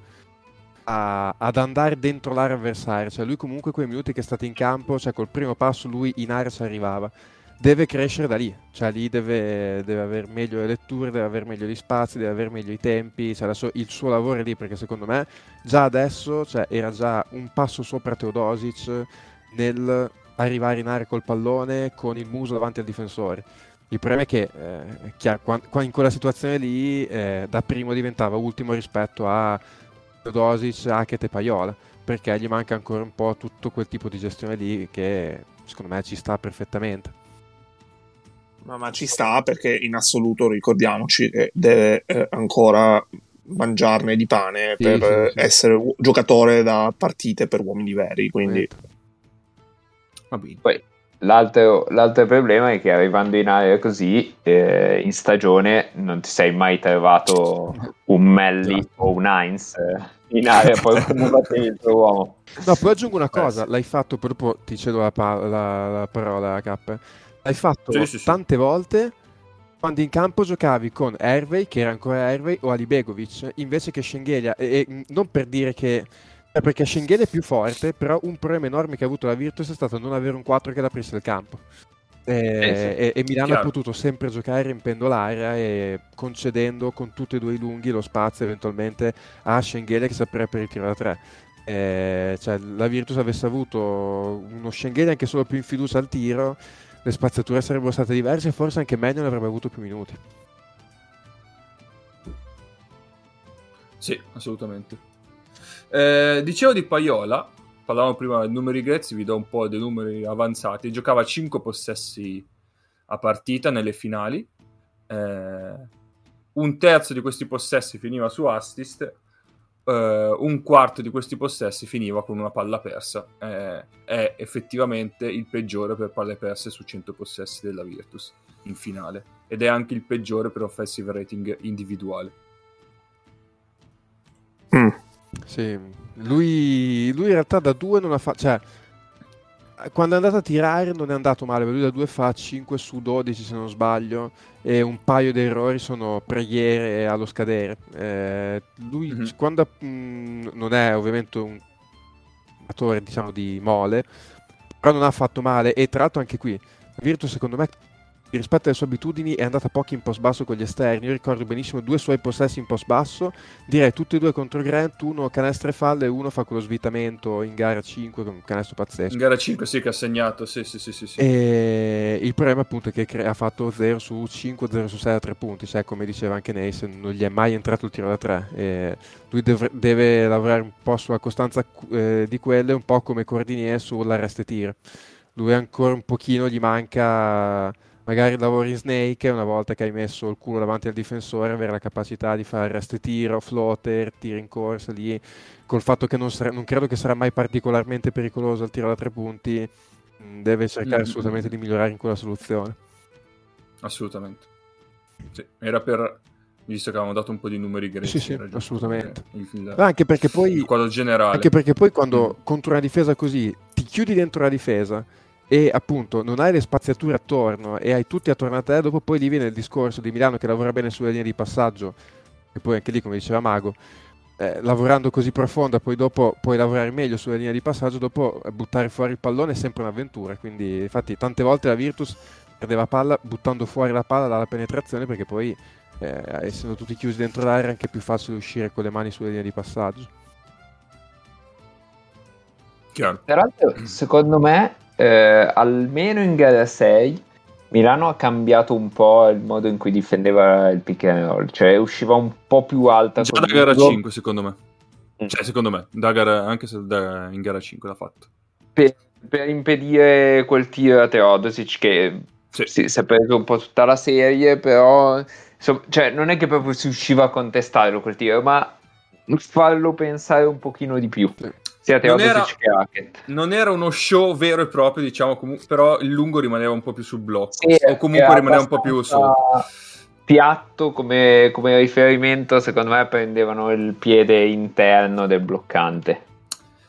a- ad andare dentro l'area avversaria, cioè lui comunque quei minuti che è stato in campo, cioè col primo passo lui in area ci arrivava, deve crescere da lì, cioè lì deve, deve avere meglio le letture, deve avere meglio gli spazi, deve avere meglio i tempi, cioè adesso il suo lavoro è lì perché secondo me già adesso cioè, era già un passo sopra Teodosic nel arrivare in area col pallone con il muso davanti al difensore. Il problema è che eh, chiaro, in quella situazione lì eh, da primo diventava ultimo rispetto a Teodosic, Hackett e Paiola perché gli manca ancora un po' tutto quel tipo di gestione lì che secondo me ci sta perfettamente. Ma, ma ci sta perché in assoluto ricordiamoci che deve eh, ancora mangiarne di pane Sì, per sì, eh, sì. essere u- giocatore da partite per uomini veri. Quindi Va bene. Poi l'altro, l'altro problema è che arrivando in area così, eh, in stagione non ti sei mai trovato un Melli Esatto. o un Heinz eh, in area, poi quando battevi il tuo uomo. No, poi aggiungo una Eh, cosa, l'hai fatto, poi dopo ti cedo la, pa- la- la parola, K. L'hai fatto Sì, sì, sì. tante volte quando in campo giocavi con Hervey, che era ancora Hervey, o Alibegovic, invece che Schengelia. E, e, non per dire che... eh, Perché Schengelia è più forte, però un problema enorme che ha avuto la Virtus è stato non avere un 4 che l'aprisse il campo. E, Eh sì. e- e Milano Chiaro. ha potuto sempre giocare riempendo l'area e concedendo con tutti e due i lunghi lo spazio eventualmente a Schengelia che saprebbe per il tiro da 3 eh, cioè la Virtus avesse avuto uno Schengelia anche solo più in fiducia al tiro, le spaziature sarebbero state diverse e forse anche Mannion avrebbe avuto più minuti. Sì, assolutamente. Eh, dicevo di Paiola, parlavamo prima dei numeri grezzi, vi do un po' dei numeri avanzati. Giocava 5 possessi a partita nelle finali. Eh, un terzo di questi possessi finiva su assist, eh, un quarto di questi possessi finiva con una palla persa. Eh, è effettivamente il peggiore per palle perse su 100 possessi della Virtus in finale ed è anche il peggiore per offensive rating individuale. Mm. Sì, lui, lui in realtà da due non ha fatto... Cioè, quando è andato a tirare non è andato male, lui da due fa 5 su 12 se non sbaglio e un paio di errori sono preghiere allo scadere. Eh, lui Mhm. quando mh, non è ovviamente un giocatore diciamo di mole, però non ha fatto male e tra l'altro anche qui Virtus secondo me rispetto alle sue abitudini è andata poco in post basso con gli esterni. Io ricordo benissimo due suoi possessi in post basso, direi tutti e due contro Grant, uno canestro e falle e uno fa quello svitamento in gara 5 con un canestro pazzesco. In gara 5 sì che ha segnato, sì sì sì sì. sì. E il problema appunto è che cre- ha fatto 0 su 5, 0 su 6 a 3 punti, cioè come diceva anche Nace, non gli è mai entrato il tiro da 3. lui devre- deve lavorare un po' sulla costanza eh, di quelle, un po' come Cordinier sull'arrest e tiro. Lui ancora un pochino gli manca magari lavori in snake una volta che hai messo il culo davanti al difensore avere la capacità di fare arrest e tiro, floater, tiro in corsa lì col fatto che non, sarà- non credo che sarà mai particolarmente pericoloso al tiro da tre punti mh, deve cercare Mm. assolutamente di migliorare in quella soluzione Assolutamente. Sì, era per... Visto che avevamo dato un po' di numeri grezzi. Sì, sì, assolutamente. Il, il- anche perché poi il quadro generale. Anche perché poi quando Mm. contro una difesa così ti chiudi dentro la difesa e appunto non hai le spaziature attorno e hai tutti attorno a te, dopo poi lì viene il discorso di Milano che lavora bene sulla linea di passaggio e poi anche lì come diceva Mago eh, lavorando così profonda poi dopo puoi lavorare meglio sulla linea di passaggio dopo buttare fuori il pallone è sempre un'avventura quindi infatti tante volte la Virtus perdeva palla buttando fuori la palla dalla penetrazione perché poi eh, essendo tutti chiusi dentro l'area è anche più facile uscire con le mani sulla linea di passaggio Chiaro. Tra l'altro, secondo me, eh, almeno in gara 6, Milano ha cambiato un po' il modo in cui difendeva il pick and roll, cioè usciva un po' più alta. Già da gara Ugo 5 secondo me. Mm. Cioè secondo me, da gara- anche se da- in gara 5 l'ha fatto. Per, per impedire quel tiro a Teodosic che Sì. si, si è preso un po' tutta la serie, però insomma, cioè, non è che proprio si usciva a contestarlo quel tiro, ma farlo pensare un pochino di più. Sia Non Teodosic era- che Hackett. Non era uno show vero e proprio, diciamo, comu- però il lungo rimaneva un po' più sul blocco. Sì, o comunque rimaneva un po' più su. Piatto come, come riferimento, secondo me prendevano il piede interno del bloccante.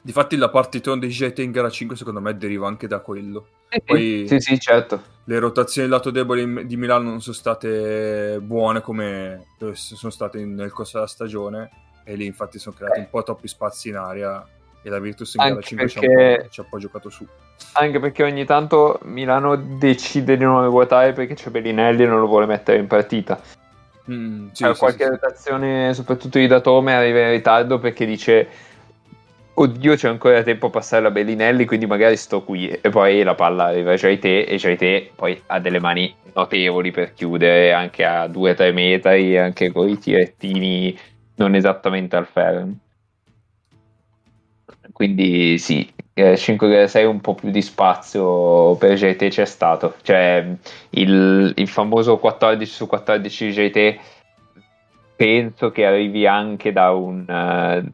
Difatti la partiton dei GT in gara 5 secondo me deriva anche da quello. Poi- Sì, sì, certo. Le rotazioni del lato debole di Milano non sono state buone come eh, sono state nel corso della stagione e lì infatti sono creati un po' troppi spazi in aria e la Virtus in gara Anche 5 ci ha, perché- ci ha poi giocato su. Anche perché ogni tanto Milano decide di non ruotare perché c'è Bellinelli e non lo vuole mettere in partita. Mm, sì, sì, qualche sì, rotazione, soprattutto di Datome, arriva in ritardo perché dice oddio c'è ancora tempo a passare la Bellinelli quindi magari sto qui e poi la palla arriva già te e già te poi ha delle mani notevoli per chiudere anche a 2-3 metri anche con i tirettini non esattamente al ferro quindi sì 5-6 un po' più di spazio per JT c'è stato cioè il, il famoso 14 su 14 JT penso che arrivi anche da un eh,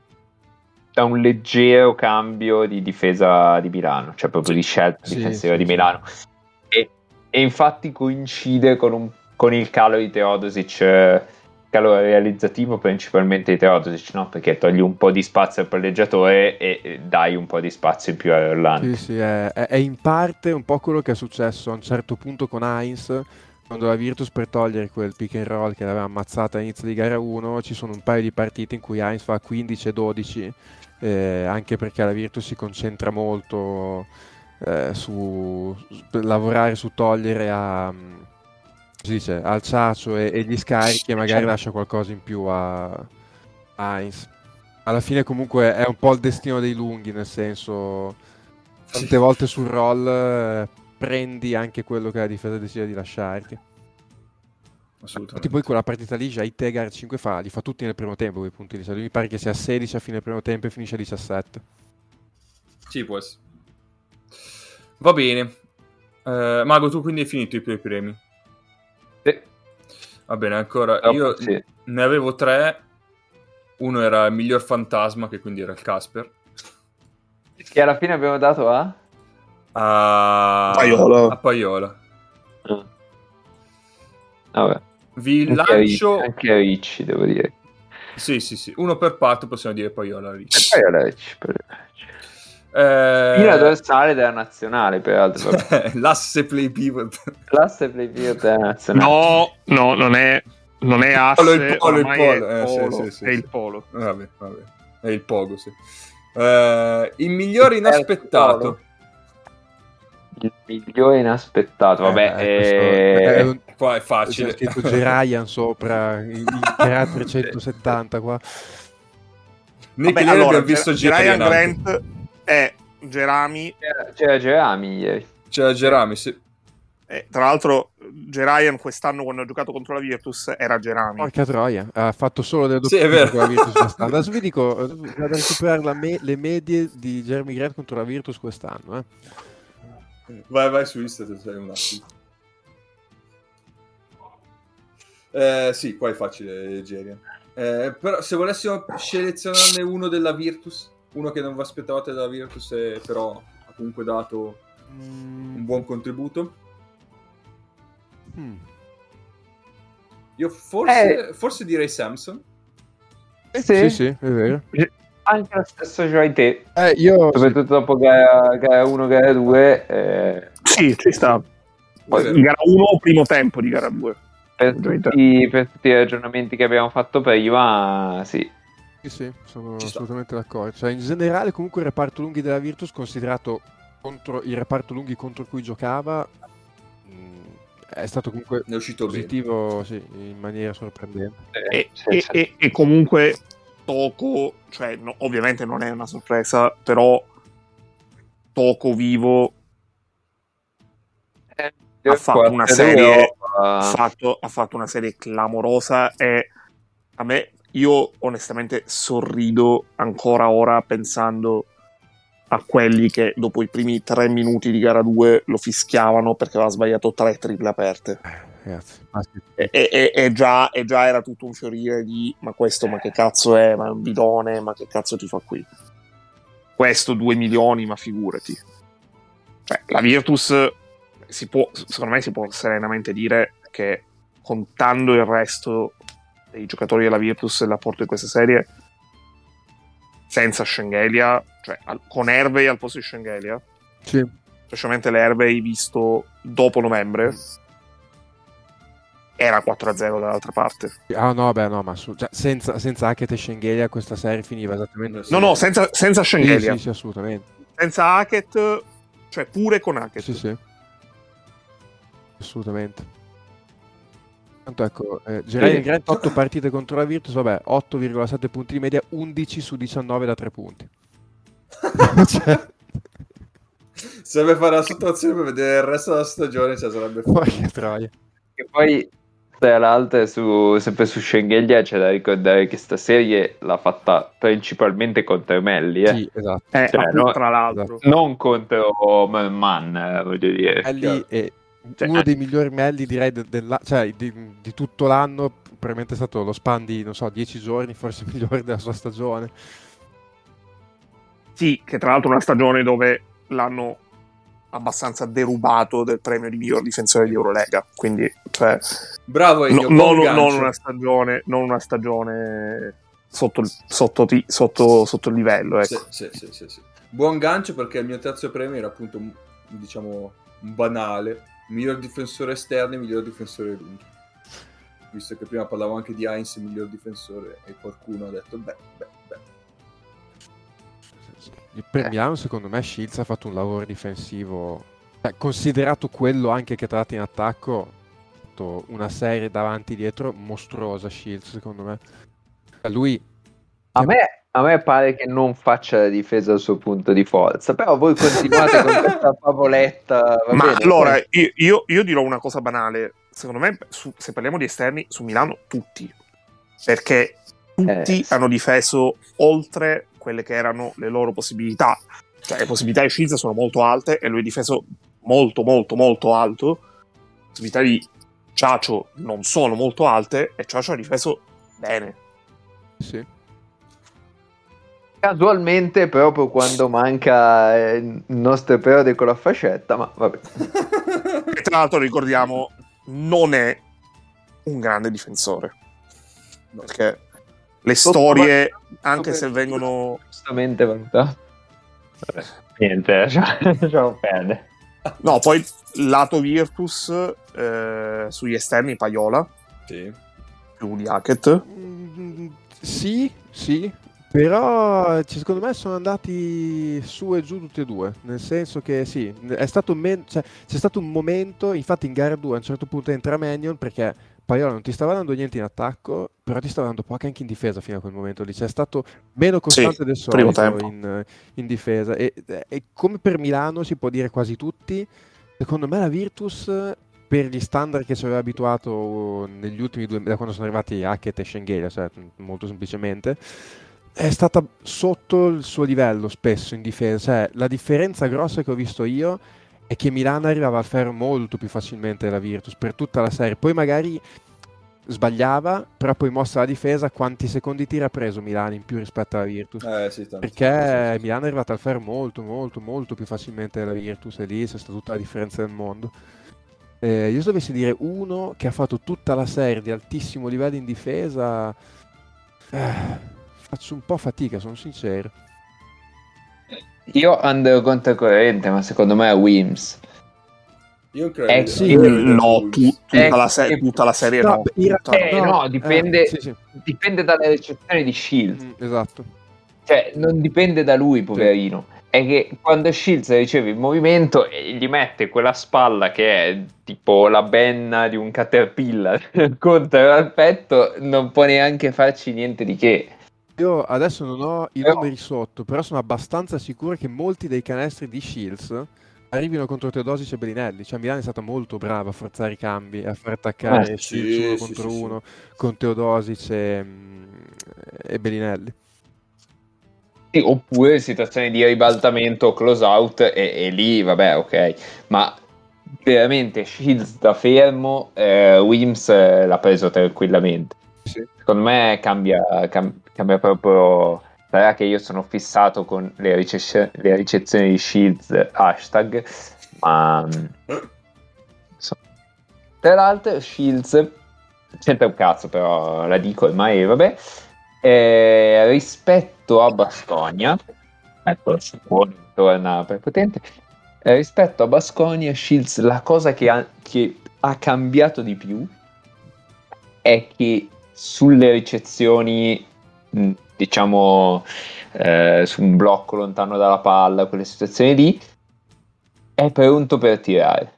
da un leggero cambio di difesa di Milano, cioè proprio di scelta Sì, difensiva sì, di. Milano. E, e infatti coincide con, un- con il calo di Teodosic, eh, calo realizzativo principalmente di Teodosic, no? perché togli un po' di spazio al palleggiatore e, dai un po' di spazio in più a Orlando. Sì, sì, è, è- in parte un po' quello che è successo a un certo punto con Heinz, quando la Virtus per togliere quel pick and roll che l'aveva ammazzata all'inizio di gara 1, ci sono un paio di partite in cui Heinz fa 15 e 12, eh, anche perché la Virtus si concentra molto eh, su, su- lavorare su togliere a, si dice, al ciacio e, e gli scarichi e magari lascia qualcosa in più a, Heinz. Alla fine comunque è un po' il destino dei lunghi, nel senso tante volte sul roll eh, prendi anche quello che la difesa decide di lasciarti. Assolutamente. poi quella partita lì già i Tegar 5 fa, li fa tutti nel primo tempo quei punti lì, cioè mi pare che sia a 16 a fine primo tempo e finisce a 17. Sì, può essere. Va bene. Eh, Mago, tu quindi hai finito i tuoi premi? Sì. Va bene, ancora. Io sì. ne avevo tre. Uno era il miglior fantasma, che quindi era il Casper. Che alla fine abbiamo dato a? A Paiola. A Paiola. Ah. Vabbè. Vi Anche a Ricci- lancio. anche a Ricci, devo dire. Sì, sì, sì. Uno per patto possiamo dire Paiola. lì. E poi a Ricci, per... Eh, Fino dorsale della nazionale, peraltro. L'asse play pivot. Classe play pivot della nazionale. No, no, non è, non è asse, Polo, il polo, il polo. è Eh, polo, sì, sì, è sì. il polo. Vabbè, vabbè. È il pogo, sì. Eh, il miglior inaspettato. Il migliore inaspettato. Vabbè, Eh, questo- eh, è un- Qua è c'è facile. scritto Gerayan sopra, il, Gerard 370 qua. Nick Vabbè, allora, abbiamo visto Ger- Ryan. Grant è Gerami. c'era, Gerami ieri. C'era Gerami, sì. eh, tra l'altro, Gerayan quest'anno quando ha giocato contro la Virtus era Gerami. Porca troia, ha fatto solo delle Sì, è doppie vero. con la Virtus quest'anno. Adesso vi dico, vado a recuperare la me- le medie di Jeremy Grant contro la Virtus quest'anno. Eh. Vai, vai su Insta, sei un attimo. Eh, sì, qua è facile, Gerian. Eh, però se volessimo selezionarne uno della Virtus, uno che non vi aspettavate dalla Virtus, e però ha comunque dato un buon contributo, Hmm. io forse, forse direi Samson. Eh, Sì, sì, è vero. Anche lo stesso Joy te. Eh, io Soprattutto dopo gara, gara 1, gara 2. eh, Sì, ci sta. Poi- Gara 1, primo tempo di gara 2. per, tutti, per tutti i ragionamenti che abbiamo fatto prima, sì. Sì, sì, sono Ci sta. assolutamente d'accordo. Cioè, in generale, comunque, il reparto lunghi della Virtus, considerato contro il reparto lunghi contro cui giocava, mh, è stato comunque Ne è uscito positivo sì, in maniera sorprendente. E, Sì, e- sì. e- e comunque Toco, cioè no- ovviamente non è una sorpresa, però Toco vivo ha fatto una serie- ha Ah. fatto, ha fatto una serie clamorosa e a me io onestamente sorrido ancora ora pensando a quelli che dopo i primi tre minuti di gara 2 lo fischiavano perché aveva sbagliato tre triple aperte. Ragazzi, basta. e, e- e- e già, e già era tutto un fiorire di ma questo ma che cazzo è? Ma è un bidone? Ma che cazzo ti fa qui? Questo 2 milioni ma figurati. Cioè, la Virtus si può, secondo me si può serenamente dire che contando il resto dei giocatori della Virtus e l'apporto di questa serie senza Schengelia cioè al- con Hervey al posto di Schengelia Sì. specialmente l'Hervey visto dopo novembre era 4-0 dall'altra parte Ah no, beh, no, ma su- cioè, senza, senza Hackett e Schengelia questa serie finiva esattamente. Sì. no no senza, senza Sì, Schengelia sì, sì, assolutamente. senza Hackett cioè pure con Hackett Sì, sì. Assolutamente. Tanto ecco, eh, Gerard. Grant 8 partite contro la Virtus, vabbè, 8,7 punti di media, 11 su 19 da 3 punti. cioè, Serve fare la situazione per vedere il resto della stagione, cioè sarebbe porca troia. E poi tra l'altro su, sempre su Schengelia c'è da ricordare che sta serie l'ha fatta principalmente contro Melli, eh. Sì, esatto. Eh, Cioè, appunto, no- tra l'altro non contro Man, eh, voglio dire. Melli è Cioè, uno dei migliori Melli direi de- della- cioè, di, di tutto l'anno, probabilmente è stato lo span di, non so, 10 giorni, forse il migliore della sua stagione. Sì, che tra l'altro è una stagione dove l'hanno abbastanza derubato del premio di miglior difensore di Eurolega. Quindi, cioè, Bravo, no- Elio, non, buon non gancio. una stagione, non una stagione sotto, il- sotto, sotto- sotto il livello. Ecco. Sì, sì, sì, sì, sì. Buon gancio perché il mio terzo premio era appunto, un- diciamo, un banale. Miglior difensore esterno e miglior difensore lunghi. Visto che prima parlavo anche di Heinz, miglior difensore, e qualcuno ha detto, beh, beh, beh. Per Milano, secondo me, Shields ha fatto un lavoro difensivo, cioè, considerato quello anche che tratta in attacco, ha fatto una serie davanti e dietro mostruosa. Shields, secondo me. Cioè, Lui A me, a me pare che non faccia la difesa il suo punto di forza, però voi continuate con questa favoletta. Ma bene, allora, ok. io, io- io dirò una cosa banale. Secondo me, su- se parliamo di esterni, su Milano tutti. Perché tutti Eh. hanno difeso oltre quelle che erano le loro possibilità. Cioè, le possibilità di Shields sono molto alte e lui ha difeso molto, molto, molto alto. Le possibilità di Ciacio non sono molto alte e Ciacio ha difeso bene. sì. Casualmente, proprio quando manca eh, il nostro periodo con la fascetta, ma vabbè. E tra l'altro, ricordiamo, non è un grande difensore. No. Perché le storie, anche se vengono giustamente valutato. Vabbè, niente, lasciamo perdere. No, poi lato Virtus eh, sugli esterni Paiola Sì. più di Hackett. Mm, sì, sì. Però cioè, secondo me sono andati su e giù tutti e due. Nel senso che sì, è stato men- cioè, c'è stato un momento, infatti in gara 2 a un certo punto entra Mannion perché Paiola non ti stava dando niente in attacco, però ti stava dando poco anche in difesa fino a quel momento lì. Cioè, è stato meno costante del primo solito in, in difesa. E, e come per Milano si può dire quasi tutti, secondo me la Virtus per gli standard che ci aveva abituato negli ultimi due da quando sono arrivati Hackett e Schengelia, cioè molto semplicemente, è stata sotto il suo livello spesso in difesa. Cioè, la differenza grossa che ho visto io è che Milano arrivava al ferro molto più facilmente della Virtus per tutta la serie. Poi magari sbagliava, però poi mossa la difesa. Quanti secondi tira ha preso Milano in più rispetto alla Virtus? Eh, sì, tanto. Perché Sì, sì, Milano è arrivata al ferro molto, molto, molto più facilmente della Virtus e lì c'è stata tutta la differenza del mondo. Eh, io se dovessi dire uno che ha fatto tutta la serie di altissimo livello in difesa, eh, faccio un po' fatica, sono sincero. Io andrò controcorrente, ma secondo me è Wims. Io credo. Di- sì, no, tu- tutta, Eh, la se- tutta la serie no, no. Tutta- Eh, no, dipende- eh, sì, sì. Dipende dalle ricezioni di Shield. Mm, esatto. Cioè, non dipende da lui, poverino. È che quando Shields riceve il movimento e gli mette quella spalla che è tipo la benna di un caterpillar contro al petto, non può neanche farci niente di che. Io adesso non ho i Però- numeri sotto, però sono abbastanza sicuro che molti dei canestri di Shields arrivino contro Teodosic e Bellinelli. Cioè Milano è stata molto brava a forzare i cambi, a far attaccare Eh, Shields sì, uno sì, contro sì, sì. uno con Teodosic e, mm, e Bellinelli. Sì, oppure situazioni di ribaltamento close out e, e lì, vabbè, ok. Ma veramente Shields da fermo, eh, Wims eh, l'ha preso tranquillamente. Sì. Secondo me cambia, cam- cambia proprio. Sarà che io sono fissato con le, ricesce- le ricezioni di Shields hashtag, ma mm, insomma. tra l'altro Shields c'entra un cazzo, però la dico ormai, vabbè. Eh, rispetto a Basconia, ecco, buono, torna prepotente. Eh, rispetto a Basconia, Shields, la cosa che ha, che ha cambiato di più è che sulle ricezioni, diciamo, eh, su un blocco lontano dalla palla, quelle situazioni lì, è pronto per tirare.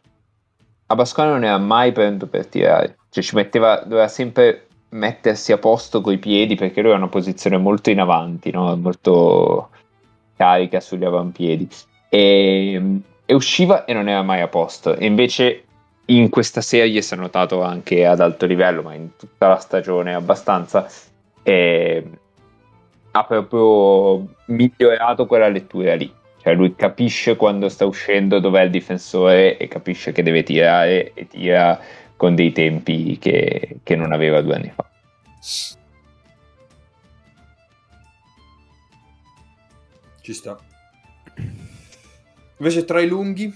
A Basconia non era mai pronto per tirare, cioè ci metteva, doveva sempre mettersi a posto coi piedi perché lui ha una posizione molto in avanti, no? molto carica sugli avampiedi e, e usciva e non era mai a posto e invece in questa serie si è notato anche ad alto livello ma in tutta la stagione abbastanza e ha proprio migliorato quella lettura lì cioè lui capisce quando sta uscendo dov'è il difensore e capisce che deve tirare e tira con dei tempi che, che non aveva due anni fa. Ci sta. Invece tra i lunghi,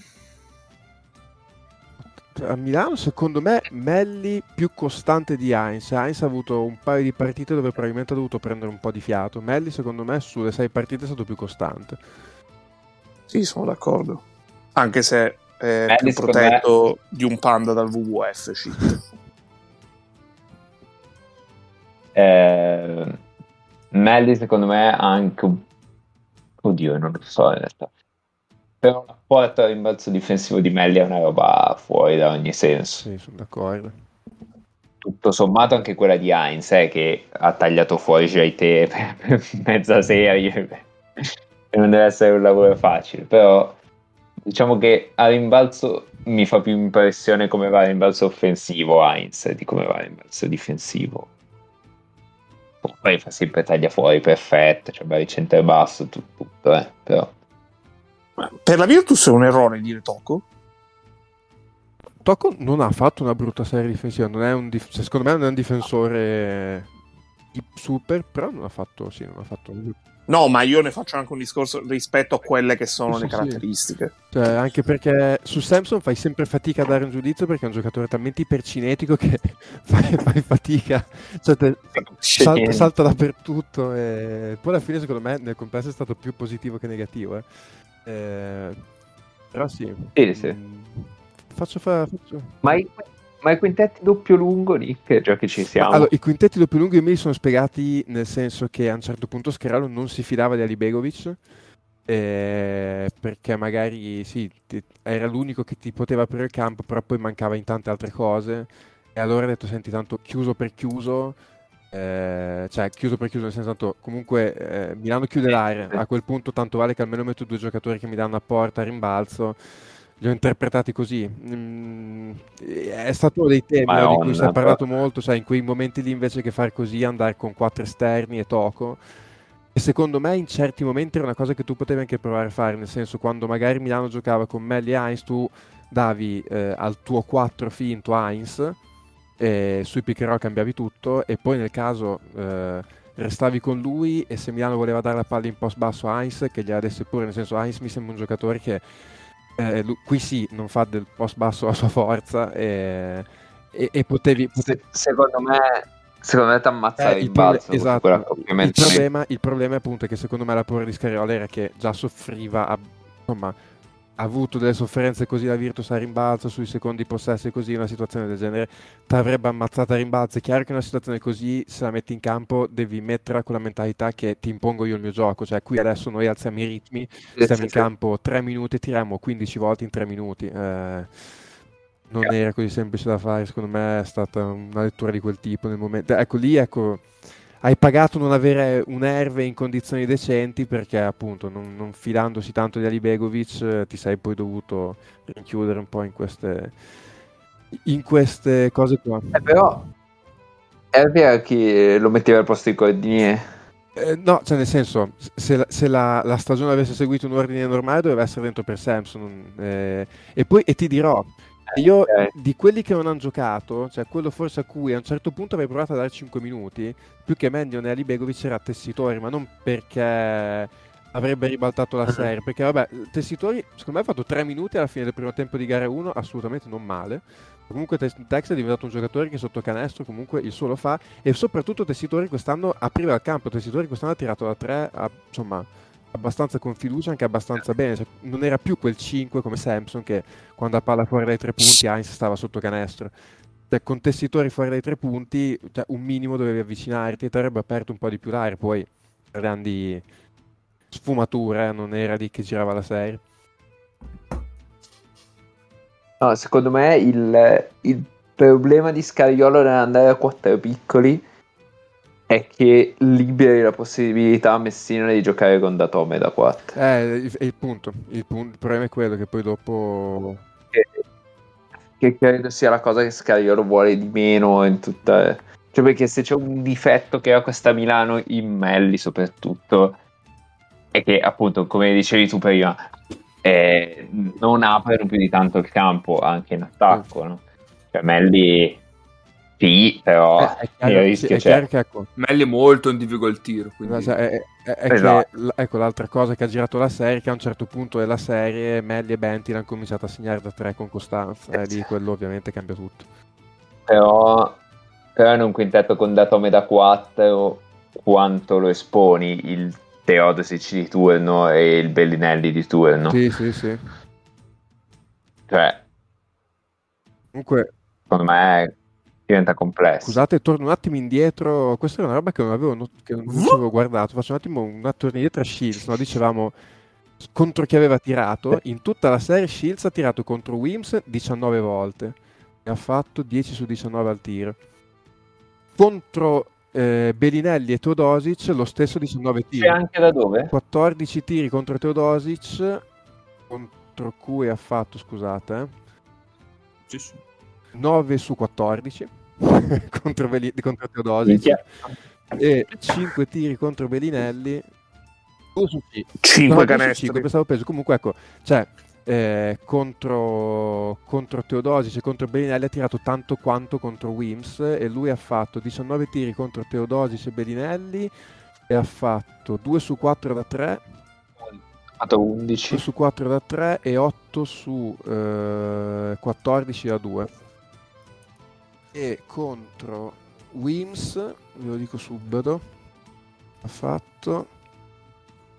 A Milano, secondo me, Melli più costante di Heinz. Heinz ha avuto un paio di partite dove probabilmente ha dovuto prendere un po' di fiato. Melli, secondo me, sulle sei partite è stato più costante. Sì, sono d'accordo. Anche se è Melli, più protetto di un panda dal WWF. Eh, Melli secondo me ha anche un... Oddio, non lo so in realtà. Però la porta al rimbalzo difensivo di Melli è una roba fuori da ogni senso. Sì, sono d'accordo. Tutto sommato anche quella di Heinz eh, che ha tagliato fuori JT per, per mezza serie. e non deve essere un lavoro facile, però diciamo che a rimbalzo mi fa più impressione come va a rimbalzo offensivo Heinz di come va a rimbalzo difensivo. Poi fa sempre taglia fuori perfetto, cioè bel centro basso, tutto, tutto eh, però. Per la Virtus è un errore dire Tocco? Tocco non ha fatto una brutta serie difensiva, non è un dif- cioè, secondo me non è un difensore super, però non ha fatto, sì, non ha fatto No, ma io ne faccio anche un discorso rispetto a quelle che sono Sì, le sì, caratteristiche. Cioè, anche perché su Samson fai sempre fatica a dare un giudizio perché è un giocatore talmente ipercinetico che fai, fai fatica, cioè, te- salta, salta dappertutto e poi alla fine secondo me nel complesso è stato più positivo che negativo. eh. Eh, però sì. Sì, sì. Mm, faccio fa- faccio- Ma i, ma i quintetti doppio lungo, Nick, già che ci siamo. Allora, i quintetti doppio lunghi me li sono spiegati nel senso che a un certo punto Scheralo non si fidava di Ali Begovic eh, perché magari sì, ti- era l'unico che ti poteva aprire il campo, però poi mancava in tante altre cose. E allora ha detto: Senti, tanto chiuso per chiuso, eh, cioè chiuso per chiuso, nel senso tanto comunque eh, Milano chiude l'area. A quel punto, tanto vale che almeno metto due giocatori che mi danno a porta a rimbalzo. Li ho interpretati così. Mm, è stato uno dei temi no, di cui si è parlato molto, sai, in quei momenti lì invece che fare così, andare con quattro esterni e Toco. E secondo me in certi momenti era una cosa che tu potevi anche provare a fare, nel senso quando magari Milano giocava con Melli e Heinz, tu davi eh, al tuo 4 finto Heinz, e sui pick and roll cambiavi tutto e poi nel caso eh, restavi con lui e se Milano voleva dare la palla in post basso a Heinz, che gliela desse pure, nel senso Heinz mi sembra un giocatore che eh, lu- qui sì, non fa del post basso la sua forza e, e- e potevi... pote- Se- secondo me, secondo me ti ammazza eh, il proble- balzo esatto. il, problema, il problema è appunto che secondo me la paura di Scariolo era che già soffriva, ha, insomma, ha avuto delle sofferenze così la Virtus a rimbalzo sui secondi possessi così, una situazione del genere ti avrebbe ammazzata a rimbalzo. È chiaro che una situazione così, se la metti in campo, devi metterla con la mentalità che ti impongo io il mio gioco. Cioè, qui adesso noi alziamo i ritmi, stiamo in campo 3 minuti e tiriamo 15 volte in 3 minuti. Eh, non era così semplice da fare, secondo me è stata una lettura di quel tipo nel momento. Ecco lì, ecco, hai pagato non avere un Erve in condizioni decenti perché appunto non, non fidandosi tanto di Ali Begovic eh, ti sei poi dovuto rinchiudere un po' in queste, in queste cose qua. Eh, però è vero che lo metteva al posto di Cordinier. Eh, no, cioè nel senso, se, la, se la- la stagione avesse seguito un ordine normale doveva essere dentro per Samson. eh, e poi e ti dirò, io ok. di quelli che non hanno giocato, cioè quello forse a cui a un certo punto avrei provato a dare 5 minuti, più che Mendion e Ali Begovic era Tessitori, ma non perché avrebbe ribaltato la serie, perché vabbè, Tessitori secondo me ha fatto 3 minuti alla fine del primo tempo di gara 1, assolutamente non male. Comunque Tex è diventato un giocatore che sotto canestro comunque il suo lo fa e soprattutto Tessitori quest'anno apriva il campo, Tessitori quest'anno ha tirato da 3, insomma abbastanza con fiducia, anche abbastanza bene, cioè, non era più quel 5 come Samson che quando la palla fuori dai tre punti Heinz stava sotto canestro. Cioè, con Tessitori fuori dai tre punti, cioè, un minimo dovevi avvicinarti e ti avrebbe aperto un po' di più l'aria, poi grandi sfumature, eh, non era lì che girava la serie. No, secondo me il, il problema di Scariolo nell'andare a quattro piccoli è che liberi la possibilità a Messina di giocare con Datome da 4. Eh, il, il punto, il punto, il problema è quello che poi dopo... Che, che credo sia la cosa che Scariolo vuole di meno in tutta... Cioè perché se c'è un difetto che ha questa Milano in Melli soprattutto è che appunto come dicevi tu prima eh, non aprono più di tanto il campo anche in attacco no? cioè Melli Sì, però Eh, è il chiaro, sì, rischio è c'è. chiaro che ecco, Meglio molto in difficoltà il tiro. Quindi... Cioè, è, è- è Esatto. che, ecco, l'altra cosa che ha girato la serie, che a un certo punto della serie Melli e Bentil hanno cominciato a segnare da tre con costanza, e lì quello ovviamente cambia tutto. Però, però in un quintetto con Datome da 4 quanto lo esponi il Teodosic di turno e il Bellinelli di turno? Sì, sì, sì. Cioè, Comunque, secondo me diventa complesso. scusate, torno un attimo indietro. Questa è una roba che non avevo, not- che non avevo guardato. Faccio un attimo un attorno indietro a Shields, no? Dicevamo contro chi aveva tirato. In tutta la serie Shields ha tirato contro Wims 19 volte. E ha fatto 10 su 19 al tiro. Contro eh, Bellinelli e Teodosic lo stesso 19 tiri. E anche da dove? 14 tiri contro Teodosic, contro cui ha fatto, scusate, eh, Sì, sì. 9 su 14 contro, Beli- contro Teodosic e 5 tiri contro Bellinelli. 2 su 5. 5 canestri. pensavo peso. Comunque, ecco, cioè, eh, contro, contro Teodosic e contro Bellinelli ha tirato tanto quanto contro Wims e lui ha fatto 19 tiri contro Teodosic e Bellinelli e ha fatto 2 su 4 da 3 Ha fatto 2 11. su 4 da 3 e 8 su eh, 14 da 2. E contro Wims, ve lo dico subito, ha fatto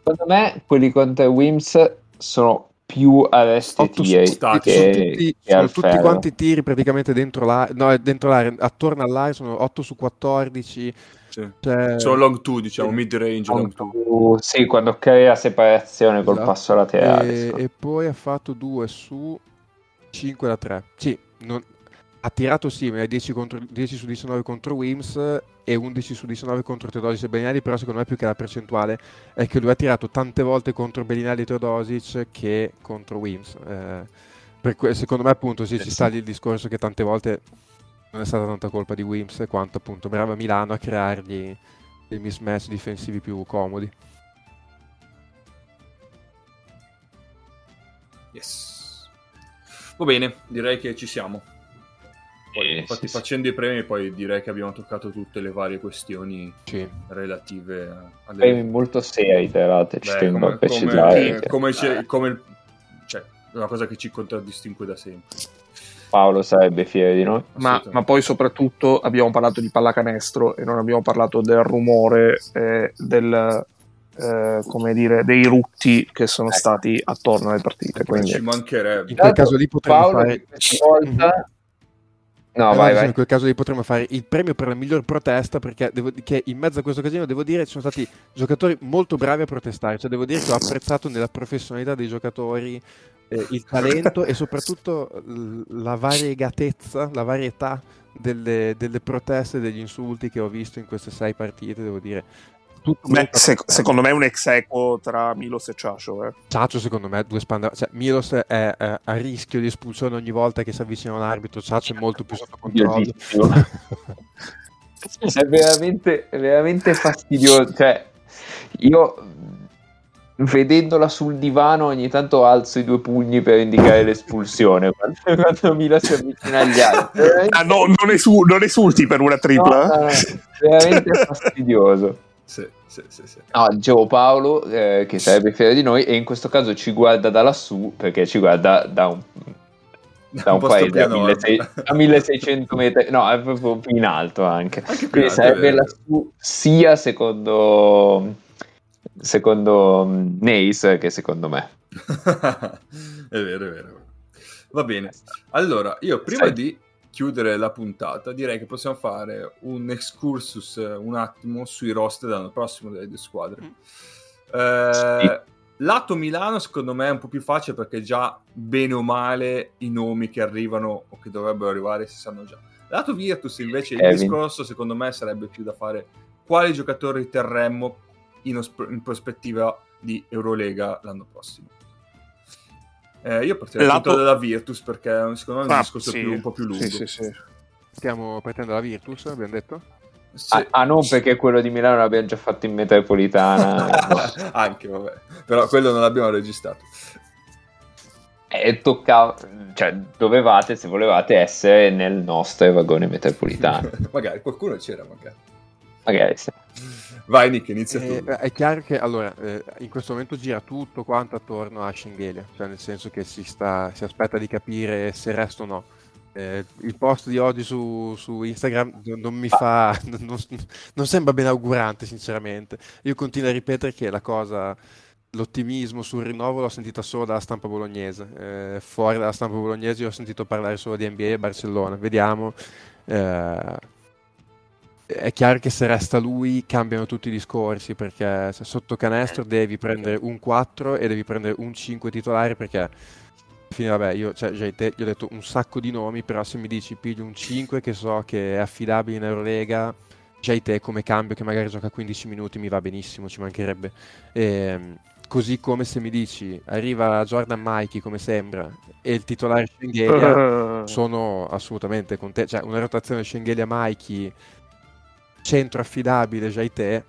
Secondo me quelli contro Wims sono più arresti 8 su tiri stati. sono che, tutti, che sono tutti quanti i tiri praticamente dentro l'area, no, dentro l'area, attorno all'area sono 8 su 14. Sì. Cioè, Sono long 2, diciamo, sì. mid range long 2. Quando- Sì, quando crea separazione col Esatto. passo laterale. e, e poi ha fatto 2 su 5 da 3. Sì, non- ha tirato simile 10, contro, 10 su 19 contro Wims e 11 su 19 contro Teodosic e Bellinelli, però secondo me più che la percentuale è che lui ha tirato tante volte contro Bellinelli e Teodosic che contro Wims. Eh, per que- secondo me appunto sì, Eh ci sta lì il discorso che tante volte non è stata tanta colpa di Wims quanto appunto brava Milano a creargli dei mismatch difensivi più comodi. Yes. Va bene, direi che ci siamo. Poi, Eh, infatti, sì, sì. facendo i premi, poi direi che abbiamo toccato tutte le varie questioni Sì. relative a- alle. Premi molto seri, tra l'altro, ci Beh, tengo come, a precisare. come, come c'è- come cioè, è una cosa che ci contraddistingue da sempre. Paolo sarebbe fiero di noi. Ma, ma poi soprattutto abbiamo parlato di pallacanestro e non abbiamo parlato del rumore eh, del, eh, come dire, dei rutti che sono Ecco. stati attorno alle partite. Quindi ci mancherebbe. In quel caso lì potremmo Paolo fare- questa volta... No, Eh, vai, adesso vai. In quel caso lì potremmo fare il premio per la miglior protesta perché devo- che in mezzo a questo casino devo dire ci sono stati giocatori molto bravi a protestare, cioè devo dire che ho apprezzato nella professionalità dei giocatori eh, il talento e soprattutto la variegatezza, la varietà delle, delle proteste e degli insulti che ho visto in queste sei partite, devo dire. Tutto Beh, se- secondo me è un ex equo tra Milos e Ciacio. Eh. Ciaccio secondo me due spanda cioè Milos è, è a rischio di espulsione ogni volta che si avvicina a un arbitro Ciaccio è molto più sotto controllo è veramente, è veramente fastidioso. Cioè, io vedendola sul divano ogni tanto alzo i due pugni per indicare l'espulsione quando, quando Mila si avvicina agli altri. Veramente- Ah, no, non, esu- non esulti per una no, tripla? no, no, veramente fastidioso. Sì, sì, sì, sì. No, dicevo Paolo, eh, che sarebbe fiero di noi, e in questo caso ci guarda da lassù perché ci guarda da un, da un, posto paese a a, nord. 1600 a 1600 metri, no, è proprio più in alto anche. Anche Quindi alto, sarebbe lassù sia secondo, secondo mm, Nace che secondo me. è vero, è vero. Va bene. Allora, io prima Sai- di chiudere la puntata, direi che possiamo fare un excursus eh, un attimo sui roster dell'anno prossimo delle due squadre. Eh, Sì. Lato Milano, secondo me, è un po' più facile perché già bene o male i nomi che arrivano o che dovrebbero arrivare si sanno già. Lato Virtus, invece, il Kevin. discorso, secondo me, sarebbe più da fare quali giocatori terremmo in, os- in prospettiva di Eurolega l'anno prossimo. Eh, io partirei Lato- appunto dalla Virtus perché secondo me è un Ah, discorso sì. più- un po' più lungo. Sì, sì, sì. stiamo partendo dalla Virtus abbiamo detto Sì. Ah, ah, non perché quello di Milano l'abbiamo già fatto in metropolitana. no. Anche, vabbè. Però quello non l'abbiamo registrato. E toccava, cioè dovevate, se volevate, essere nel nostro vagone metropolitano. magari qualcuno c'era, magari. Magari sì. Vai Nick, inizia Eh, tu. è chiaro che allora, eh, in questo momento gira tutto quanto attorno a Schengelia, cioè nel senso che si, sta, si aspetta di capire se resta o no. Eh, il post di oggi su, su Instagram non, non mi fa, non, non sembra ben augurante sinceramente. Io continuo a ripetere che la cosa, l'ottimismo sul rinnovo l'ho sentita solo dalla stampa bolognese, Eh, fuori dalla stampa bolognese io ho sentito parlare solo di NBA e Barcellona, vediamo. Eh, è chiaro che se resta lui cambiano tutti i discorsi perché sotto canestro devi prendere un 4 e devi prendere un 5 titolare perché fine vabbè io cioè, già te, gli ho detto un sacco di nomi però se mi dici piglio un 5 che so che è affidabile in Eurolega già te come cambio che magari gioca 15 minuti mi va benissimo ci mancherebbe Ehm, così come se mi dici arriva Jordan Mikey come sembra e il titolare Schengelia sono assolutamente contento. Cioè, una rotazione Schengelia Mikey centro affidabile già te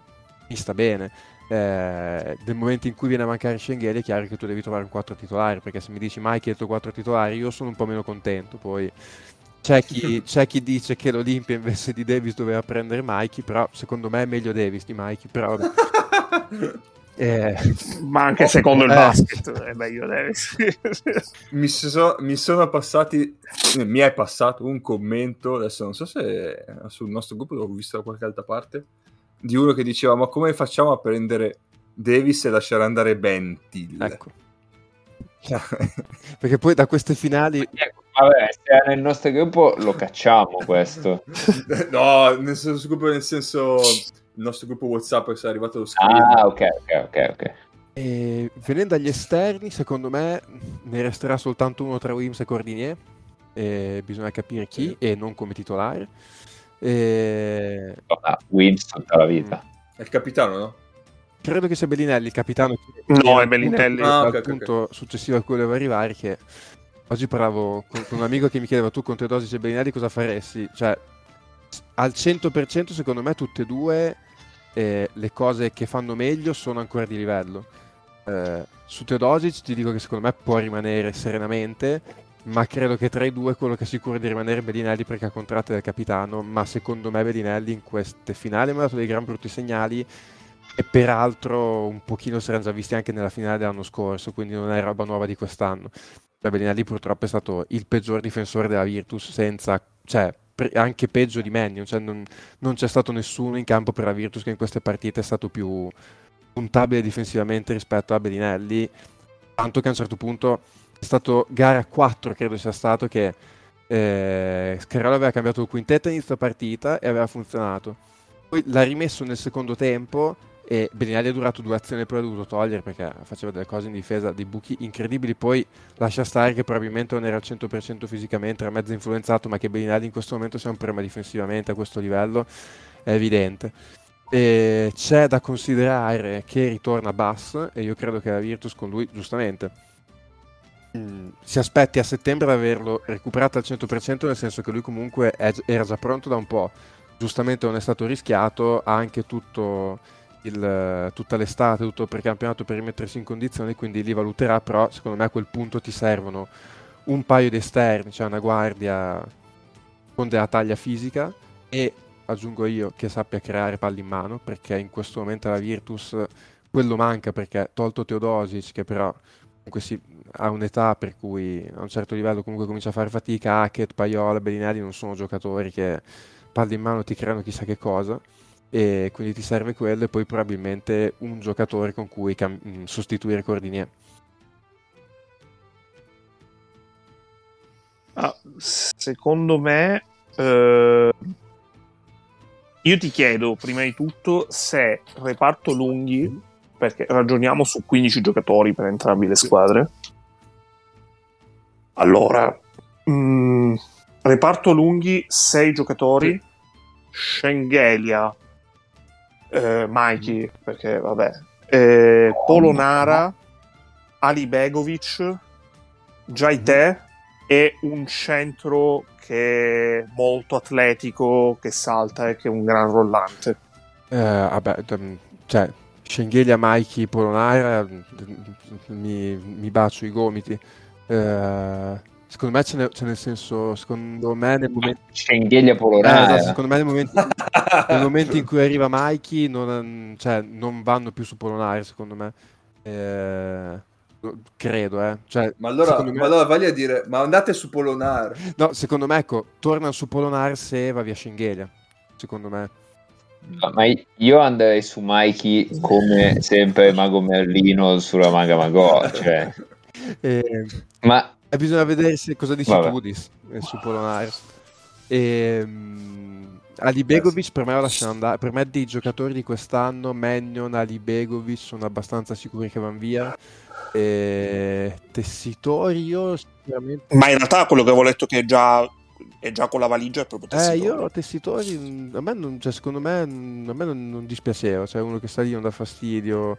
mi sta bene. Eh, nel momento in cui viene a mancare Schengelia è chiaro che tu devi trovare un 4 titolare perché se mi dici il tuo 4 titolare io sono un po' meno contento poi c'è chi, c'è chi dice che l'Olimpia invece di Davis doveva prendere Mikey però secondo me è meglio Davis di Mikey però eh, Ma anche secondo il Eh. basket è meglio Davis. mi, so- mi sono passati, mi è passato un commento, adesso non so se è sul nostro gruppo, l'ho visto da qualche altra parte, di uno che diceva ma come facciamo a prendere Davis e lasciare andare Bentil? ecco perché poi da queste finali Vabbè, se è nel nostro gruppo lo cacciamo questo. no, nel senso, nel senso il nostro gruppo WhatsApp è arrivato lo screen. Ah, ok, ok, ok, ok. E venendo agli esterni, secondo me ne resterà soltanto uno tra Wims e Cordinier. E bisogna capire chi Sì. e non come titolare. E Ah, Wins tutta la vita. È il capitano, no? Credo che sia Bellinelli il capitano. che- No, è Bellinelli. punto- Ah, al ok, ok, punto successivo a cui volevo arrivare. Che oggi parlavo con, con un amico che mi chiedeva: tu con Teodosic e Bellinelli cosa faresti? Cioè, al 100% secondo me tutte e due eh, le cose che fanno meglio sono ancora di livello. Eh, su Teodosic ti dico che secondo me può rimanere serenamente, ma credo che tra i due quello che è sicuro di rimanere è Bellinelli perché ha contratto del capitano, ma secondo me Bellinelli in queste finali mi ha dato dei gran brutti segnali e peraltro un pochino si erano già visti anche nella finale dell'anno scorso, quindi non è roba nuova di quest'anno. Cioè, Bellinelli purtroppo è stato il peggior difensore della Virtus senza... cioè pre- anche peggio di Mannion, cioè non, non c'è stato nessuno in campo per la Virtus che in queste partite è stato più puntabile difensivamente rispetto a Bellinelli, tanto che a un certo punto è stato gara 4 credo sia stato che eh, Scarello aveva cambiato il quintetto inizio partita e aveva funzionato poi l'ha rimesso nel secondo tempo e Bellinelli ha durato due azioni poi l'ha dovuto togliere perché faceva delle cose in difesa, dei buchi incredibili. Poi lascia stare che probabilmente non era al 100% fisicamente, era mezzo influenzato ma che Bellinelli in questo momento sia un problema difensivamente a questo livello è evidente. E c'è da considerare che ritorna Bass e io credo che la Virtus con lui giustamente mm, si aspetti a settembre di averlo recuperato al 100% nel senso che lui comunque è- era già pronto da un po' giustamente non è stato rischiato ha anche tutto il- tutta l'estate tutto il precampionato per rimettersi in condizioni quindi li valuterà però secondo me a quel punto ti servono un paio di esterni cioè una guardia con della taglia fisica e aggiungo io che sappia creare palli in mano perché in questo momento la Virtus quello manca perché tolto Teodosic che però comunque si, ha un'età per cui a un certo livello comunque comincia a fare fatica Hackett, Paiola, Bellinelli non sono giocatori che palli in mano ti creano chissà che cosa e quindi ti serve quello e poi probabilmente un giocatore con cui cam- mh, sostituire Cordinier Ah, secondo me, eh, io ti chiedo prima di tutto se reparto lunghi, perché ragioniamo su 15 giocatori per entrambe le squadre. Allora, mm, reparto lunghi 6 giocatori, Schengelia, eh, Mikey, perché vabbè, eh, Polonara, Ali Begovic, Jaite e un centro che è molto atletico, che salta e che è un gran rollante. Eh, vabbè, cioè, Schengelia, Mikey, Polonara, mi, mi bacio i gomiti. Eh, secondo me c'è nel, c'è nel senso, secondo me nel momento... Schengelia Eh, Polonara. esatto, secondo me nel momento, nel momento in cui arriva Mikey non, cioè, non vanno più su Polonare, secondo me. Eh, credo, eh. Cioè, Ma allora, me- ma allora vagli a dire, ma andate su Polonar. No, secondo me, ecco, tornano su Polonare se va via Schengelia. Secondo me. No, Ma io andrei su Mikey come sempre Mago Merlino sulla Maga Magò. Cioè. Eh, Ma e bisogna vedere se, cosa dici Vabbè. tu Dis, eh, su Polonare. Ehm, Ali Begovic per me lo lasciano andare. Per me dei giocatori di quest'anno, Mannion, Ali Begovic sono abbastanza sicuri che vanno via. E Tessitori io sicuramente... Ma in realtà quello che avevo letto che è già, è già con la valigia è proprio Eh, Tessitori. io Tessitori, mh, a me non, cioè, secondo me, mh, a me non, non dispiaceva, cioè uno che sta lì non dà fastidio,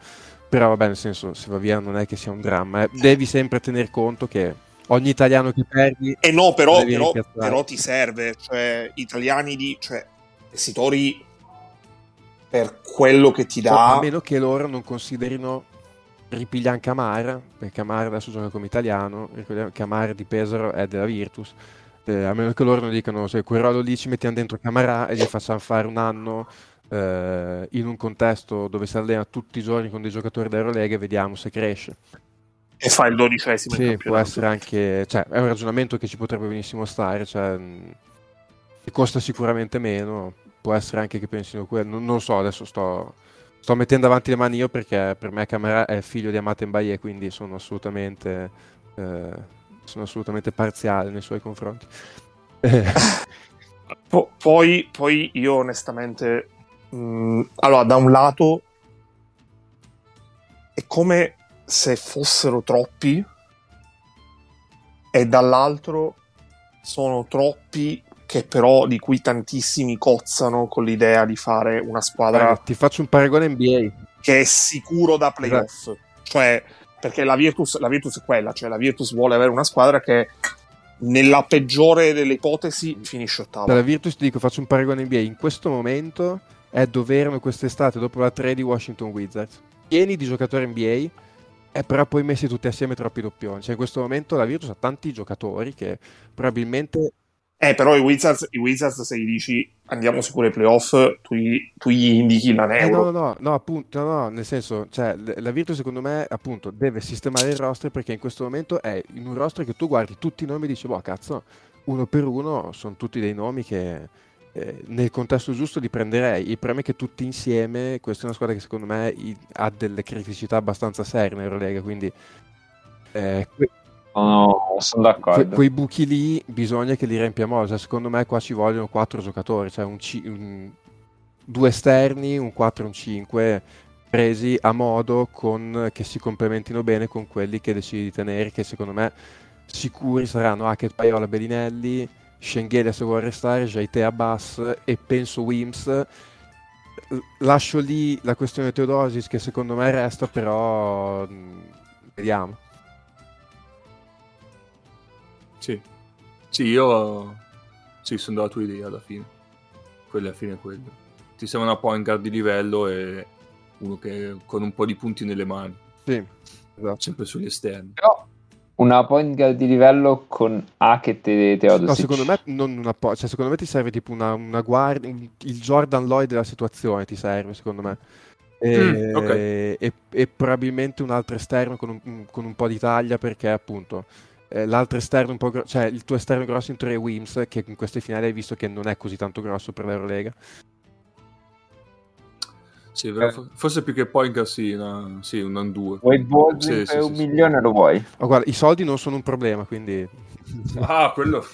però vabbè, nel senso, se va via non è che sia un dramma, eh. devi sempre tener conto che ogni italiano che perdi... E no, però, però, però ti serve, cioè italiani di, cioè Tessitori per quello che ti a dà. meno che loro non considerino ripiglian Camara, perché Camara adesso gioca come italiano, ricordiamo che Camara di Pesaro è della Virtus, eh, a meno che loro non dicano se quel ruolo lì ci mettiamo dentro Camara e gli facciamo fare un anno eh, in un contesto dove si allena tutti i giorni con dei giocatori d'Eurolega e vediamo se cresce. E fa il dodicesimo in Sì, può campionato. essere anche, cioè, è un ragionamento che ci potrebbe benissimo stare, cioè, mh, che costa sicuramente meno, può essere anche che pensino quello, non, non so, adesso sto, sto mettendo avanti le mani io perché per me Camara è figlio di Amate Mbaye, quindi sono assolutamente, eh, sono assolutamente parziale nei suoi confronti. Po- poi, poi io onestamente, mh, allora da un lato è come se fossero troppi e dall'altro sono troppi che però di cui tantissimi cozzano con l'idea di fare una squadra guarda, ti faccio un paragone NBA. che è sicuro da playoff. Cioè, perché la Virtus, la Virtus è quella, cioè la Virtus vuole avere una squadra che nella peggiore delle ipotesi finisce ottava. Dalla Virtus ti dico, faccio un paragone NBA. In questo momento è dove erano quest'estate dopo la 3 di Washington Wizards. Pieni di giocatori NBA, e però poi messi tutti assieme troppi doppioni. Cioè in questo momento la Virtus ha tanti giocatori che probabilmente... Eh, però i Wizards, i Wizards, se gli dici andiamo sicuro ai playoff, tu, gli- tu gli indichi Eh, l'anello. no, no, no, no, appunto, no, no, nel senso, cioè, la Virtus secondo me, appunto, deve sistemare il roster perché in questo momento è in un roster che tu guardi tutti i nomi e dici, boh, cazzo, uno per uno sono tutti dei nomi che eh, nel contesto giusto li prenderei. Il problema è che tutti insieme, questa è una squadra che secondo me i- ha delle criticità abbastanza serie in Eurolega, quindi eh, que- sono, sono que- d'accordo. quei buchi lì bisogna che li riempiamo. Cioè, secondo me qua ci vogliono quattro giocatori, cioè un ci- un- due esterni, un 4 e un 5 presi a modo con, che si complementino bene con quelli che decidi di tenere, che secondo me sicuri saranno Hackett, Paiola, Bellinelli, Schengelia se vuole restare, Jaite Abbas e penso Wims. Lascio lì la questione Teodosis che secondo me resta, però mh, vediamo. Sì. Sì, io... Sì, sono della tua idea alla fine. Quella alla fine è quello. Ti sembra una point guard di livello e uno che con un po' di punti nelle mani. Sì, esatto. Sempre sugli esterni. Però una point guard di livello con Hackett e Teodosic. No, secondo me non una po', cioè secondo me ti serve tipo una, una guardia, il Jordan Lloyd della situazione ti serve secondo me. E, Mm, ok. e- e probabilmente un altro esterno con un, con un po' di taglia perché appunto eh, l'altro esterno un po' grosso, cioè il tuo esterno grosso in teoria è Wims che in queste finali hai visto che non è così tanto grosso per l'Eurolega. Sì, però Eh. fo- forse più che point guard sì, una, sì, un and due. Vuoi Baldwin Sì, per sì, un sì, sì. milione lo vuoi? Ma guarda, i soldi non sono un problema, quindi Ah, quello...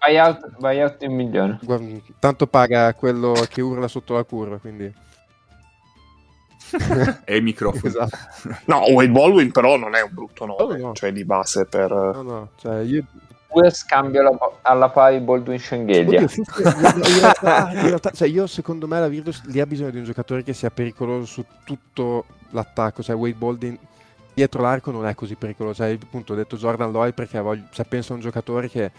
Vai out, vai out un milione. guarda, tanto paga quello che urla sotto la curva, quindi è il microfono. esatto. No, Wade Baldwin però non è un brutto nome, Oh, no. cioè di base per... No, no, cioè io Due scambio alla, alla pari Baldwin Schengelia. Oddio, in realtà, in realtà, cioè io secondo me la Virtus lì ha bisogno di un giocatore che sia pericoloso su tutto l'attacco, cioè Wade Baldwin dietro l'arco non è così pericoloso, cioè appunto ho detto Jordan Lloyd perché voglio, cioè, penso a un giocatore che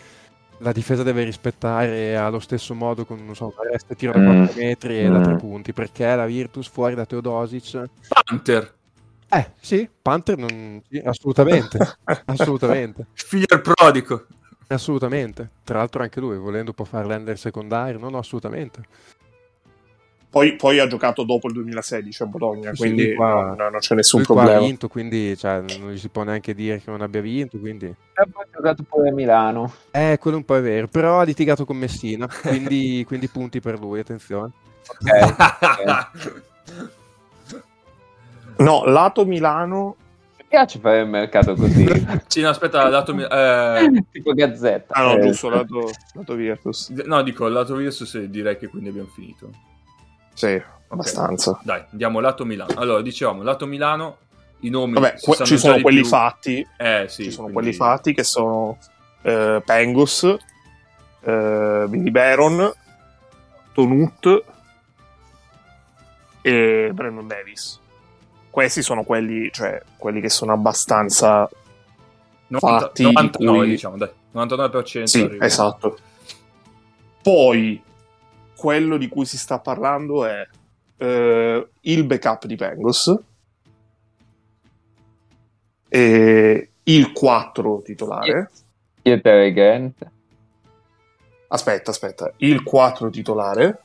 la difesa deve rispettare allo stesso modo con non so, un arresto tiro da Mm. 4 metri e da Mm. 3 punti, perché la Virtus fuori da Teodosic Panther. Eh, sì, Panther non... sì, assolutamente, assolutamente, Figlio del prodigo. Assolutamente. Tra l'altro anche lui, volendo, può fare l'ender secondario, no, no, assolutamente. Poi, poi ha giocato dopo il 2016 a Bologna, Sì, quindi qua- non, non c'è nessun lui qua problema. ha vinto, quindi cioè, non gli si può neanche dire che non abbia vinto, quindi... E poi ha giocato pure a Milano. Eh, quello un po' è vero, però ha litigato con Messina, quindi, quindi punti per lui, attenzione. Ok. No, lato Milano... Piace fare il mercato così. sì, no, aspetta, lato... eh, tipo Gazzetta. Ah no, Eh, giusto, lato, lato Virtus. no, dico, lato Virtus direi che quindi abbiamo finito. Sì, abbastanza. Dai, andiamo lato Milano. Allora, dicevamo, lato Milano, i nomi... Vabbè, que- ci sono quelli più. fatti, Eh, sì. ci sono quindi- quelli fatti che sono eh, Pengus, eh, Billy Baron, Tonut e Brandon Davis. Questi sono quelli, cioè, quelli che sono abbastanza 90, fatti, 99, cui- diciamo, dai. 99% Sì, arriva. esatto. Poi quello di cui si sta parlando è eh, il backup di Pengus e il 4 titolare. Pieter Grant, Aspetta, aspetta, il 4 titolare.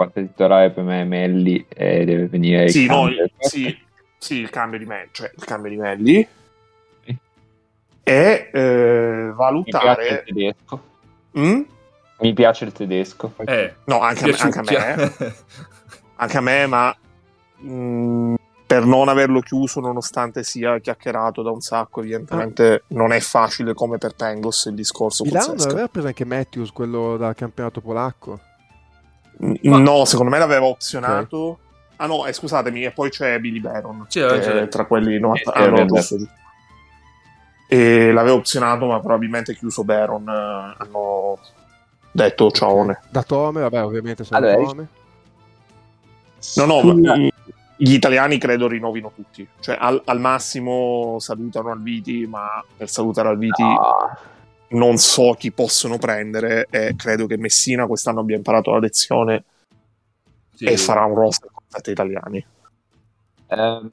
Quarto titolare per me è Melli e deve venire il Sì, no, cambio. il, sì, sì, il cambio di Melli, cioè il cambio di Melli. E eh, Mi piace il valutare... tedesco. Mm? Mi piace il tedesco. Eh, No, anche a, me, anche a me. anche a me, ma mh, per non averlo chiuso, nonostante sia chiacchierato da un sacco, evidentemente non è facile come per Pengos il discorso. Milano aveva preso anche Matthews, quello dal campionato polacco. Ma- No, secondo me l'aveva opzionato. Ah no, eh, scusatemi, e poi c'è Billy Baron, Sì, che c'è- tra quelli 90 Sì, ah, no, giusto. E l'aveva opzionato, ma probabilmente chiuso Baron. eh, hanno detto ciao. Da Tome, vabbè, ovviamente sono Allora, Tome. No, no, ma, gli italiani credo rinnovino tutti. Cioè, al, al massimo salutano Alviti, ma per salutare Alviti No. Non so chi possono prendere. E credo che Messina quest'anno abbia imparato la lezione Sì. e farà un roster con sette italiani. Ehm,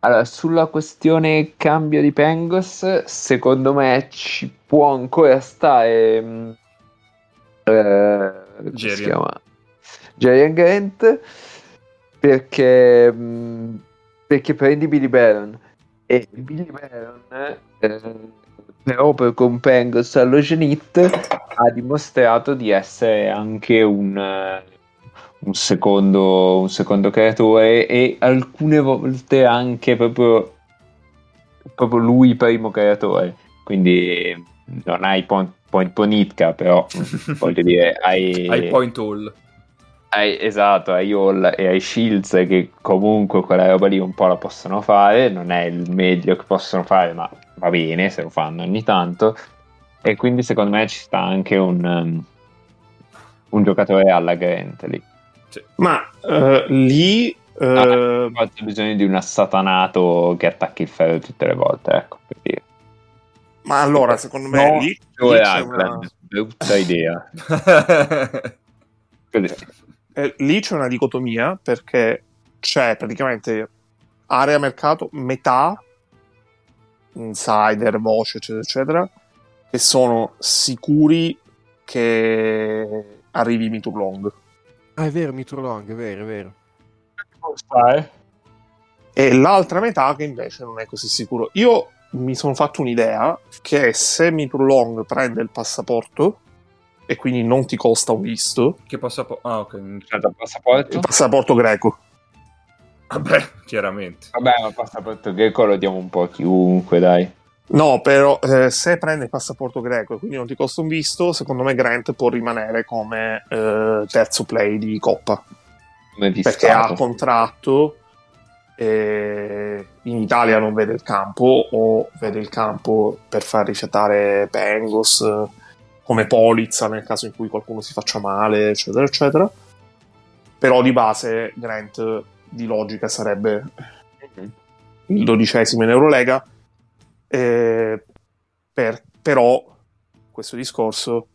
allora, sulla questione cambio di Pengos, secondo me ci può ancora stare. mh, eh, come si Jerian. chiama? Grant perché, mh, perché prendi Billy Baron e Billy Baron eh, proprio con Pengos allo Zenith ha dimostrato di essere anche un, eh, un secondo, un secondo creatore e alcune volte anche proprio, proprio lui primo creatore. Quindi non hai point, point Ponitka, però voglio dire, hai, Ai point all. hai- esatto, hai Hall e hai Shields che comunque quella roba lì un po' la possono fare, non è il meglio che possono fare, ma va bene se lo fanno ogni tanto. E quindi secondo me ci sta anche un, um, un giocatore alla Grant lì. Ma eh, lì. eh, Ah, Ha bisogno di un assatanato che attacchi il ferro tutte le volte, ecco, per dire. ma allora, secondo me, No, lì, lì c'è una, brutta idea. Così. eh, lì c'è una dicotomia perché c'è praticamente area mercato, metà insider, voce, eccetera, eccetera, che sono sicuri che arrivi Mitur Long. Ah, è vero, Mitrolong, è vero, è vero. E l'altra metà che invece non è così sicuro. Io mi sono fatto un'idea che se Mitur Long prende il passaporto e quindi non ti costa un visto, che passaporto? Ah, ok. Il passaporto? il passaporto greco. Vabbè, chiaramente. Vabbè, ma il passaporto greco lo diamo un po' a chiunque, dai. No, però eh, se prende il passaporto greco e quindi non ti costa un visto, secondo me Grant può rimanere come eh, terzo play di Coppa. Come Perché ha contratto e in Italia non vede il campo o vede il campo per far rifiatare Pengos eh, come Polizza nel caso in cui qualcuno si faccia male, eccetera, eccetera. Però di base Grant di logica sarebbe il dodicesimo in Eurolega. Eh, per- però questo discorso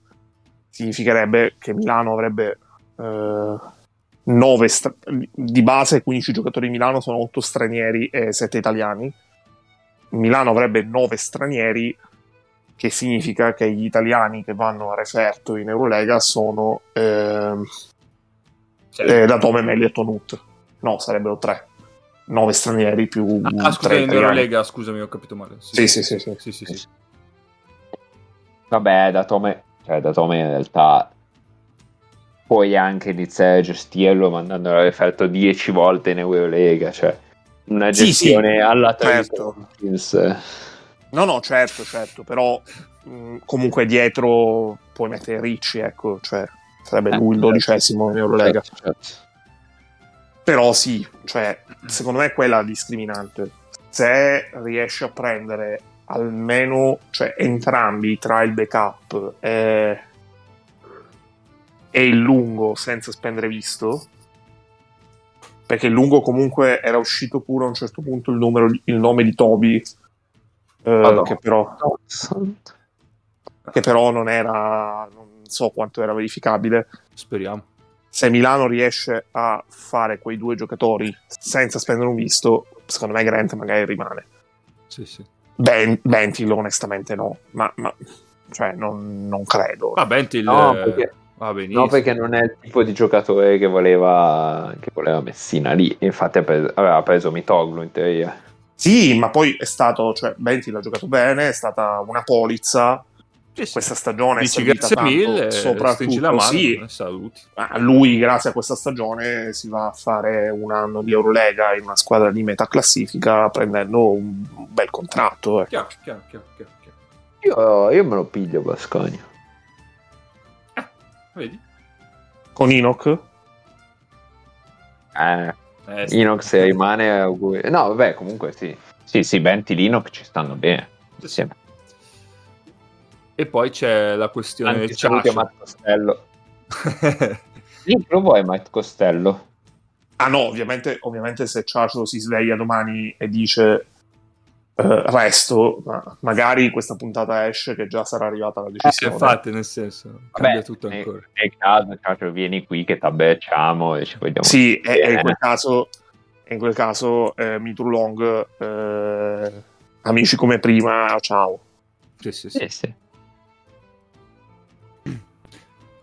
significherebbe che Milano avrebbe eh, 9 stra- di base 15 giocatori di Milano sono 8 stranieri e 7 italiani. Milano avrebbe 9 stranieri, che significa che gli italiani che vanno a referto in Eurolega sono Cioè, eh, da Tome, Melli e Tonut. No, sarebbero 3. 9 stranieri più ah, scusa, 3 in. Eurolega, scusami, ho capito male. Sì, sì, sì, sì. sì, sì, sì. Vabbè, da Tome, cioè, da Tome in realtà puoi anche iniziare a gestirlo mandandolo all'effetto 10 volte in Eurolega, cioè una gestione sì, alla certo. No, no, certo, certo, però mh, comunque dietro puoi mettere Ricci, ecco, cioè sarebbe Eh, lui il dodicesimo in Eurolega. Certo, certo. Però sì, cioè, secondo me è quella la discriminante. Se riesci a prendere almeno, cioè, entrambi tra il backup e, e il lungo senza spendere visto, perché il lungo comunque era uscito pure a un certo punto il, numero, il nome di Toby, eh, che, però, che però non era, non so quanto era verificabile Speriamo. Se Milano riesce a fare quei due giocatori senza spendere un visto, secondo me Grant magari rimane. Sì, sì. Ben, Bentil onestamente no, ma, ma- cioè, non, non credo. Va Bentil No, perché- va benissimo. No, perché non è il tipo di giocatore che voleva, che voleva Messina lì. Infatti preso- aveva preso Mitoglu in teoria. Sì, ma poi è stato, cioè Bentil ha giocato bene, è stata una polizza. Sì, sì. Questa stagione è Dici servita grazie tanto, mille, stringi la soprattutto mano sì, e saluti. a lui grazie a questa stagione si va a fare un anno di Eurolega in una squadra di metà classifica prendendo un bel contratto. ecco. Chiaro, chiaro, chiaro. Io, io me lo piglio Basconia. Vedi? Con Enoch? Eh, Eh, Inox se rimane auguri. No, vabbè, comunque sì. Sì, sì, Benti e Inox ci stanno bene. Insieme. E poi c'è la questione Anche del saluti a Ciacio. Matt Costello. Sì, lo vuoi Matt Costello? Ah no, ovviamente, ovviamente se Ciacio si sveglia domani e dice eh, resto, ma magari questa puntata esce che già sarà arrivata la Sì, decisione. infatti, nel senso, cambia tutto nel- ancora. Nel caso, Ciacio, vieni qui che t'abbecciamo e ci vediamo. Sì, e, e in Eh. quel caso, in quel caso eh, Mitru Long, eh, amici come prima, ciao. Sì, sì, sì. Sì, sì.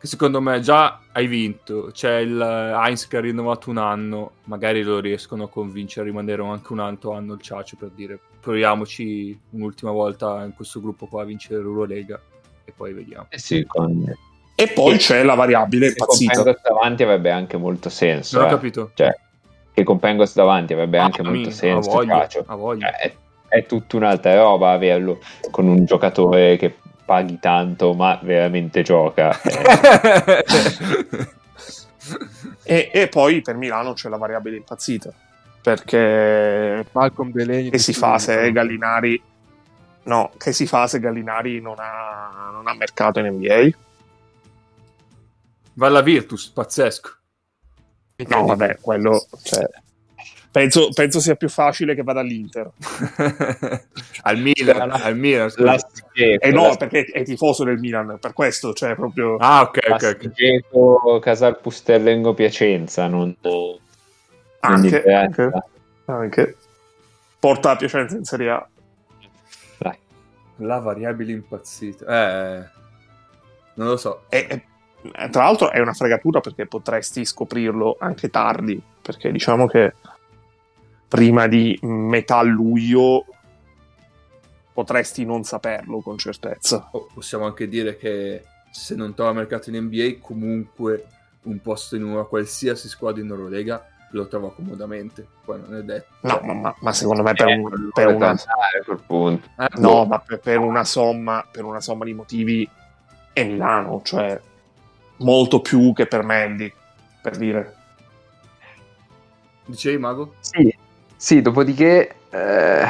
Che secondo me già hai vinto. C'è il Heinz che ha rinnovato un anno. Magari lo riescono a convincere a rimanere anche un altro anno il Ciacio per dire proviamoci un'ultima volta in questo gruppo qua a vincere l'Eurolega e poi vediamo. Eh sì, con... E poi c'è la variabile che con impazzita. Pengos davanti avrebbe anche molto senso. Non ho eh. capito. Cioè, che con Pengos davanti avrebbe anche Ah, molto senso. Voglia, Ciacio. Cioè, è, è tutta un'altra roba averlo con un giocatore che paghi tanto ma veramente gioca. Eh, E, e poi per Milano c'è la variabile impazzita. Perché Malcolm Delaney che si fa se Gallinari no, che si fa se Gallinari non ha, non ha mercato in NBA? Va alla Virtus, pazzesco. No, vabbè, quello cioè, penso, penso sia più facile che vada all'Inter. al Milan, al Milan. scusa. Lasticheco, E no, Lasticheco, perché è tifoso del Milan, per questo, cioè proprio Ah, ok, ok, ok. Lasticheco, Casal Pustellengo Piacenza, non, anche, anche, anche. porta a Piacenza in Serie A. Dai. La variabile impazzita. Eh, non lo so. E, e, tra l'altro è una fregatura perché potresti scoprirlo anche tardi, perché diciamo che prima di metà luglio potresti non saperlo con certezza. Oh, possiamo anche dire che se non trova mercato in NBA, comunque un posto in una qualsiasi squadra in Eurolega lo trova comodamente. Poi non è detto. No, ma, ma- ma secondo me per, Eh, un- per una, andare a quel punto. Eh, no, ma per, per una somma, per una somma di motivi è Milano, cioè molto più che per Mendy, per dire. Dicevi, Mago? Sì, sì dopodiché... eh,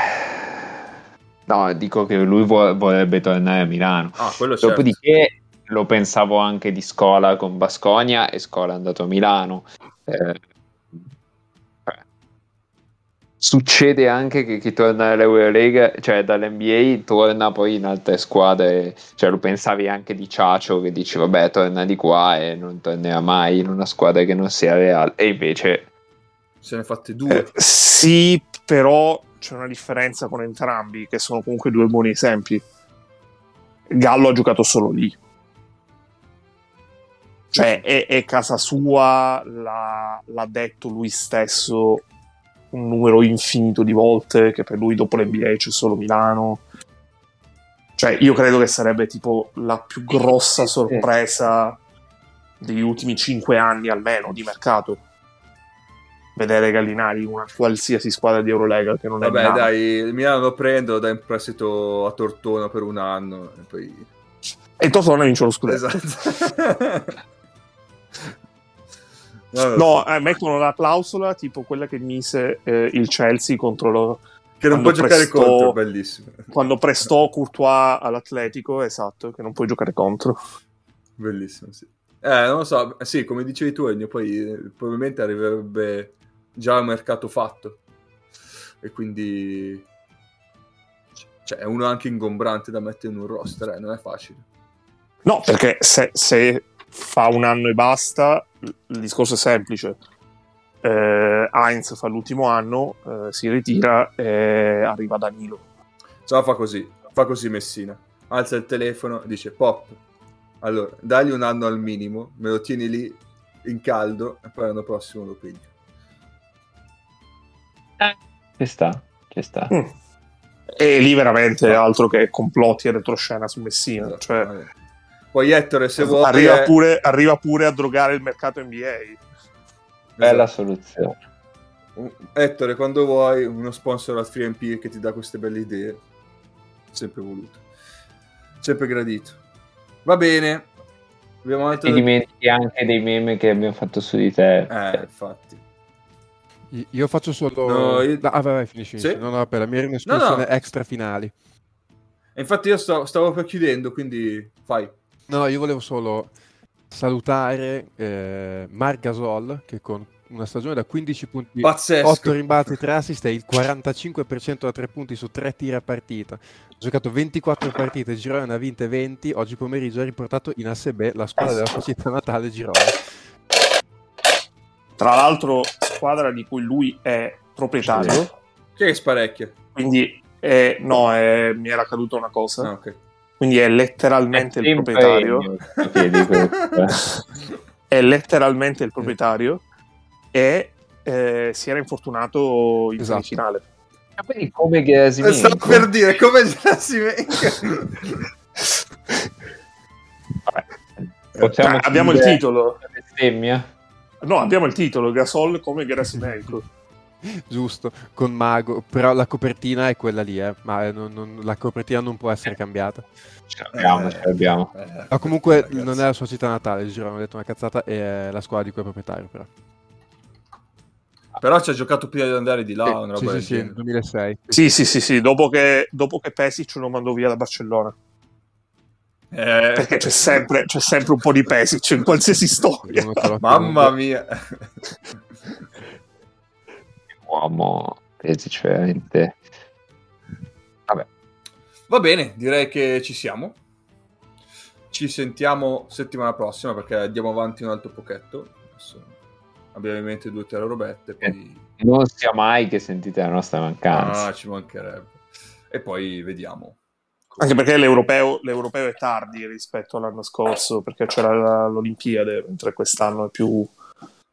No, dico che lui vo- vorrebbe tornare a Milano. Ah, quello certo. Dopodiché lo pensavo anche di Scola con Basconia e Scola è andato a Milano. Eh, eh, succede anche che chi torna dall'Eurolega, cioè dall'NBA, torna poi in altre squadre. Cioè, lo pensavi anche di Ciacio che dice, vabbè, torna di qua e non tornerà mai in una squadra che non sia reale. E invece... Se ne fatte due. Eh, sì, però c'è una differenza con entrambi, che sono comunque due buoni esempi. Gallo ha giocato solo lì. Cioè, è, è casa sua, l'ha, l'ha detto lui stesso un numero infinito di volte, che per lui dopo l'NBA c'è solo Milano. Cioè, io credo che sarebbe tipo la più grossa sorpresa degli ultimi cinque anni almeno di mercato. Vedere Gallinari in una qualsiasi squadra di Eurolega che non Vabbè, è Milano. dai, il Milano lo prendo, lo dà in prestito a Tortona per un anno e poi... E Tortona vince lo scudetto. Esatto. No, No, eh, mettono la clausola tipo quella che mise eh, il Chelsea contro lo, che non può giocare prestò- contro, bellissimo. quando prestò Courtois all'Atletico, esatto, che non puoi giocare contro. Bellissimo, sì. Eh, non lo so, sì, come dicevi tu, Ennio, poi probabilmente arriverebbe già un mercato fatto. E quindi... Cioè, è uno anche ingombrante da mettere in un roster, eh, non è facile. No, perché se, se fa un anno e basta, il discorso è semplice. Eh, Heinz fa l'ultimo anno, eh, si ritira e arriva Danilo. Ciao, fa così, fa così Messina. Alza il telefono dice, Pop, allora, dagli un anno al minimo, me lo tieni lì in caldo e poi l'anno prossimo lo piglio. Ci sta, ci sta. Mm. E lì veramente altro che complotti e retroscena su Messina. Cioè. Poi Ettore, se vuoi... arriva, pure, arriva pure a drogare il mercato NBA. Bella esatto. soluzione. Ettore, quando vuoi, uno sponsor al 3MP che ti dà queste belle idee, sempre voluto, sempre gradito. Va bene, abbiamo altro Ti dimentichi anche dei meme che abbiamo fatto su di te. Eh, infatti. Io faccio solo... No, io- Ah, vai, vai, finisci. Sì? No, no, per la mia era un'escursione No, no. extra finali. E infatti io sto- stavo per chiudendo, quindi fai. No, io volevo solo salutare eh, Marc Gasol che con una stagione da 15 punti, Pazzesco. 8 rimbalzi, 3 assist e il 45% da 3 punti su 3 tiri a partita. Ha giocato 24 partite, Girona ne ha vinte 20. Oggi pomeriggio ha riportato in ASB la squadra della sua città natale Girona. Tra l'altro, squadra di cui lui è proprietario. Che sparecchia. Quindi, è- no, è- mi era caduta una cosa. Ah, ok. Quindi è letteralmente il sempre proprietario. È letteralmente il proprietario. E eh, si era infortunato in Esatto. semifinale. Quindi come Gerasimenko. Stavo per dire, come Gerasimenko. Possiamo Cioè, abbiamo il titolo. bestemmia? No, abbiamo il titolo. Gasol come Gerasimenko. Giusto, con Mago, però la copertina è quella lì, eh, ma eh, non- non- la copertina non può essere cambiata. Ce l'abbiamo, ce l'abbiamo. Eh, Ma comunque ragazzi. non è la sua città natale, Girona, ho detto una cazzata, è la squadra di cui è proprietario però. Però ci ha giocato prima di andare di là, Sì, sì, sì, sì, genere. 2006. Sì, sì, sì, sì. Dopo che, dopo che Pesic lo mandò via da Barcellona. Eh, Perché c'è sempre, c'è sempre un po' di Pesic in qualsiasi storia. Mamma mia. Uomo, Pesic veramente. Va bene, direi che ci siamo. Ci sentiamo settimana prossima perché andiamo avanti un altro pochetto. Adesso abbiamo in mente due o tre robette. Poi... Non sia mai che sentite la nostra mancanza. Ah, ci mancherebbe. E poi vediamo. Anche perché l'europeo, l'europeo è tardi rispetto all'anno scorso, perché c'era l'Olimpiade, mentre quest'anno è più,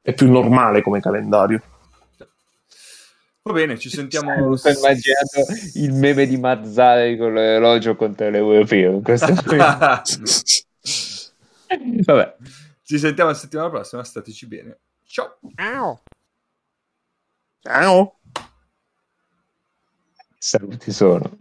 è più normale come calendario. Va bene, ci sentiamo. Sto immaginando il meme di Mazzari con l'orologio contro l'europeo. in questo. Vabbè, ci sentiamo la settimana prossima. Stateci bene. Ciao. Ciao! saluti sono.